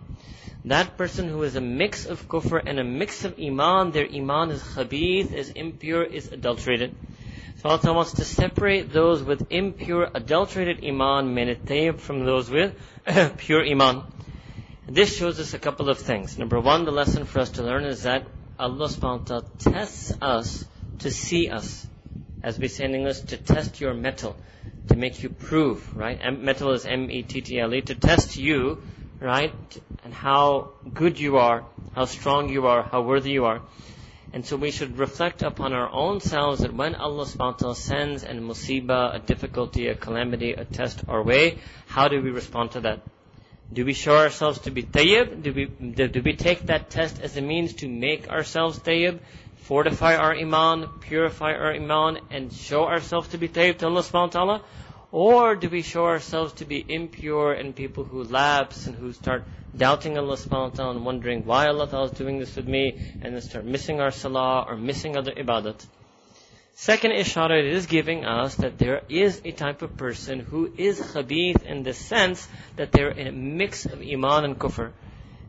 That person who is a mix of kufr and a mix of iman, their iman is khabith, is impure, is adulterated. So Allah wants to separate those with impure, adulterated iman, minatayib, from those with *coughs* pure iman. This shows us a couple of things. Number one, the lesson for us to learn is that Allah subhanahu wa ta'ala tests us to see us. As we say in English, to test your mettle, to make you prove, right? Mettle is M-E-T-T-L-E, to test you, right? And how good you are, how strong you are, how worthy you are. And so we should reflect upon our own selves that when Allah subhanahu sends an musibah, a difficulty, a calamity, a test our way, how do we respond to that? Do we show ourselves to be tayyib? Do we, do, do we take that test as a means to make ourselves tayyib? fortify our iman, purify our iman, and show ourselves to be tayyib to Allah subhanahu wa ta'ala? Or do we show ourselves to be impure and people who lapse and who start doubting Allah subhanahu wa ta'ala and wondering why Allah ta'ala is doing this with me and then start missing our salah or missing other ibadat? Second ishara it is giving us that there is a type of person who is khabith in the sense that they're in a mix of iman and kufr.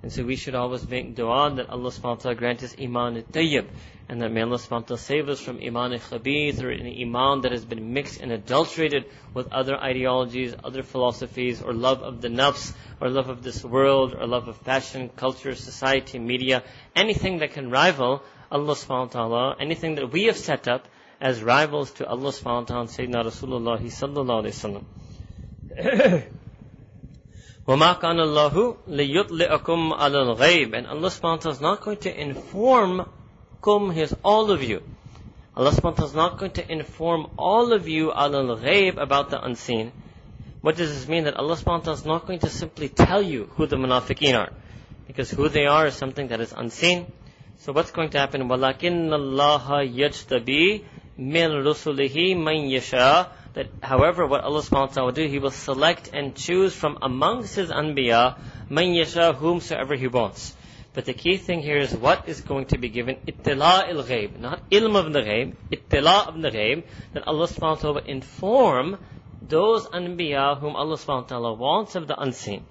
And so we should always make dua that Allah subhanahu wa ta'ala grant us iman al-tayyib, And that may Allah subhanahu wa ta'ala save us from iman al-khabith or an iman that has been mixed and adulterated with other ideologies, other philosophies, or love of the nafs, or love of this world, or love of fashion, culture, society, media, anything that can rival Allah subhanahu wa ta'ala, anything that we have set up as rivals to Allah subhanahu wa ta'ala and Sayyidina Rasulullah sallallahu alayhi wa *coughs* وَمَا كَانَ اللَّهُ لِيُطْلِئَكُمْ عَلَى الْغَيْبِ And Allah subhanahu wa ta'ala is not going to inform kum his all of you. Allah subhanahu wa ta'ala is not going to inform all of you al ghaib about the unseen. What does this mean? That Allah subhanahu wa ta'ala is not going to simply tell you who the munafiqeen are. Because who they are is something that is unseen. So what's going to happen? وَلَكِنَّ اللَّهَ يَجْتَبِي مِنْ رُسُلِهِ مَنْ يَشَاءُ that however what Allah subhanahu wa ta'ala will do, He will select and choose from amongst His anbiya, man yasha, whomsoever He wants. But the key thing here is what is going to be given, ittila il ghaib, not ilm of the ghaib, ittila of the ghaib, that Allah subhanahu wa ta'ala will inform those anbiya whom Allah subhanahu wa ta'ala wants of the unseen.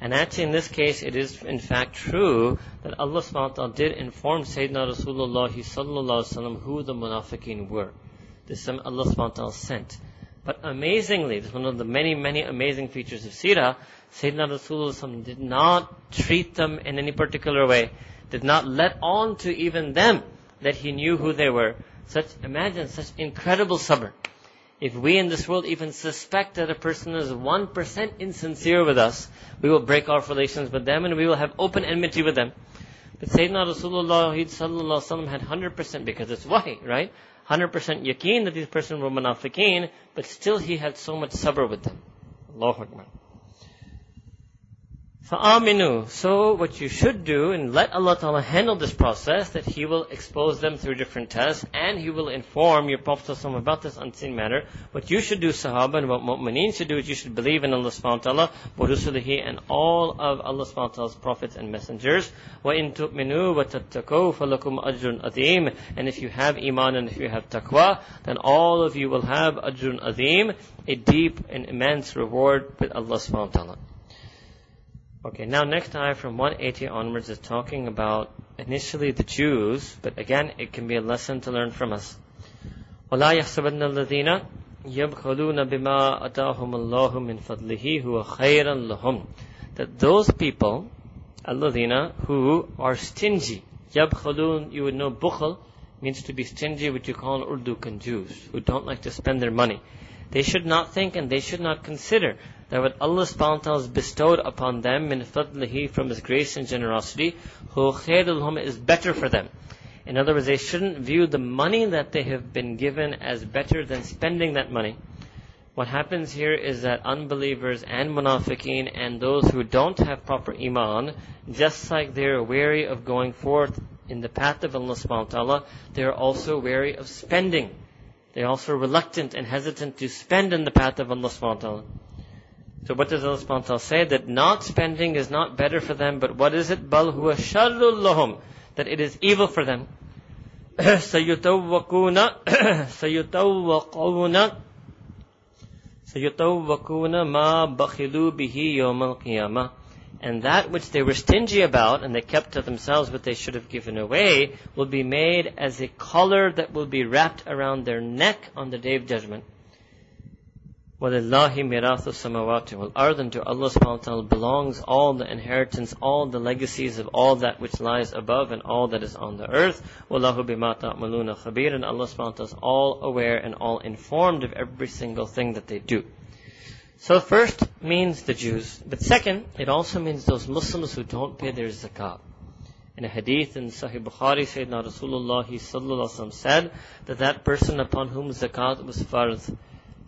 And actually in this case it is in fact true that Allah subhanahu wa ta'ala did inform Sayyidina Rasulullah sallallahu who the munafiqeen were. This is Allah subhanahu wa ta'ala sent. But amazingly, this is one of the many, many amazing features of Sirah, Sayyidina Rasulullah did not treat them in any particular way, did not let on to even them that he knew who they were. Such, imagine such incredible sabr. If we in this world even suspect that a person is 1% insincere with us, we will break off relations with them and we will have open enmity with them. But Sayyidina Rasulullah had 100% because it's wahi, right? 100% yaqeen that these persons were munafiqeen, but still he had so much sabr with them. Allahu Akbar. So what you should do, and let Allah Ta'ala handle this process, that He will expose them through different tests, and He will inform your Prophet about this unseen matter. What you should do, Sahaba, and what Mu'mineen should do is you should believe in Allah subhanahu wa ta'ala, and all of Allah subhanahu prophets and messengers. Wa in tu'minu wa tattaqu falakum ajrun adim. And if you have iman and if you have taqwa, then all of you will have ajrun adim, a deep and immense reward with Allah subhanahu wa ta'ala. Okay, now next ayah from 180 onwards is talking about initially the Jews, but again it can be a lesson to learn from us. وَلَا يَحْسَبَنَّ الَّذِينَ يَبْخَلُونَ بِمَا أَتَاهُمُ اللَّهُ مِنْ فَضْلِهِ هُوَ خَيْرًا لَهُمْ That those people, الَّذِينَ, who are stingy, يَبْخَلُونَ, you would know bukhal means to be stingy, which you call in Urdu kanjus, who don't like to spend their money. They should not think and they should not consider that what Allah subhanahu wa ta'ala has bestowed upon them min fadlihi from His grace and generosity, who khairul is better for them. In other words, they shouldn't view the money that they have been given as better than spending that money. What happens here is that unbelievers and munafiqeen and those who don't have proper iman, just like they're wary of going forth in the path of Allah subhanahu wa ta'ala, they're also wary of spending. They're also reluctant and hesitant to spend in the path of Allah subhanahu wa ta'ala. So what does Allah subhanahu wa ta'ala say? That not spending is not better for them, but what is it? Bal huwa sharrul lahum. That it is evil for them. سيطوقون سيطوقون سيطوقون ما بخلوا به يوم القيامة and that which they were stingy about and they kept to themselves what they should have given away will be made as a collar that will be wrapped around their neck on the day of judgment. وَلِلَّهِ مِرَاثُ السَّمَوَاتِ وَالْأَرْضِ And to Allah subhanahu wa ta'ala belongs all the inheritance, all the legacies of all that which lies above and all that is on the earth. وَاللَّهُ بِمَا تَعْمَلُونَ خَبِيرٌ And Allah subhanahu wa ta'ala is all aware and all informed of every single thing that they do. So first means the Jews, but second, it also means those Muslims who don't pay their zakat. In a hadith in Sahih Bukhari, Sayyidina Rasulullah sallallahu said that that person upon whom zakat was farz,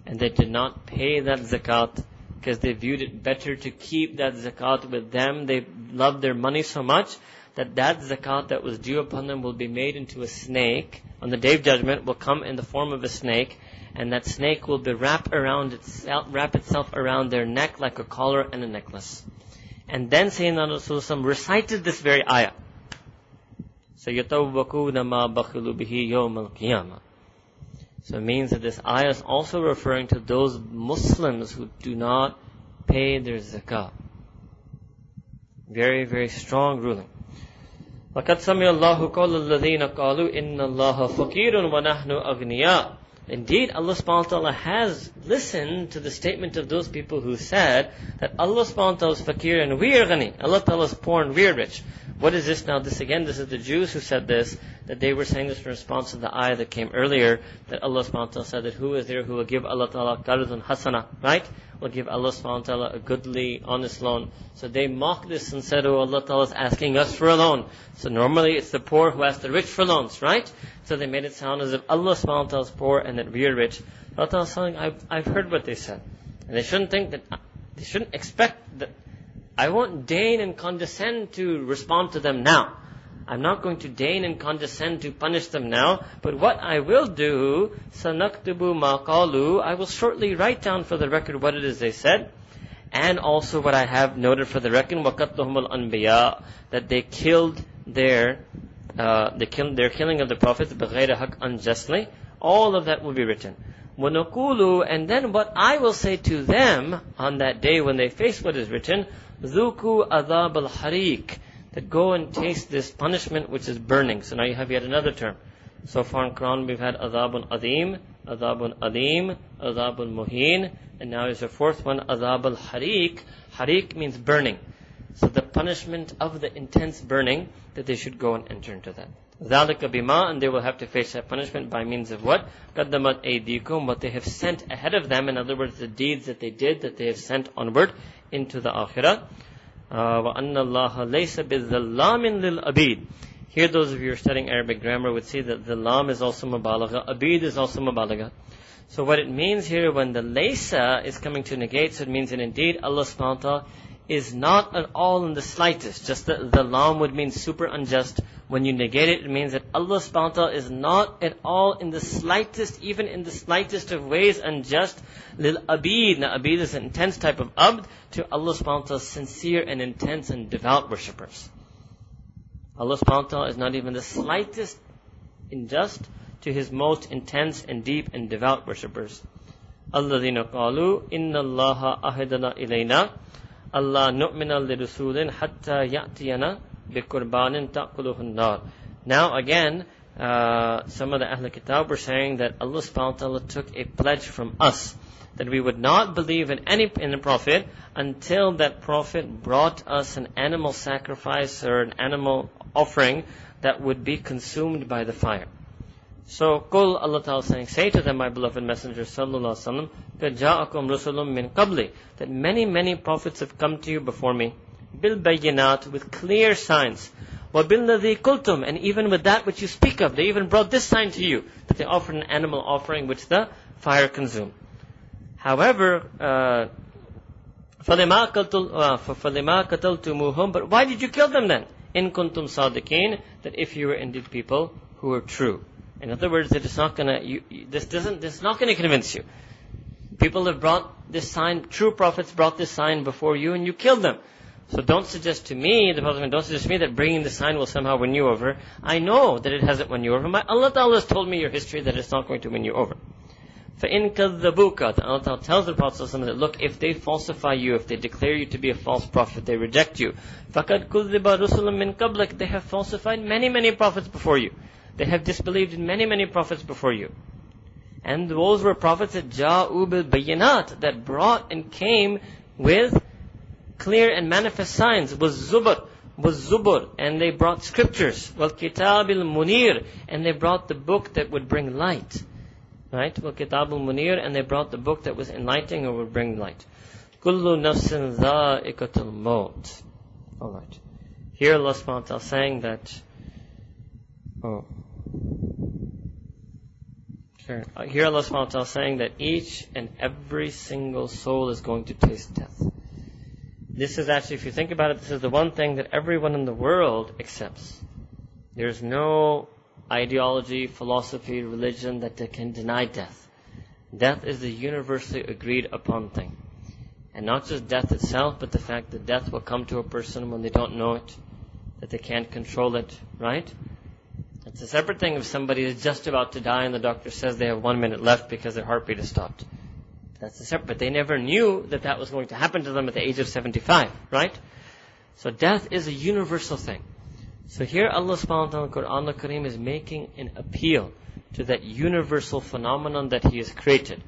and they did not pay that zakat because they viewed it better to keep that zakat with them. They loved their money so much that that zakat that was due upon them will be made into a snake. On the day of judgment will come in the form of a snake and that snake will be wrapped around itself, wrap itself around their neck like a collar and a necklace. And then Sayyidina Rasulullah recited this very ayah. سَيَطَوَّقُونَ مَا بَخِلُوا بِهِ يَوْمَ الْقِيَامَةِ so it means that this ayah is also referring to those Muslims who do not pay their zakah. Very, very strong ruling. لقد سمع الله قول الذين قالوا إن الله فقير ونحن أغنياء Indeed, Allah subhanahu wa ta'ala has listened to the statement of those people who said that Allah subhanahu wa ta'ala is fakir and we are ghani. Allah ta'ala is poor and we are rich. What is this now? This again, this is the Jews who said this, that they were saying this in response to the ayah that came earlier, that Allah subhanahu wa ta'ala said that who is there who will give Allah ta'ala qaradun hasana, right? Will give Allah subhanahu wa ta'ala a goodly, honest loan. So they mocked this and said, oh, Allah ta'ala is asking us for a loan. So normally it's the poor who ask the rich for loans, right? So they made it sound as if Allah subhanahu wa ta'ala is poor and that we are rich. Allah ta'ala is saying, I've, I've heard what they said. And they shouldn't think that, they shouldn't expect that I won't deign and condescend to respond to them now. I'm not going to deign and condescend to punish them now, but what I will do, sanaktubu maqalu, I will shortly write down for the record what it is they said, and also what I have noted for the record, waqatlahum al-anbiya, that they killed their, uh, they killed their killing of the prophets, بغير haq unjustly. All of that will be written. وَنَقُولُ And then what I will say to them on that day when they face what is written, Zuku adab al harik. That go and taste this punishment which is burning. So now you have yet another term. So far in Quran we've had adabun adim, adabun adim, al muhin, and now is the fourth one, adab al harik. Harik means burning. So the punishment of the intense burning that they should go and enter into that. ذَلِكَ بِمَا And they will have to face that punishment by means of what? قَدَّمَتْ أَيْدِيكُمْ What they have sent ahead of them. In other words, the deeds that they did, that they have sent onward into the akhirah. Uh, وَأَنَّ اللَّهَ لَيْسَ بِالظَّلَّامٍ لِلْأَبِيدِ Here those of you who are studying Arabic grammar would see that the lam is also mubalagha, abid is also mubalagha. So what it means here when the laysa is coming to negate, so it means that indeed Allah subhanahu wa ta'ala is not at all in the slightest. Just the, the lam would mean super unjust. When you negate it, it means that Allah subhanahu wa ta'ala is not at all in the slightest, even in the slightest of ways unjust. Lil abid. Now abid is an intense type of abd to Allah subhanahu wa ta'ala's sincere and intense and devout worshippers. Allah subhanahu wa ta'ala is not even the slightest unjust to His most intense and deep and devout worshippers. الذين قالوا إن الله أهدنا إلينا Allah nu'mina li hatta ya'tiyana bi qurbanin ta'kuluhu nar. Now again, uh, some of the Ahl Kitab were saying that Allah subhanahu took a pledge from us that we would not believe in any in a prophet until that prophet brought us an animal sacrifice or an animal offering that would be consumed by the fire. So, Qul Allah Ta'ala saying, say to them, my beloved Messenger Sallallahu Alaihi Wasallam, جَاءَكُمْ رُسُلٌ min qabli, that many, many prophets have come to you before me, bil bayinat, with clear signs, وَبِالَّذِي kultum, and even with that which you speak of, they even brought this sign to you, that they offered an animal offering which the fire consumed. However, uh, فَلِمَا قَتَلْتُمُوهُمْ But why did you kill them then? In kuntum sadiqeen, that if you were indeed people who were true. In other words, it is not gonna, you, this doesn't, this is not gonna convince you. People have brought this sign, true prophets brought this sign before you and you killed them. So don't suggest to me, the Prophet, don't suggest to me that bringing the sign will somehow win you over. I know that it hasn't won you over. My, Allah Ta'ala has told me your history that it's not going to win you over. فَإِن كَذَّبُوكَ Allah Ta'ala tells the Prophet that, look, if they falsify you, if they declare you to be a false prophet, they reject you. فَقَدْ كُذِّبَ رُسُلٌ مِّن قَبْلِكَ They have falsified many, many prophets before you. They have disbelieved in many, many prophets before you. And those were prophets that ja'u bil bayinat, that brought and came with clear and manifest signs, was zubur, was zubur, and they brought scriptures, wal kitabil munir, and they brought the book that would bring light. Right? Wal kitabul munir, and they brought the book that was enlightening or would bring light. Kullu nafsin dha'ikatul maut. Alright. Here Allah subhanahu wa ta'ala saying that, oh, Sure. Uh, here Allah subhanahu wa ta'ala saying that each and every single soul is going to taste death. This is actually, if you think about it, this is the one thing that everyone in the world accepts. There's no ideology, philosophy, religion that can deny death. Death is the universally agreed upon thing. And not just death itself, but the fact that death will come to a person when they don't know it, that they can't control it, right? It's a separate thing if somebody is just about to die and the doctor says they have one minute left because their heartbeat has stopped. That's a separate, but they never knew that that was going to happen to them at the age of 75, right? So death is a universal thing. So here Allah subhanahu wa ta'ala Quran al-Kareem is making an appeal to that universal phenomenon that He has created.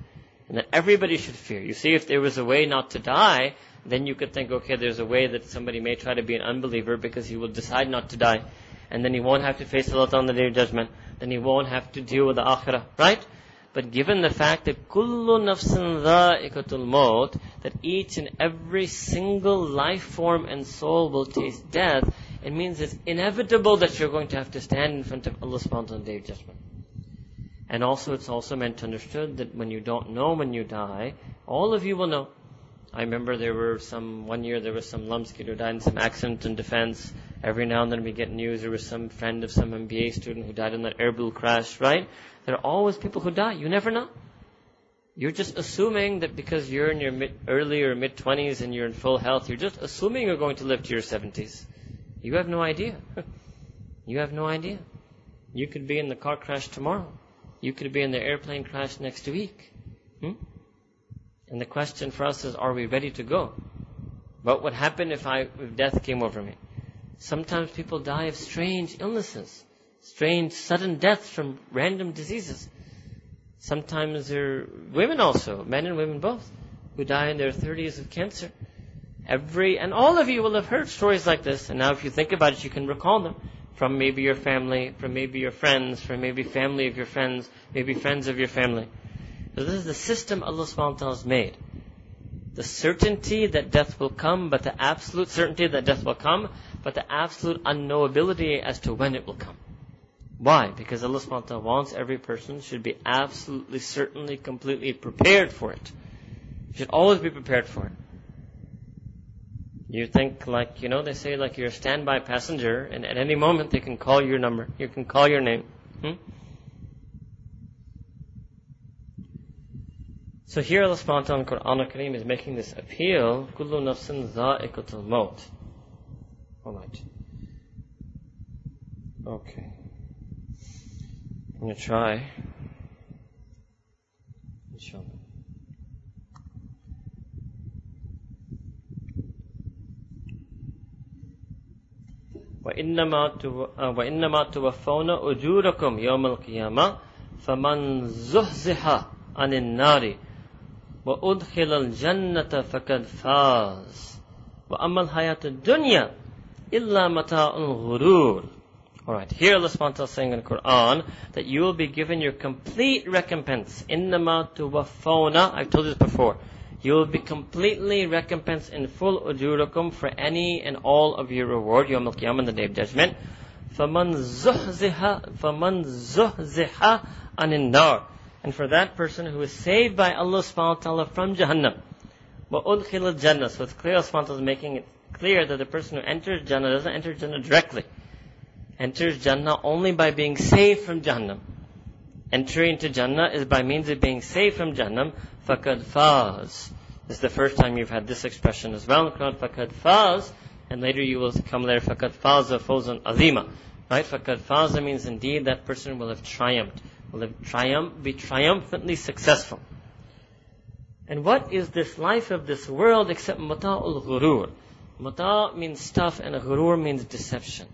And that everybody should fear. You see, if there was a way not to die, then you could think, okay, there's a way that somebody may try to be an unbeliever because he will decide not to die and then he won't have to face Allah on the day of judgment. Then he won't have to deal with the akhirah, right? But given the fact that kullu nafsin dha'iqatul maut, that each and every single life form and soul will taste death, it means it's inevitable that you're going to have to stand in front of Allah subhanahu on the day of judgment. And also it's also meant to understood that when you don't know when you die, all of you will know. I remember there were some, one year there was some LUMS kid who died in some accident in defense. Every now and then we get news there was some friend of some MBA student who died in that Airblue crash, right? There are always people who die. You never know. You're just assuming that because you're in your mid, early or mid 20s and you're in full health, you're just assuming you're going to live to your 70s. You have no idea. *laughs* you have no idea. You could be in the car crash tomorrow. You could be in the airplane crash next week. Hmm? And the question for us is, are we ready to go? What would happen if I, if death came over me? Sometimes people die of strange illnesses, strange sudden deaths from random diseases. Sometimes there are women also, men and women both, who die in their 30s of cancer. Every, and all of you will have heard stories like this, and now if you think about it, you can recall them. from maybe your family, from maybe your friends, from maybe family of your friends, maybe friends of your family. So this is the system Allah subhanahu wa ta'ala has made. The certainty that death will come, but the absolute certainty that death will come, but the absolute unknowability as to when it will come. Why? Because Allah subhanahu wa ta'ala wants every person should be absolutely, certainly, completely prepared for it. You should always be prepared for it. You think like, you know, they say like you're a standby passenger and at any moment they can call your number. You can call your name. Hmm? So here Allah subhanahu wa ta'ala in Quran al-Kareem is making this appeal, كُلُّ نَفْسٍ ذَائِقَةُ الْمَوْتِ Alright. Okay. I'm going to try. Inshallah. وإنما وإنما توفون أجوركم يوم القيامة فمن زحزح عن النار وأدخل الجنة فقد فاز وأما الحياة الدنيا إلا متاع الغرور Alright, here Allah subhanahu wa saying in the Quran that you will be given your complete recompense. إِنَّمَا تُوَفَّوْنَا I've told you this before. You will be completely recompensed in full ujurakum for any and all of your reward, Yom Al-Qiyamah, the Day of Judgment. فَمَنْ زُحْزِحَ فَمَنْ زُحْزِحَ عَنِ النَّارِ And for that person who is saved by Allah subhanahu wa ta'ala from Jahannam. وَأُدْخِلَ الْجَنَّةِ So it's clear Allah subhanahu wa ta'ala is making it clear that the person who enters Jannah doesn't enter Jannah directly enters Jannah only by being saved from Jahannam. Entering into Jannah is by means of being saved from Jahannam. Fakad faz. This is the first time you've had this expression as well. Fakad faz. And later you will come there, fakad faza fawzan azima. Right? Fakad faza means indeed that person will have triumphed. Will have triumph, be triumphantly successful. And what is this life of this world except mata'ul ghurur? Mata means stuff and ghurur means deception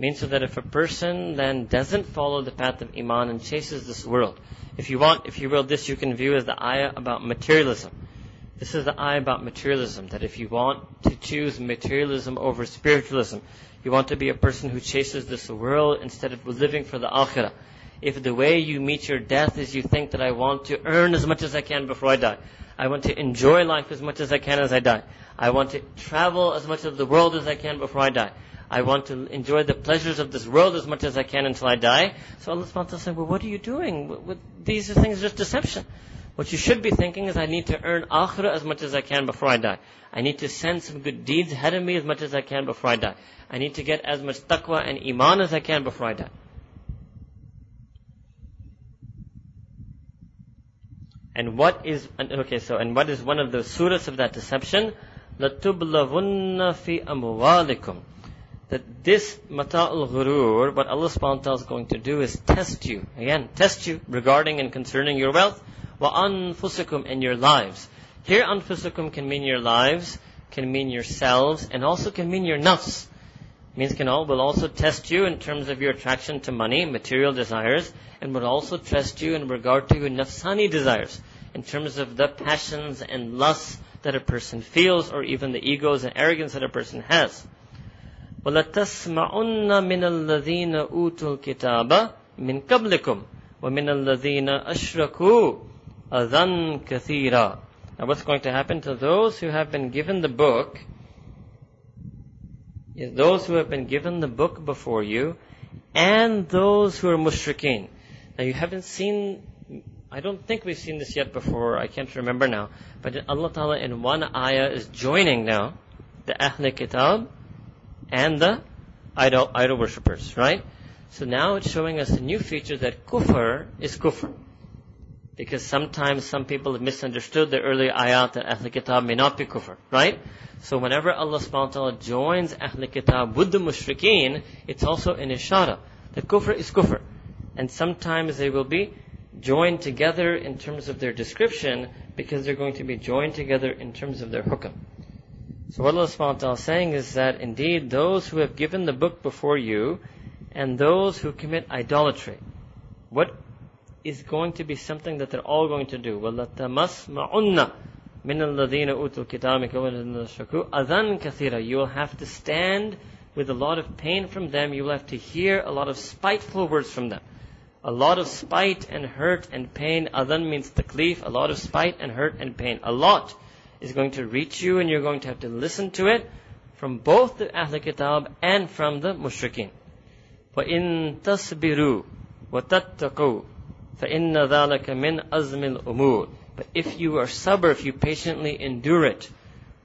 means so that if a person then doesn't follow the path of Iman and chases this world, if you want, if you will, this you can view as the ayah about materialism. This is the ayah about materialism, that if you want to choose materialism over spiritualism, you want to be a person who chases this world instead of living for the akhirah. If the way you meet your death is you think that I want to earn as much as I can before I die. I want to enjoy life as much as I can as I die. I want to travel as much of the world as I can before I die. I want to enjoy the pleasures of this world as much as I can until I die. So Allah subhanahu wa ta'ala said, well, what are you doing? these things are just deception. What you should be thinking is I need to earn akhirah as much as I can before I die. I need to send some good deeds ahead of me as much as I can before I die. I need to get as much taqwa and iman as I can before I die. And what is, okay, so, and what is one of the surahs of that deception? لَتُبْلَغُنَّ فِي أَمْوَالِكُمْ that this mata'ul ghurur, what Allah subhanahu wa ta'ala is going to do is test you. Again, test you regarding and concerning your wealth. Wa anfusikum and your lives. Here anfusikum can mean your lives, can mean yourselves, and also can mean your nafs. Means can all, will also test you in terms of your attraction to money, material desires, and will also test you in regard to your nafsani desires, in terms of the passions and lusts that a person feels, or even the egos and arrogance that a person has. وَلَتَسْمَعُنَّ مِنَ الَّذِينَ أُوتُوا الْكِتَابَ مِنْ قَبْلِكُمْ وَمِنَ الَّذِينَ أَشْرَكُوا أَذًا كَثِيرًا Now what's going to happen to those who have been given the book is those who have been given the book before you and those who are mushrikeen. Now you haven't seen, I don't think we've seen this yet before, I can't remember now, but Allah Ta'ala in one ayah is joining now the Ahl Kitab and the idol, idol worshippers, right? So now it's showing us a new feature that kufr is kufr. Because sometimes some people have misunderstood the earlier ayat that Ahl Kitab may not be kufr, right? So whenever Allah subhanahu wa ta'ala joins Ahl Kitab with the mushrikeen, it's also an ishara that kufr is kufr. And sometimes they will be joined together in terms of their description because they're going to be joined together in terms of their hukam. So what Allah subhanahu wa ta'ala is saying is that indeed those who have given the book before you and those who commit idolatry, what is going to be something that they're all going to do? وَلَتَمَسْمَعُنَّ مِنَ الَّذِينَ أُوتُوا الْكِتَابِ أَذًا كَثِيرًا You will have to stand with a lot of pain from them, you will have to hear a lot of spiteful words from them. A lot of spite and hurt and pain. Adhan means taklif, a lot of spite and hurt and pain. A lot is going to reach you and you're going to have to listen to it from both the Ahl Kitab and from the Mushrikeen. وَإِن تَصْبِرُوا وَتَتَّقُوا فَإِنَّ ذَلَكَ مِنْ أَزْمِ الْأُمُورِ But if you are sabr, if you patiently endure it,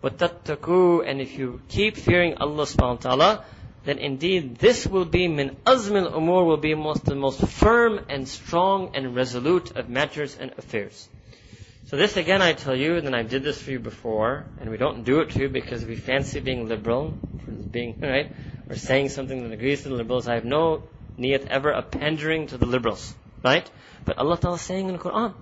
وَتَتَّقُوا And if you keep fearing Allah subhanahu wa ta'ala, then indeed this will be min azmil umur will be most, the most firm and strong and resolute of matters and affairs. So this again I tell you, and then I did this for you before, and we don't do it to you because we fancy being liberal, being, right, or saying something that agrees to the liberals. I have no niyat ever of pandering to the liberals, right? But Allah Ta'ala is saying in the Quran,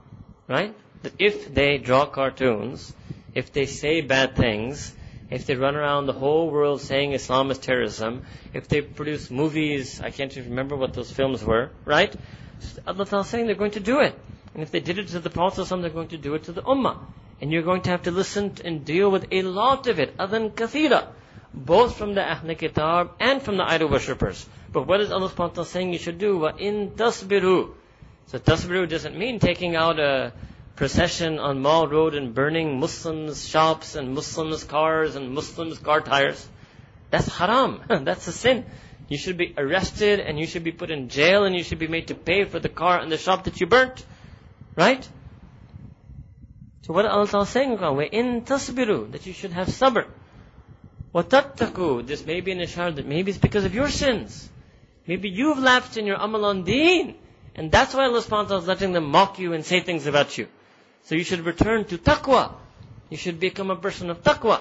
right, that if they draw cartoons, if they say bad things, if they run around the whole world saying Islam is terrorism, if they produce movies, I can't even remember what those films were, right? Allah is saying they're going to do it. And if they did it to the Prophet they're going to do it to the Ummah. And you're going to have to listen and deal with a lot of it, adhan kathira, both from the Ahl Kitab and from the idol worshippers. But what is Allah subhanahu wa ta'ala saying you should do? Wa in tasbiru. So tasbiru doesn't mean taking out a procession on Mall Road and burning Muslims' shops and Muslims' cars and Muslims' car tires. That's haram. *laughs* That's a sin. You should be arrested and you should be put in jail and you should be made to pay for the car and the shop that you burnt. Right? So what Allah is saying, in tasbiru, that you should have sabr. وَتَتَّقُوا This may be an ishar that maybe it's because of your sins. Maybe you've lapsed in your amal on deen. And that's why Allah subhanahu wa ta'ala is letting them mock you and say things about you. So you should return to taqwa. You should become a person of taqwa.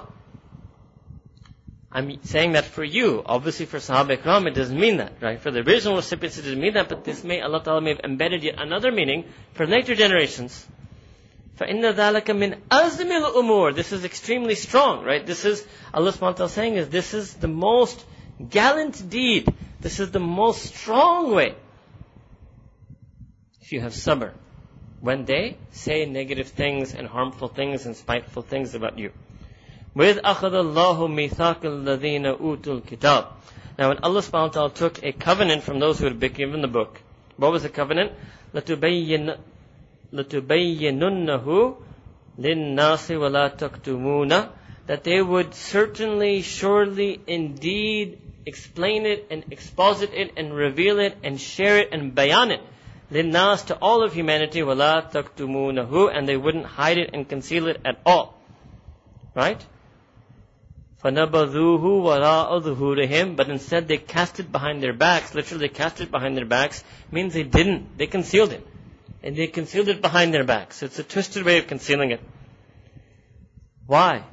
I'm saying that for you. Obviously for Sahaba Ikram it doesn't mean that, right? For the original recipients it doesn't mean that, but this may, Allah Ta'ala may have embedded yet another meaning for later generations. فَإِنَّ ذَلَكَ مِنْ أَزْمِ الْأُمُورِ This is extremely strong, right? This is, Allah subhanahu wa ta'ala saying is, this is the most gallant deed. This is the most strong way. If you have sabr when they say negative things and harmful things and spiteful things about you. With أَخَذَ اللَّهُ مِيثَاقَ الَّذِينَ أُوتُوا الْكِتَابِ Now when Allah subhanahu wa ta'ala took a covenant from those who had been given the book, what was the covenant? لَتُبَيِّنُنَّهُ لِلنَّاسِ وَلَا تَكْتُمُونَ That they would certainly, surely, indeed explain it and exposit it and reveal it and share it and bayan it linnas to all of humanity, وَلَا تَكْتُمُونَهُ and they wouldn't hide it and conceal it at all. Right? فَنَبَذُوهُ وَرَاءَ ظُهُورِهِمْ But instead they cast it behind their backs. Literally they cast it behind their backs means they didn't. They concealed it. And they concealed it behind their backs. It's a twisted way of concealing it. Why?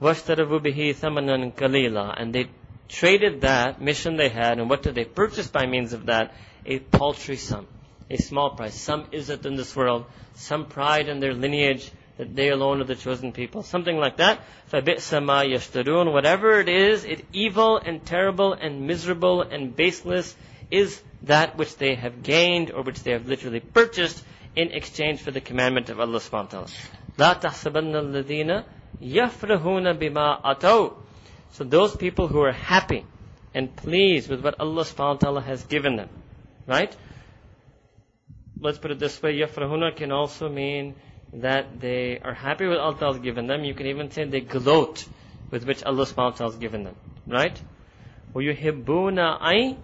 وَاشْتَرَبُوا بِهِ ثَمَنًا قَلِيلًا And they traded that mission they had, and what did they purchase by means of that? A paltry sum a small price. Some izzat in this world, some pride in their lineage that they alone are the chosen people. Something like that. فَبِئْسَ مَا يَشْتَرُونَ Whatever it is, it evil and terrible and miserable and baseless is that which they have gained or which they have literally purchased in exchange for the commandment of Allah subhanahu wa ta'ala. لَا تَحْسَبَنَّ الَّذِينَ يَفْرَهُونَ بِمَا أَتَوْا So those people who are happy and pleased with what Allah subhanahu wa ta'ala has given them, right? let's put it this way, yafrahuna can also mean that they are happy with Allah has given them. You can even say they gloat with which Allah subhanahu wa ta'ala has given them. Right? وَيُحِبُّونَ أَيْ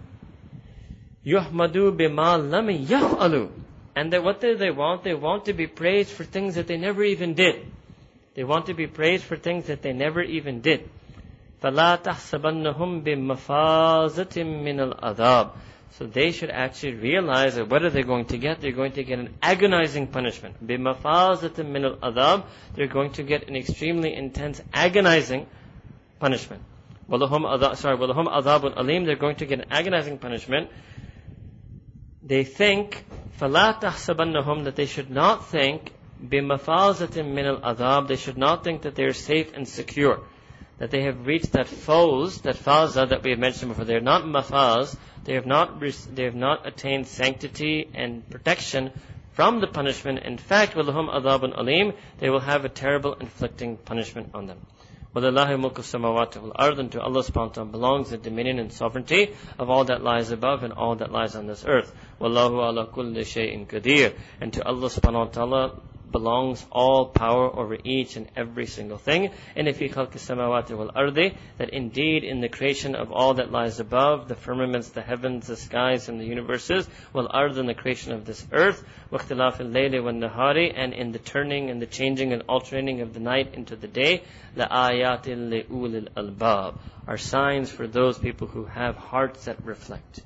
يُحْمَدُوا بِمَا لَمْ يَفْعَلُوا And that what do they want? They want to be praised for things that they never even did. They want to be praised for things that they never even did. فَلَا تَحْسَبَنَّهُمْ بِمَفَازَةٍ مِّنَ الْعَذَابِ so they should actually realize that what are they going to get? They're going to get an agonizing punishment. بِمَفَازَةٍ مِّنَ الْأَذَابِ They're going to get an extremely intense, agonizing punishment. وَلَهُمْ sorry, وَلَهُمْ أَذَابٌ أَلِيمٌ They're going to get an agonizing punishment. They think, فَلَا تَحْسَبَنَّهُمْ That they should not think, بِمَفَازَةٍ مِّنَ الْأَذَابِ They should not think that they're safe and secure that they have reached that fawz, that faza that we have mentioned before. They are not mafaz. They have not, they have not attained sanctity and protection from the punishment. In fact, وَلَهُمْ adabun alim, they will have a terrible inflicting punishment on them. وَلِلَّهِ مُلْكُ السَّمَاوَاتِ وَالْأَرْضِ And to Allah subhanahu wa ta'ala belongs the dominion and sovereignty of all that lies above and all that lies on this earth. وَاللَّهُ عَلَى كُلِّ شَيْءٍ قَدِيرٍ And to Allah subhanahu wa ta'ala belongs all power over each and every single thing. And if you khalq samawati wal ardi, that indeed in the creation of all that lies above, the firmaments, the heavens, the skies, and the universes, wal ard in the creation of this earth, waqtilaf al-layli wal nahari, and in the turning and the changing and alternating of the night into the day, la ayatin li ulil albab, are signs for those people who have hearts that reflect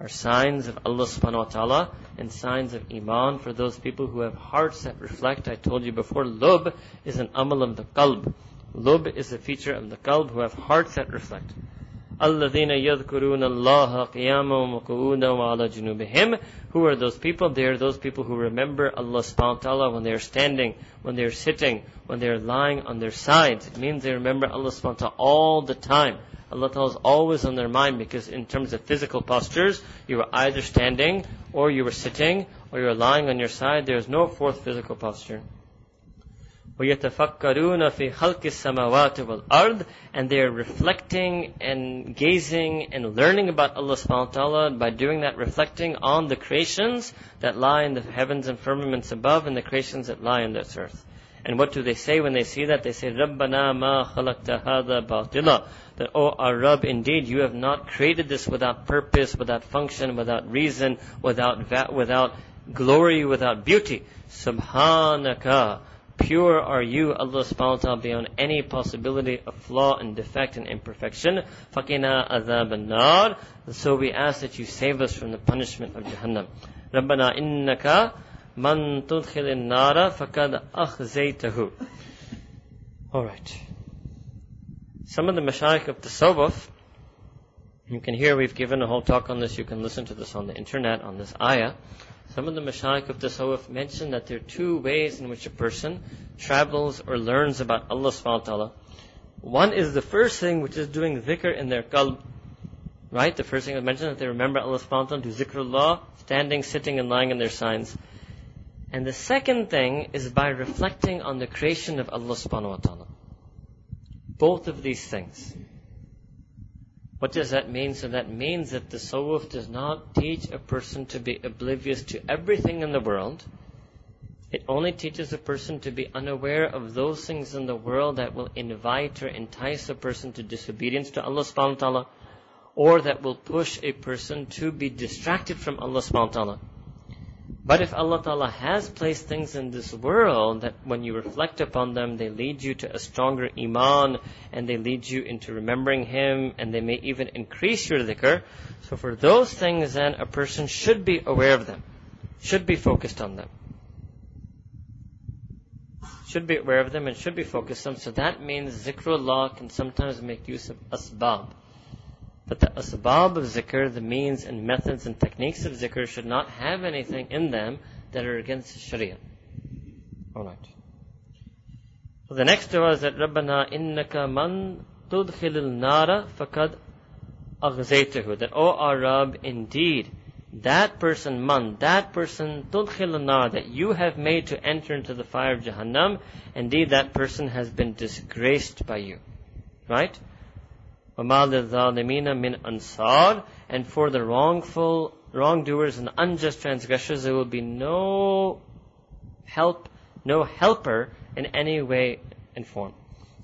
are signs of Allah subhanahu wa ta'ala and signs of Iman for those people who have hearts that reflect. I told you before, lub is an amal of the qalb. Lub is a feature of the qalb who have hearts that reflect. الَّذِينَ يَذْكُرُونَ اللَّهَ قِيَامًا وَقُعُودًا وَعَلَى جُنُوبِهِمْ Who are those people? They are those people who remember Allah subhanahu wa ta'ala when they are standing, when they are sitting, when they are lying on their sides. It means they remember Allah subhanahu wa ta'ala all the time. Allah Ta'ala is always on their mind because in terms of physical postures, you were either standing or you were sitting or you were lying on your side. There is no fourth physical posture. وَيَتَفَكَّرُونَ فِي خَلْقِ السَّمَاوَاتِ وَالْأَرْضِ And they are reflecting and gazing and learning about Allah subhanahu wa ta'ala by doing that reflecting on the creations that lie in the heavens and firmaments above and the creations that lie in this earth. And what do they say when they see that? They say, رَبَّنَا مَا خَلَقْتَ هَذَا بَاطِلًا that, O oh, our Rabb, indeed you have not created this without purpose, without function, without reason, without, va- without glory, without beauty. Subhanaka. Pure are you, Allah subhanahu wa ta'ala, beyond any possibility of flaw and defect and imperfection. Fakina azab al-nar. So we ask that you save us from the punishment of Jahannam. Rabbana innaka man tudkhil nara fakad akhzaytahu. Alright. Some of the mashayikh of the Tasawwuf, you can hear we've given a whole talk on this, you can listen to this on the internet, on this ayah. Some of the mashayikh of the Tasawwuf mention that there are two ways in which a person travels or learns about Allah subhanahu wa ta'ala. One is the first thing which is doing dhikr in their qalb. Right? The first thing I mentioned that they remember Allah subhanahu wa ta'ala, do zikrullah, standing, sitting and lying in their signs. And the second thing is by reflecting on the creation of Allah subhanahu wa ta'ala. Both of these things. What does that mean? So that means that the Tasawwuf does not teach a person to be oblivious to everything in the world. It only teaches a person to be unaware of those things in the world that will invite or entice a person to disobedience to Allah subhanahu wa ta'ala, or that will push a person to be distracted from Allah subhanahu wa ta'ala. But if Allah Ta'ala has placed things in this world that when you reflect upon them, they lead you to a stronger iman and they lead you into remembering Him and they may even increase your dhikr. So for those things then a person should be aware of them, should be focused on them. Should be aware of them and should be focused on them. So that means zikrullah can sometimes make use of asbab. But the asbab of zikr, the means and methods and techniques of zikr, should not have anything in them that are against Sharia. Alright. So the next dua is that Rabbana innaka man tudkhilil nara fakad aghzaytahu. That, O our Rabb, indeed, that person, man, that person, tudkhil nara, that you have made to enter into the fire of Jahannam, indeed that person has been disgraced by you. Right? وَمَا لِلظَّالِمِينَ مِنْ أَنصَارٍ And for the wrongful, wrongdoers and unjust transgressors, there will be no help, no helper in any way and form.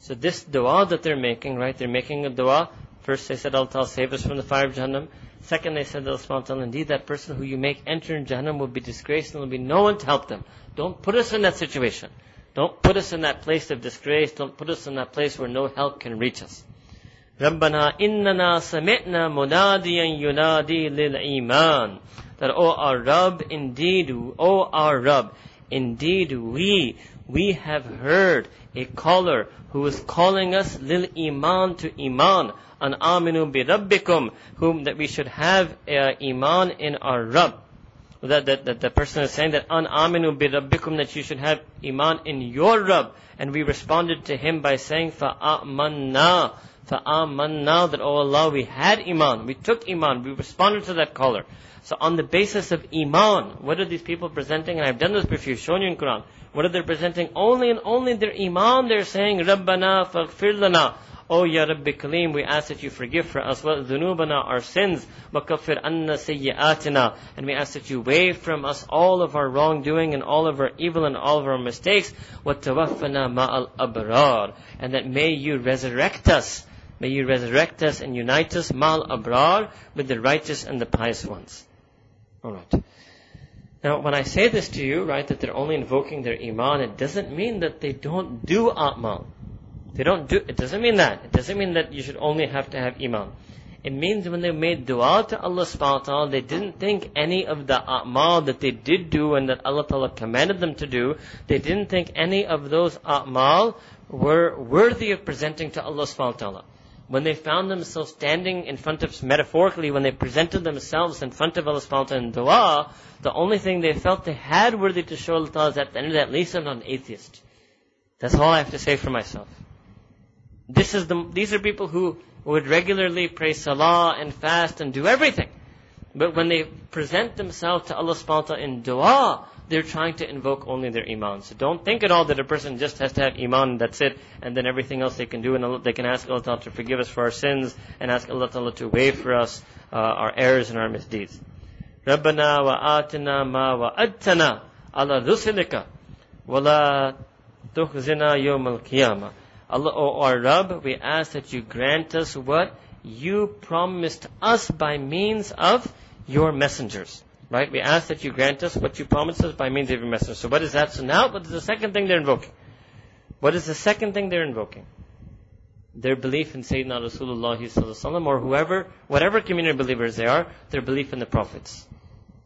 So this dua that they're making, right, they're making a dua. First they said, Allah save us from the fire of Jahannam. Second they said, Allah indeed that person who you make enter in Jahannam will be disgraced and there will be no one to help them. Don't put us in that situation. Don't put us in that place of disgrace. Don't put us in that place where no help can reach us. Rabbana innana sami'na munadiyan yunadi lil iman. That, O our Rabb, indeed, O our Rabb, indeed we, we have heard a caller who is calling us lil iman to iman, an aminu bi rabbikum, whom that we should have uh, iman in our Rabb. That, that, that the person is saying that an aminu bi rabbikum, that you should have iman in your Rabb. And we responded to him by saying, fa'amanna. فَآمَنَّا That, oh Allah, we had iman. We took iman. We responded to that caller. So on the basis of iman, what are these people presenting? And I've done this before, shown you in Quran. What are they presenting? Only and only their iman. They're saying, رَبَّنَا فَاغْفِرْ لَنَا Oh Ya Rabbi Kalim, we ask that you forgive for us what dhunubana, our sins, وَكَفِّرْ anna سَيِّئَاتِنَا And we ask that you waive from us all of our wrongdoing and all of our evil and all of our mistakes. وَتَوَفَّنَا مَعَ الْأَبْرَارِ And that may you resurrect us. May you resurrect us and unite us, mal abrar, with the righteous and the pious ones. Alright. Now, when I say this to you, right, that they're only invoking their iman, it doesn't mean that they don't do a'mal. They don't do, it doesn't mean that. It doesn't mean that you should only have to have iman. It means when they made dua to Allah subhanahu wa ta'ala, they didn't think any of the a'mal that they did do and that Allah ta'ala commanded them to do, they didn't think any of those a'mal were worthy of presenting to Allah subhanahu wa ta'ala. When they found themselves standing in front of, metaphorically, when they presented themselves in front of Allah subhanahu wa ta'ala in dua, the only thing they felt they had worthy to show Allah ta'ala is at the end of that, at least I'm not an atheist. That's all I have to say for myself. This is the, these are people who would regularly pray salah and fast and do everything. But when they present themselves to Allah subhanahu wa ta'ala in dua, they're trying to invoke only their iman. So don't think at all that a person just has to have iman and that's it, and then everything else they can do, and Allah, they can ask Allah Ta'ala to forgive us for our sins, and ask Allah Ta'ala to waive for us uh, our errors and our misdeeds. ربنا وآتنا ما وعدتنا على رسلك ولا تخزنا يوم القيامة Allah, O our Rabb, we ask that you grant us what you promised us by means of your messengers. Right? We ask that you grant us what you promised us by means of your messenger. So what is that? So now, what is the second thing they're invoking? What is the second thing they're invoking? Their belief in Sayyidina Rasulullah or whoever, whatever community believers they are, their belief in the prophets.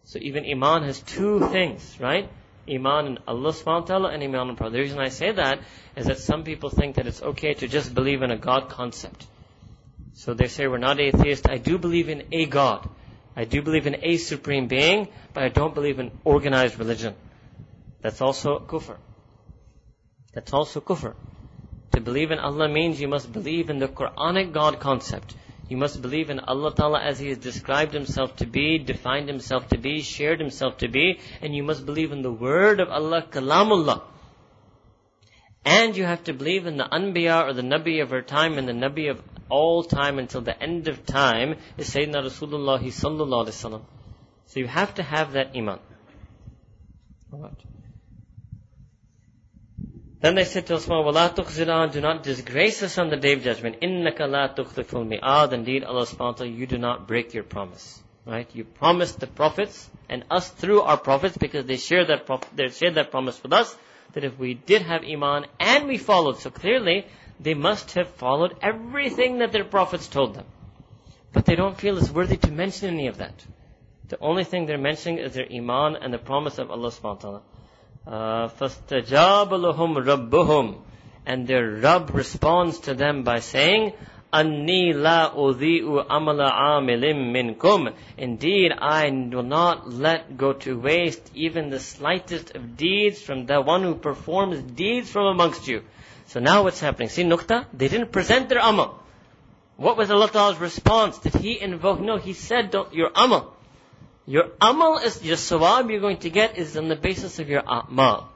So even Iman has two things, right? Iman in Allah subhanahu wa ta'ala and Iman in Prophet. The reason I say that is that some people think that it's okay to just believe in a God concept. So they say we're not atheist. I do believe in a God. I do believe in a supreme being, but I don't believe in organized religion. That's also kufr. That's also kufr. To believe in Allah means you must believe in the Quranic God concept. You must believe in Allah Ta'ala as He has described Himself to be, defined Himself to be, shared Himself to be, and you must believe in the word of Allah, Kalamullah. And you have to believe in the Anbiya or the Nabi of our time and the Nabi of all time until the end of time is Sayyidina Rasulullah Sallallahu Alaihi Wasallam. So you have to have that iman. Alright. Then they said to Usman, وَلَا تُخْزِنَا Do not disgrace us on the day of judgment. إِنَّكَ لَا تُخْلِفُ الْمِعَادِ Indeed, Allah subhanahu wa ta'ala, you do not break your promise. Right? You promised the prophets and us through our prophets because they shared that, prof- they shared that promise with us that if we did have iman and we followed, so clearly they must have followed everything that their prophets told them. But they don't feel it's worthy to mention any of that. The only thing they're mentioning is their iman and the promise of Allah subhanahu wa ta'ala. فَاسْتَجَابَ لَهُمْ رَبُّهُمْ And their Rabb responds to them by saying, أَنِّي لَا أُضِيءُ عَمَلَ عَامِلٍ مِّنْكُمْ Indeed, I will not let go to waste even the slightest of deeds from the one who performs deeds from amongst you. So now what's happening? See, nukta? They didn't present their amal. What was Allah Ta'ala's response? Did He invoke? No, He said, don't, your amal. Your amal is, your sawab you're going to get is on the basis of your amal.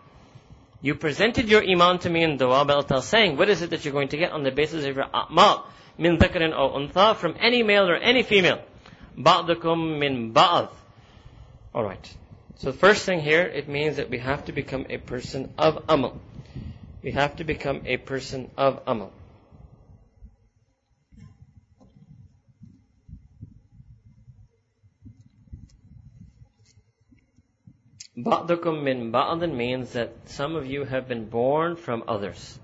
You presented your iman to me in dua by Allah saying, what is it that you're going to get on the basis of your amal? Min dhakarin aw untha, from any male or any female. Ba'dakum min ba'd. Alright. So the first thing here, it means that we have to become a person of amal. We have to become a person of amal. Ba'dakum min ba'din means that some of you have been born from others.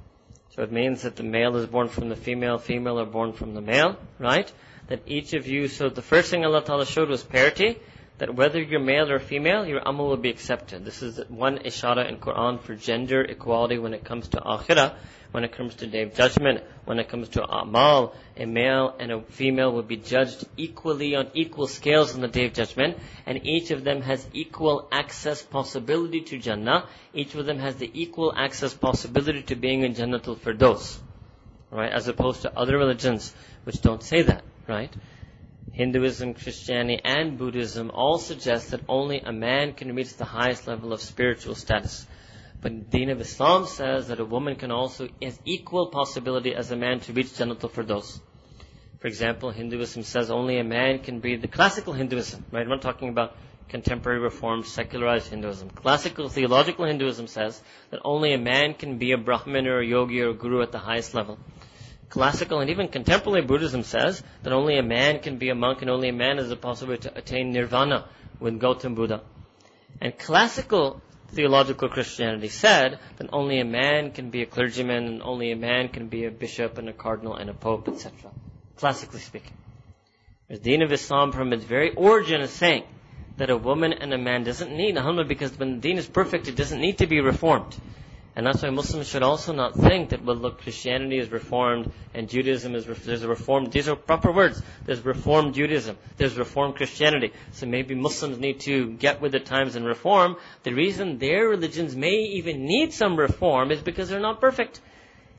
So it means that the male is born from the female, female are born from the male, right? That each of you, so the first thing Allah Ta'ala showed was parity, that whether you're male or female, your amal will be accepted. This is one ishara in Quran for gender equality when it comes to akhirah when it comes to day of judgment, when it comes to amal, a male and a female will be judged equally on equal scales on the day of judgment, and each of them has equal access possibility to Jannah. Each of them has the equal access possibility to being in Jannatul Firdaus. right? As opposed to other religions which don't say that, right? Hinduism, Christianity, and Buddhism all suggest that only a man can reach the highest level of spiritual status. But Deen of Islam says that a woman can also has equal possibility as a man to reach Jannatul Firdaus. For example, Hinduism says only a man can be the classical Hinduism, right? I'm not talking about contemporary reformed secularized Hinduism. Classical theological Hinduism says that only a man can be a Brahmin or a yogi or a guru at the highest level. Classical and even contemporary Buddhism says that only a man can be a monk and only a man is the possibility to attain nirvana with Gautam Buddha. And classical theological Christianity said that only a man can be a clergyman and only a man can be a bishop and a cardinal and a pope, etc. Classically speaking. The Deen of Islam from its very origin is saying that a woman and a man doesn't need a because when the deen is perfect, it doesn't need to be reformed. And that's why Muslims should also not think that, well, look, Christianity is reformed and Judaism is, there's a reformed, these are proper words. There's reformed Judaism. There's reformed Christianity. So maybe Muslims need to get with the times and reform. The reason their religions may even need some reform is because they're not perfect.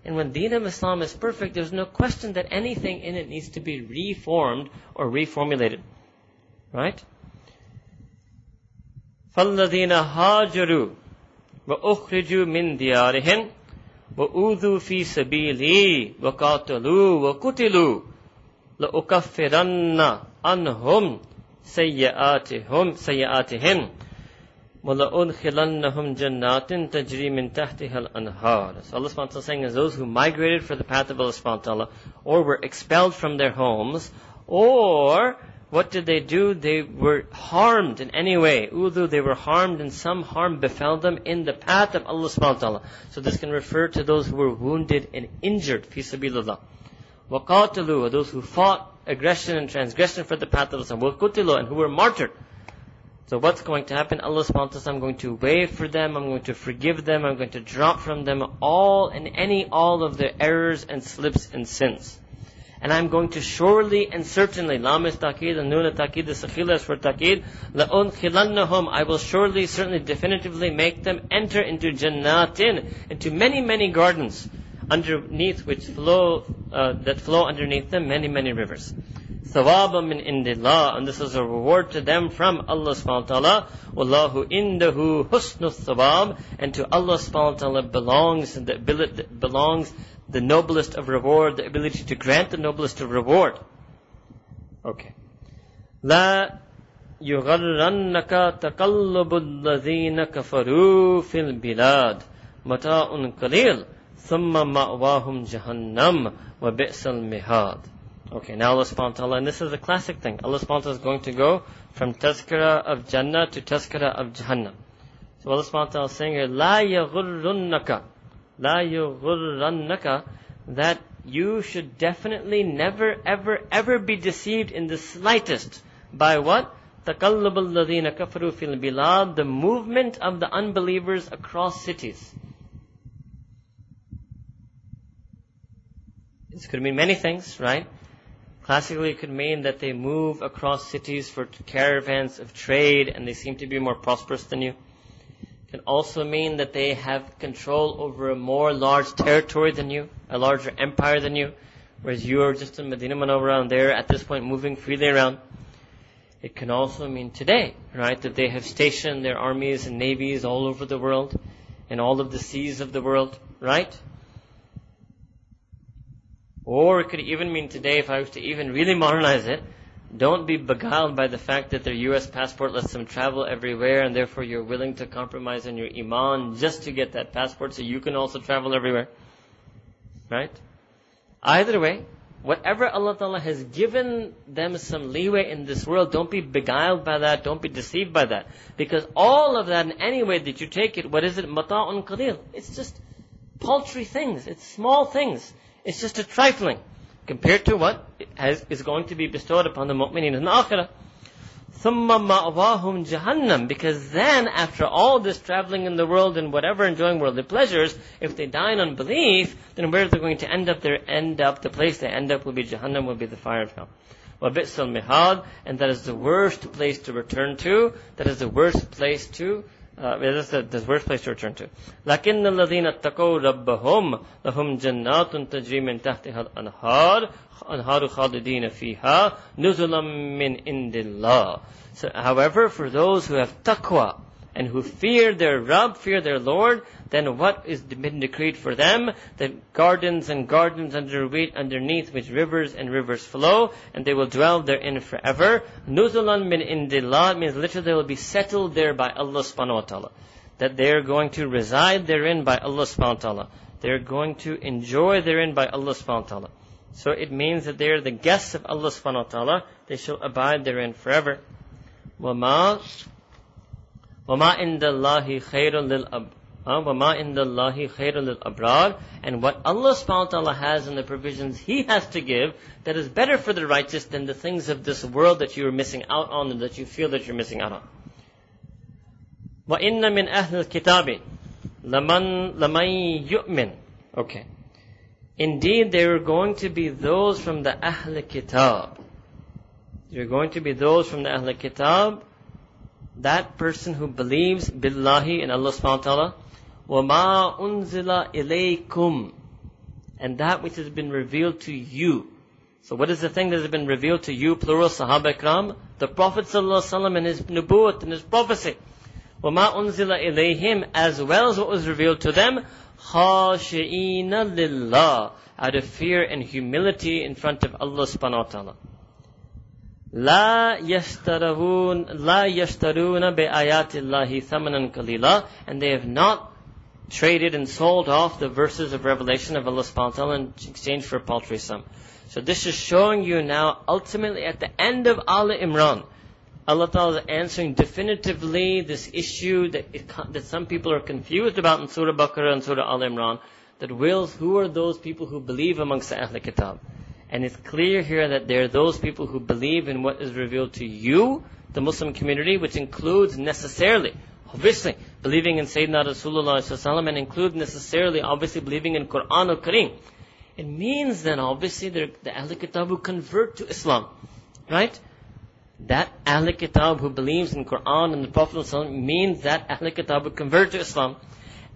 And when Deen of Islam is perfect, there's no question that anything in it needs to be reformed or reformulated. Right? فالذين هاجروا وأخرجوا من ديارهم وأوذوا في سبيلي وقاتلوا وقتلوا لأكفرن عنهم سيئاتهم سيئاتهم وَلَأُدْخِلَنَّهُمْ جَنَّاتٍ تَجْرِي مِنْ تَحْتِهَا الْأَنْهَارِ So Allah subhanahu wa ta'ala is saying is those who migrated for the path of Allah subhanahu wa ta'ala or were expelled from their homes or what did they do? They were harmed in any way. Udu, they were harmed and some harm befell them in the path of Allah subhanahu wa ta'ala. So this can refer to those who were wounded and injured, fi sabilillah. Waqatalu, those who fought aggression and transgression for the path of Allah. Waqutilu, and who were martyred. So what's going to happen? Allah subhanahu wa ta'ala, I'm going to waive for them, I'm going to forgive them, I'm going to drop from them all and any, all of their errors and slips and sins. And I'm going to surely and certainly, lam is and nun taqid is is for taqid, khilannahum, I will surely, certainly, definitively make them enter into jannatin, into many, many gardens, underneath which flow, uh, that flow underneath them many, many rivers. Thawaba min indillah, and this is a reward to them from Allah subhanahu wa ta'ala. Wallahu indahu husnu thawab, and to Allah subhanahu wa ta'ala belongs the belongs the noblest of reward, the ability to grant the noblest of reward. Okay. لا يغرنك تقلب الذين كفروا في البلاد متاع قليل ثم مأواهم جهنم وبئس المهاد Okay, now Allah subhanahu wa ta'ala, and this is a classic thing. Allah subhanahu wa ta'ala is going to go from tazkira of Jannah to tazkira of Jahannam. So Allah subhanahu wa ta'ala is saying here, لا يغرنك La yughurrannaka, that you should definitely never, ever, ever be deceived in the slightest by what? تَقَلُّبُ الَّذِينَ كَفَرُوا فِي الْبِلَادِ The movement of the unbelievers across cities. This could mean many things, right? Classically, it could mean that they move across cities for caravans of trade and they seem to be more prosperous than you can also mean that they have control over a more large territory than you, a larger empire than you, whereas you are just in Medina Munawwarah and they're at this point moving freely around. It can also mean today, right, that they have stationed their armies and navies all over the world, in all of the seas of the world, right? Or it could even mean today, if I was to even really modernize it, don't be beguiled by the fact that their US passport lets them travel everywhere and therefore you're willing to compromise on your iman just to get that passport so you can also travel everywhere. Right? Either way, whatever Allah Ta'ala has given them some leeway in this world, don't be beguiled by that, don't be deceived by that. Because all of that in any way that you take it, what is it? Mata'un qalil. It's just paltry things. It's small things. It's just a trifling compared to what has, is going to be bestowed upon the mu'mineen in the akhirah. ثُمَّ مَأْوَاهُمْ جَهَنَّمْ Because then, after all this traveling in the world and whatever enjoying worldly pleasures, if they die in unbelief, then where they're going to end up, they end up, the place they end up will be Jahannam, will be the fire of hell. وَبِئْسَ الْمِهَادِ And that is the worst place to return to. That is the worst place to uh, this is the, the worst place to return to. لكن الذين اتقوا ربهم لهم جنات تجري من تحتها الأنهار أنهار خالدين فيها نزلا من عند الله. So, however, for those who have taqwa and who fear their Rabb, fear their Lord, then what is been decreed for them? That gardens and gardens underneath which rivers and rivers flow, and they will dwell therein forever. Nuzulan min indillah means literally they will be settled there by Allah subhanahu wa ta'ala. That they are going to reside therein by Allah subhanahu wa ta'ala. They're going to enjoy therein by Allah subhanahu wa ta'ala. So it means that they are the guests of Allah subhanahu wa ta'ala. They shall abide therein forever. وَمَا وَمَا عِنْدَ اللَّهِ خَيْرٌ لِلْأَبْ وَمَا إِنَّ اللَّهِ خَيْرٌ لِلْأَبْرَارِ And what Allah subhanahu wa ta'ala has and the provisions He has to give that is better for the righteous than the things of this world that you are missing out on and that you feel that you're missing out on. وَإِنَّ مِنْ أَهْلِ الْكِتَابِ لَمَنْ لَمَنْ يُؤْمِنْ Okay. Indeed, there are going to be those from the Ahl Kitab. There are going to be those from the Ahl Kitab, that person who believes billahi in Allah subhanahu wa ta'ala, وَمَا أُنزِلَ إِلَيْكُمْ And that which has been revealed to you. So what is the thing that has been revealed to you, plural, Sahaba Ikram? The Prophet ﷺ and his nubuwwat and his prophecy. وَمَا أُنزِلَ إِلَيْهِمْ As well as what was revealed to them, خَاشِئِينَ لِلَّهِ Out of fear and humility in front of Allah subhanahu wa ta'ala. La yashtarun, la yashtaruna bi ayatillahi thamanan kalila, and they have not traded and sold off the verses of revelation of Allah subhanahu wa ta'ala in exchange for a paltry sum. So this is showing you now, ultimately at the end of Al Imran, Allah Ta'ala is answering definitively this issue that, it, that some people are confused about in Surah Baqarah and Surah Al Imran, that wills, who are those people who believe amongst the Ahl Kitab? And it's clear here that there are those people who believe in what is revealed to you, the Muslim community, which includes necessarily Obviously, believing in Sayyidina Rasulullah and include necessarily, obviously, believing in Quran al-Kareem. It means then, obviously, the Ahl Kitab who convert to Islam. Right? That Ahl Kitab who believes in Quran and the Prophet means that Ahl Kitab who convert to Islam.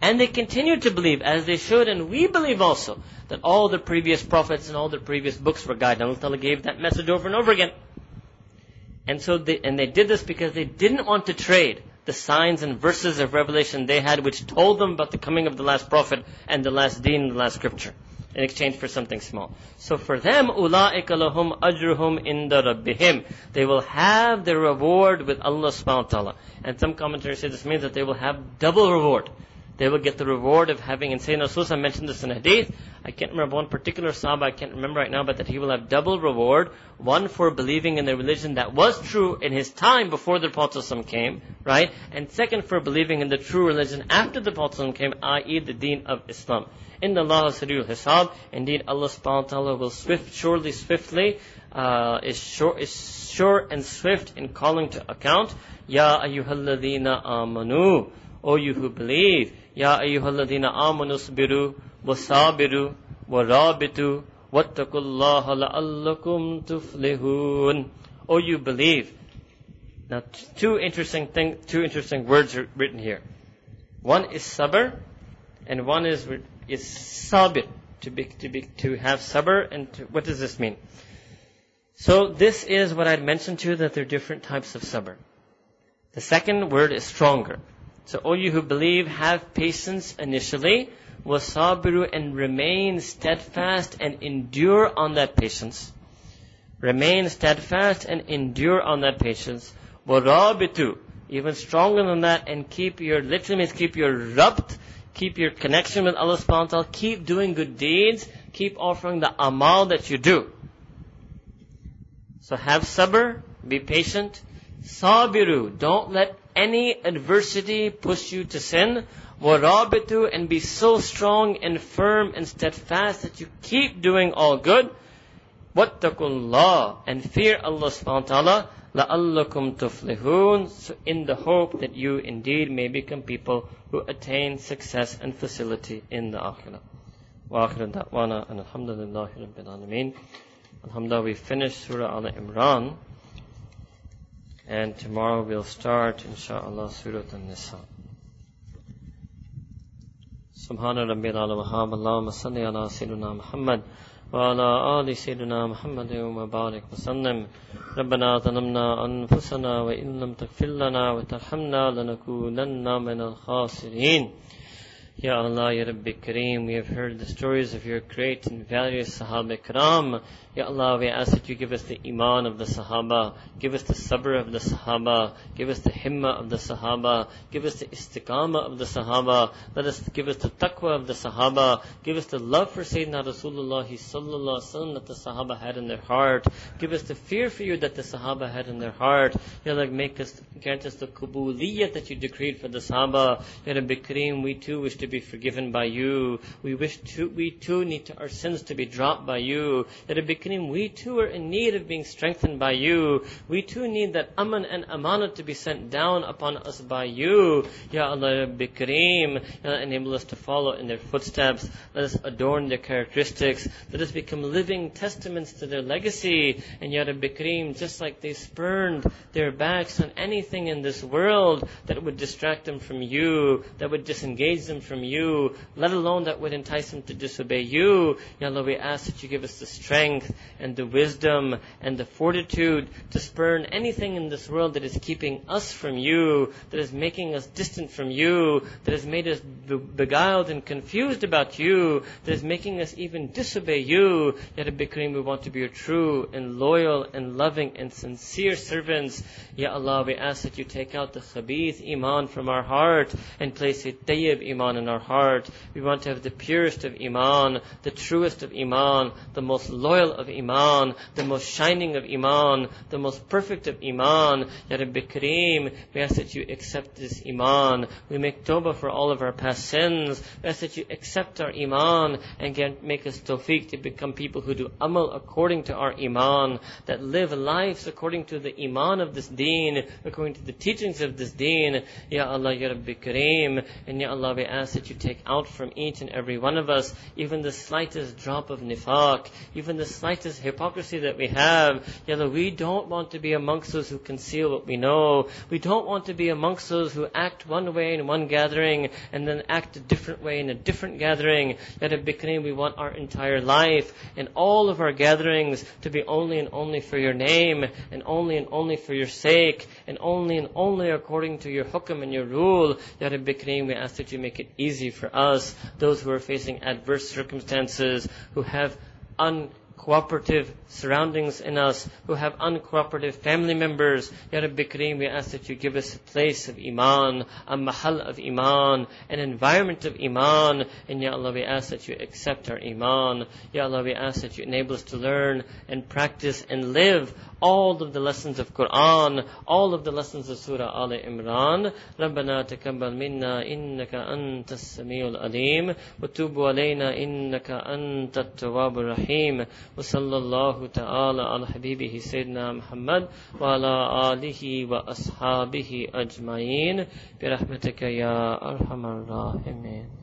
And they continue to believe, as they should, and we believe also, that all the previous prophets and all the previous books were guided. Allah Ta'ala gave that message over and over again. And so they, and they did this because they didn't want to trade the signs and verses of revelation they had which told them about the coming of the last prophet and the last deen, the last scripture in exchange for something small. So for them, أُولَٰئِكَ لَهُمْ أَجْرُهُمْ إِنْدَ رَبِّهِمْ They will have their reward with Allah subhanahu wa ta'ala. And some commentators say this means that they will have double reward they will get the reward of having, and Sayyidina Rasulullah mentioned this in hadith, I can't remember one particular Sahaba, I can't remember right now, but that he will have double reward, one for believing in the religion that was true in his time before the Prophet came, right? And second for believing in the true religion after the Prophet came, i.e. the deen of Islam. In the Allah Sariyul Hisab, indeed Allah subhanahu wa ta'ala will swift, surely, swiftly, uh, is sure, is sure and swift in calling to account, Ya ayyuhalladhina amanu, O you who believe, يا أيها الذين آمنوا اصبروا وصابروا ورابطوا واتقوا الله لعلكم تفلحون Oh, you believe. Now, two interesting thing, two interesting words are written here. One is sabr, and one is is sabir. To be to be to have sabr, and to, what does this mean? So this is what I'd mentioned to you that there are different types of sabr. The second word is stronger. So all you who believe, have patience initially, wasabiru and remain steadfast and endure on that patience. Remain steadfast and endure on that patience. Warabitu, even stronger than that, and keep your, literally means keep your rabt, keep your connection with Allah subhanahu wa ta'ala, keep doing good deeds, keep offering the amal that you do. So have sabr, be patient. Sabiru, don't let any adversity push you to sin. Warabitu and be so strong and firm and steadfast that you keep doing all good. Wattaqullah and fear Allah subhanahu wa ta'ala. لَأَلَّكُمْ تُفْلِحُونَ so in the hope that you indeed may become people who attain success and facility in the akhirah. وآخر دعوانا أن الحمد لله رب العالمين. Alhamdulillah, we finished Surah Al Imran. and tomorrow we'll start, inshaAllah, surat al-Nisa. سبحان ربي العلى وهاب اللهم صل على سيدنا محمد وعلى آل سيدنا محمد وبارك وسلم ربنا ظلمنا أنفسنا وإن لم تغفر لنا وترحمنا لنكونن من الخاسرين Ya Allah, Ya Rabbi Kareem, we have heard the stories of your great and valiant Sahaba Ikram Ya Allah, we ask that you give us the Iman of the Sahaba, give us the Sabr of the Sahaba, give us the Himma of the Sahaba, give us the Istiqama of the Sahaba, let us give us the Taqwa of the Sahaba, give us the love for Sayyidina Rasulullah Sallallahu Alaihi Wasallam that the Sahaba had in their heart, give us the fear for you that the Sahaba had in their heart. Ya Allah, make us, grant us the Kubuliyat that you decreed for the Sahaba. Ya Rabbi Kareem, we too wish to be forgiven by you. We wish to, we too need to, our sins to be dropped by you. Ya Rabbi Kareem, we too are in need of being strengthened by you. We too need that aman and amanat to be sent down upon us by you. Ya Allah Rabbi Kareem, enable us to follow in their footsteps. Let us adorn their characteristics. Let us become living testaments to their legacy. And Ya Rabbi Kareem, just like they spurned their backs on anything in this world that would distract them from you, that would disengage them from from you, let alone that would entice them to disobey you. Ya Allah, we ask that you give us the strength and the wisdom and the fortitude to spurn anything in this world that is keeping us from you, that is making us distant from you, that has made us beguiled and confused about you, that is making us even disobey you. Rabbi Kareem, we want to be your true and loyal and loving and sincere servants. Ya Allah, we ask that you take out the khabith iman from our heart and place a tayyib iman in our heart. We want to have the purest of Iman, the truest of Iman, the most loyal of Iman, the most shining of Iman, the most perfect of Iman. Ya Rabbi Kareem, we ask that you accept this Iman. We make tawbah for all of our past sins. We ask that you accept our Iman and get, make us tawfiq to become people who do amal according to our Iman, that live lives according to the Iman of this deen, according to the teachings of this deen. Ya Allah, Ya Rabbi Kareem, and Ya Allah, we ask that you take out from each and every one of us even the slightest drop of nifaq, even the slightest hypocrisy that we have. Yet we don't want to be amongst those who conceal what we know. We don't want to be amongst those who act one way in one gathering and then act a different way in a different gathering. Ya Rabbi Kareem we want our entire life and all of our gatherings to be only and only for your name and only and only for your sake and only and only according to your hukam and your rule. Ya Rabbi Kareem we ask that you make it easy for us, those who are facing adverse circumstances, who have uncooperative surroundings in us, who have uncooperative family members. Ya Rabbi Kareem, we ask that you give us a place of Iman, a mahal of Iman, an environment of Iman. And Ya Allah, we ask that you accept our Iman. Ya Allah, we ask that you enable us to learn and practice and live all of the lessons of Quran, all of the lessons of Surah Al Imran. ربنا تقبل منا إنك أنت السميع العليم وتوب علينا إنك أنت التواب الرحيم وصلى الله تعالى على حبيبه سيدنا محمد وعلى آله وأصحابه أجمعين برحمتك يا أرحم الراحمين